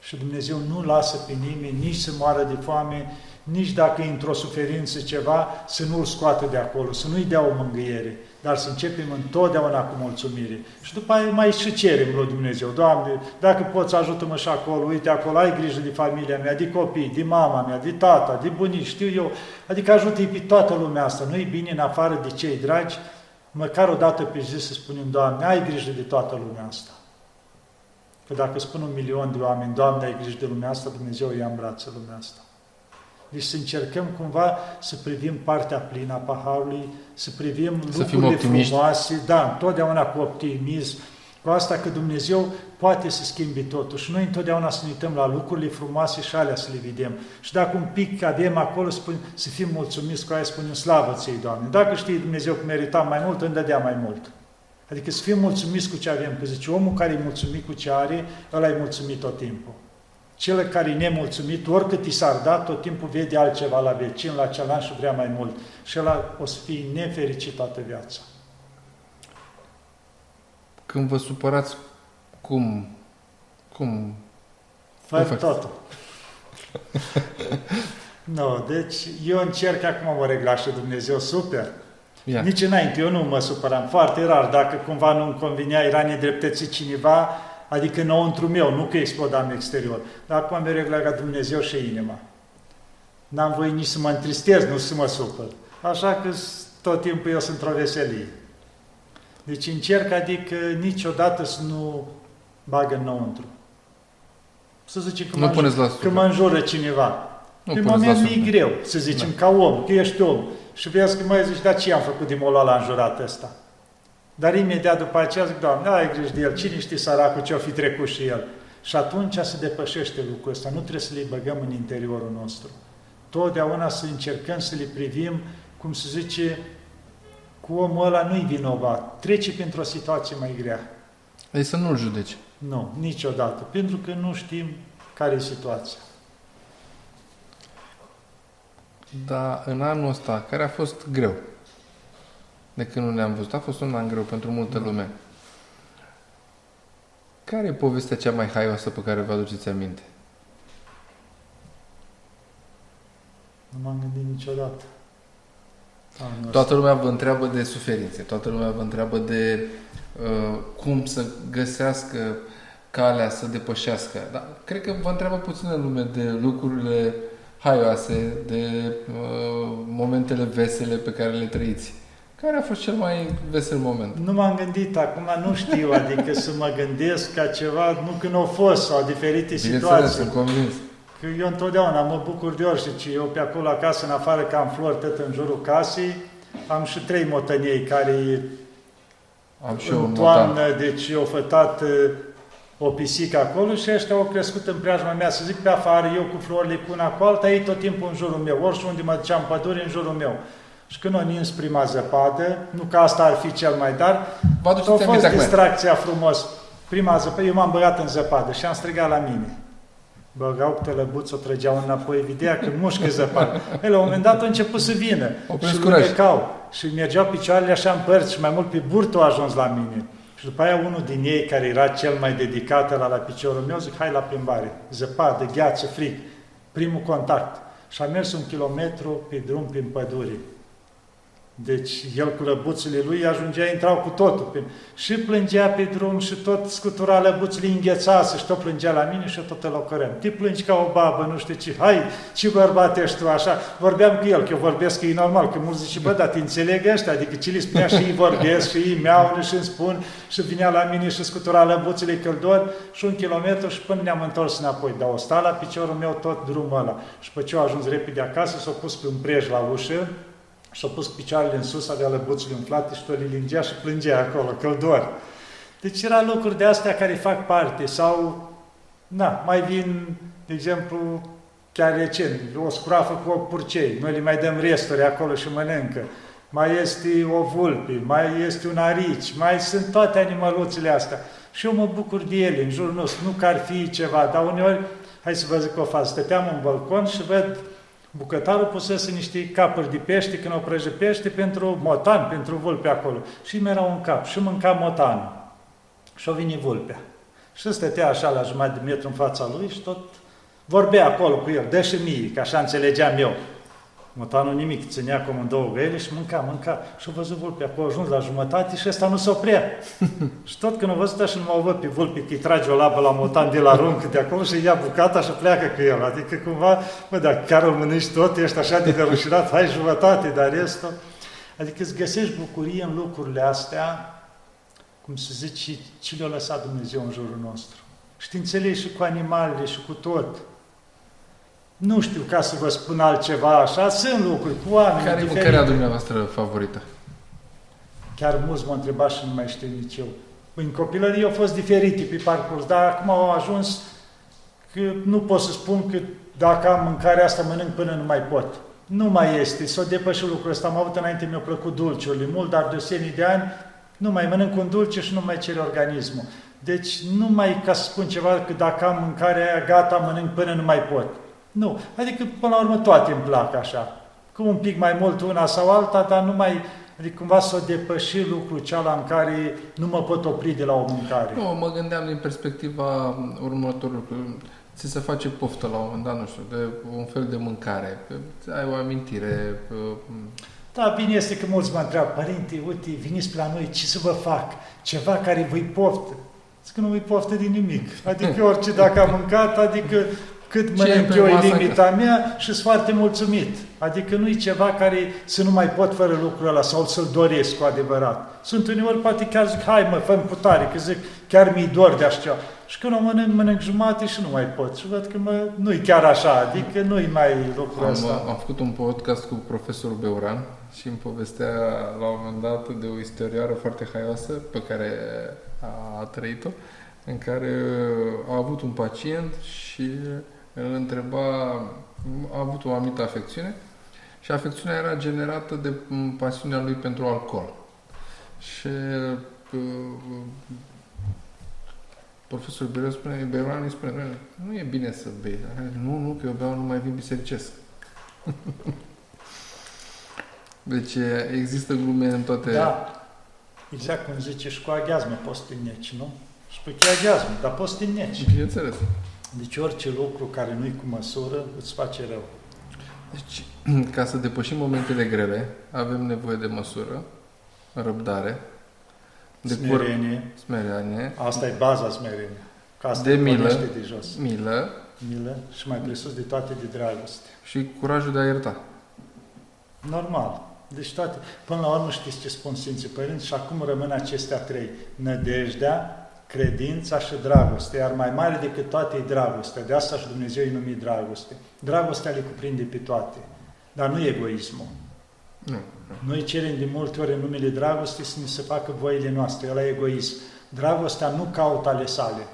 Și Dumnezeu nu lasă pe nimeni nici să moară de foame, nici dacă e într-o suferință ceva, să nu-l scoată de acolo, să nu-i dea o mângâiere, dar să începem întotdeauna cu mulțumire. Și după aia mai și cerem lui Dumnezeu, Doamne, dacă poți ajută-mă și acolo, uite acolo, ai grijă de familia mea, de copii, de mama mea, de tata, de bunici, știu eu, adică ajută-i pe toată lumea asta, nu-i bine în afară de cei dragi, măcar o dată pe zi să spunem, Doamne, ai grijă de toată lumea asta. Că dacă spun un milion de oameni, Doamne, ai grijă de lumea asta, Dumnezeu ia în brață lumea asta. Deci să încercăm cumva să privim partea plină a paharului, să privim să lucrurile frumoase, da, întotdeauna cu optimism, cu asta că Dumnezeu poate să schimbi totul și noi întotdeauna să ne uităm la lucrurile frumoase și alea să le vedem. Și dacă un pic avem acolo, spun, să fim mulțumiți cu aia, spunem slavă ți Doamne. Dacă știi Dumnezeu că meritam mai mult, îmi dădea mai mult. Adică să fim mulțumiți cu ce avem, că zice, omul care e mulțumit cu ce are, ăla e mulțumit tot timpul. Cel care e nemulțumit, oricât i s-ar da, tot timpul vede altceva la vecin, la celălalt și vrea mai mult. Și ăla o să fie nefericit toată viața. Când vă supărați, cum? Cum? Fac totul. nu, no, deci eu încerc acum mă regla și Dumnezeu super. Yeah. Nici înainte eu nu mă supăram, foarte rar, dacă cumva nu-mi convinea, era nedreptățit cineva, adică înăuntru meu, nu că explodam exterior. Dar acum mi regla ca Dumnezeu și inima. N-am voie nici să mă întristez, nu să mă supăr. Așa că tot timpul eu sunt într-o veselie. Deci încerc, adică niciodată să nu bagă înăuntru. Să zicem că, nu mă, la că mă înjură cineva. Nu Pe moment mi-e greu, să zicem, da. ca om, că ești om. Și vezi că mai zici, dar ce am făcut din mola la înjurat ăsta? Dar imediat după aceea zic, Doamne, ai grijă de el, cine știe săracul ce-o fi trecut și el? Și atunci se depășește lucrul ăsta, nu trebuie să le băgăm în interiorul nostru. Totdeauna să încercăm să le privim, cum se zice, cu omul ăla nu-i vinovat, trece pentru o situație mai grea. Ei să nu-l judeci. Nu, niciodată, pentru că nu știm care e situația. Dar în anul ăsta, care a fost greu, de când nu ne-am văzut, a fost un an greu pentru multă da. lume. Care e povestea cea mai haioasă pe care vă aduceți aminte? Nu m-am gândit niciodată. Anul toată lumea vă întreabă de suferințe, toată lumea vă întreabă de uh, cum să găsească calea să depășească. Dar cred că vă întreabă puțin în lume de lucrurile haioase, de uh, momentele vesele pe care le trăiți. Care a fost cel mai vesel moment? Nu m-am gândit, acum nu știu, adică să mă gândesc ca ceva, nu când au fost sau diferite situații. sunt convins. Că eu întotdeauna mă bucur de orice, eu pe acolo acasă, în afară că am flori tot în jurul casei, am și trei motăniei care am și în toamnă, deci eu fătat o pisică acolo și ăștia au crescut în preajma mea, să zic pe afară, eu cu florile cu una cu alta, ei tot timpul în jurul meu, orice unde mă duceam pădure, în jurul meu. Și când o nins prima zăpadă, nu că asta ar fi cel mai dar, a fost distracția frumos. Prima zăpadă, eu m-am băgat în zăpadă și am strigat la mine. Băgau cu tălăbuț, o trăgeau înapoi, vedea că mușcă zăpadă. Ei, la un moment dat a început să vină și lucecau și mergeau picioarele așa în părți și mai mult pe burtă au ajuns la mine. Și după aia unul din ei, care era cel mai dedicat la, la piciorul meu, zic, hai la plimbare, zăpadă, gheață, frig, primul contact. Și am mers un kilometru pe drum prin pădure. Deci el cu lăbuțele lui ajungea, intrau cu totul. Și plângea pe drum și tot scutura lăbuțele înghețase și tot plângea la mine și tot îl ocărăm. Te plângi ca o babă, nu știu ce, hai, ce bărbat ești tu așa. Vorbeam cu el, că eu vorbesc că e normal, că mulți zice, bă, dar te înțeleg ăștia, adică ce le spunea și ei vorbesc și ei meau și îmi spun și vinea la mine și scutura lăbuțele că dor și un kilometru și până ne-am întors înapoi. Dar o sta la piciorul meu tot drumul ăla. Și pe ce au ajuns repede acasă, s-a pus pe un prej la ușă, și-a pus picioarele în sus, avea lăbuțile umflate și tot le lingea și plângea acolo, căldor. Deci era lucruri de astea care fac parte sau, na, mai vin, de exemplu, chiar recent, o scroafă cu o purcei, noi le mai dăm resturi acolo și mănâncă. Mai este o vulpi, mai este un arici, mai sunt toate animăluțele astea. Și eu mă bucur de ele în jurul nostru, nu că ar fi ceva, dar uneori, hai să vă zic o fază, stăteam în balcon și văd bucătarul pusese niște capuri de pește, când o prăjă pește, pentru motan, pentru vulpe acolo. Și mi era un cap și mânca motanul. Și o vine vulpea. Și stătea așa la jumătate de metru în fața lui și tot vorbea acolo cu el, dă și mie, că așa înțelegeam eu. Motanul nimic, ținea cum în două găile și mânca, mânca. Și-a văzut vulpea acolo, ajuns la jumătate și ăsta nu se oprea. și tot când a văzut așa, nu mă văd pe vulpi că îi trage o labă la motan de la runcă de acolo și ia bucata și pleacă cu el. Adică cumva, mă, dacă chiar îl mănânci tot, ești așa de derușinat, hai jumătate, dar restul... Adică îți găsești bucurie în lucrurile astea, cum se zice, ce le-a lăsat Dumnezeu în jurul nostru. Și te înțelegi și cu animalele și cu tot. Nu știu ca să vă spun altceva așa, sunt lucruri cu oameni Care e diferite. mâncarea dumneavoastră favorită? Chiar mulți m-au întrebat și nu mai știu nici eu. În copilărie au fost diferite pe parcurs, dar acum au ajuns că nu pot să spun că dacă am mâncarea asta mănânc până nu mai pot. Nu mai este, s-o depășit lucrul ăsta. Am avut înainte, mi-au plăcut dulciurile mult, dar de senii de ani nu mai mănânc un dulce și nu mai cere organismul. Deci nu mai ca să spun ceva că dacă am mâncarea aia, gata, mănânc până nu mai pot. Nu. Adică, până la urmă, toate îmi plac așa. Cu un pic mai mult una sau alta, dar nu mai... Adică cumva să o depăși lucrul ceala în care nu mă pot opri de la o mâncare. Nu, mă gândeam din perspectiva următorului. că Ți se face poftă la un moment dat, nu știu, de un fel de mâncare. că Ai o amintire. că, Da, bine este că mulți mă întreabă, părinte, uite, veniți la noi, ce să vă fac? Ceva care vă-i poftă. Zic că nu vă-i poftă din nimic. Adică orice dacă am mâncat, adică cât Ce e mănânc pe eu e masă limita mea și sunt foarte mulțumit. Adică nu e ceva care să nu mai pot fără lucrul ăla sau să-l doresc cu adevărat. Sunt uneori poate chiar zic, hai mă, fă cu tare, că zic, chiar mi-i dor de așa. Și când o mănânc, mănânc jumate și nu mai pot. Și văd că mă, nu-i chiar așa, adică nu-i mai lucrul am, ăsta. am făcut un podcast cu profesorul Beuran și îmi povestea la un moment dat de o istorioară foarte haioasă pe care a trăit-o, în care a avut un pacient și îl întreba, a avut o anumită afecțiune și afecțiunea era generată de m, pasiunea lui pentru alcool. Și uh, profesorul Beuran spune, Beuran îi spune, "Doamne, nu e bine să bei. Nu, nu, că eu beau numai vin bisericesc. Deci există glume în toate... Da. Exact cum zice și cu aghiazmă poți să te înneci, nu? Și pe că e aghiazmă, dar poți să te înneci. Bineînțeles. Deci orice lucru care nu-i cu măsură îți face rău. Deci, ca să depășim momentele grele, avem nevoie de măsură, răbdare, de cur- Smerenie. smerenie, Asta e baza smerenie. Ca asta De te milă. pornește de jos. milă Milă și mai presus de toate de dragoste. și curajul de a ierta. Normal. Deci toate. Până la urmă știți ce spun Sfinții Părinți și acum rămân acestea trei. Nădejdea, credința și dragoste. Iar mai mare decât toate e dragostea. De asta și Dumnezeu îi numit dragoste. Dragostea le cuprinde pe toate. Dar nu egoismul. Nu. Noi cerem de multe ori în numele dragostei să ne se facă voile noastre, ăla e egoism. Dragostea nu caută ale sale.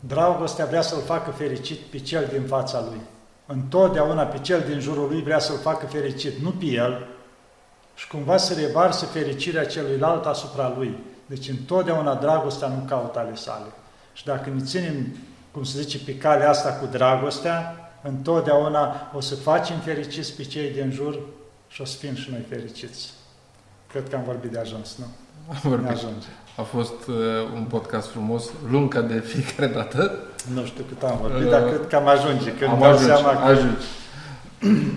Dragostea vrea să-l facă fericit pe cel din fața lui. Întotdeauna pe cel din jurul lui vrea să-l facă fericit, nu pe el. Și cumva să revarsă fericirea celuilalt asupra lui. Deci întotdeauna dragostea nu caută ale sale. Și dacă ne ținem, cum se zice, pe calea asta cu dragostea, întotdeauna o să facem fericiți pe cei din jur și o să fim și noi fericiți. Cred că am vorbit de ajuns, nu? Am Ne vorbit. ajunge. A fost uh, un podcast frumos, lung ca de fiecare dată. Nu știu cât am vorbit, Uh, dar cred că am ajunge. Când Am dau ajuns, seama că ajungi.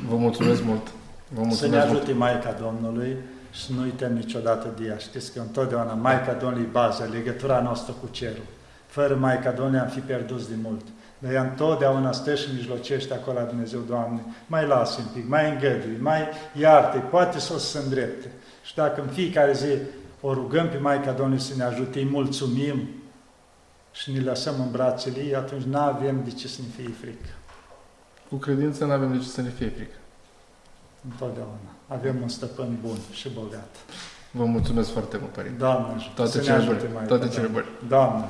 Vă mulțumesc mult. Vă să ne mulțumesc mult. ajute Maica Domnului și să nu uităm niciodată de ea. Știți că întotdeauna Maica Domnului e baza, legătura noastră cu cerul. Fără Maica Domnului am fi pierduți de mult. Dar ea întotdeauna stă și mijlocește acolo la Dumnezeu, Doamne, mai lasă un pic, mai îngădui, mai iarte, poate să o să se îndrepte. Și dacă în fiecare zi o rugăm pe Maica Domnului să ne ajute, îi mulțumim și ne lăsăm în brațele ei, atunci nu avem de ce să ne fie frică. Cu credință nu avem de ce să ne fie frică. Întotdeauna avem un stăpân bun și bogat. Vă mulțumesc foarte mult, Părinte. Doamne ajută. Toate cele bune. Toate cele bune. Doamne.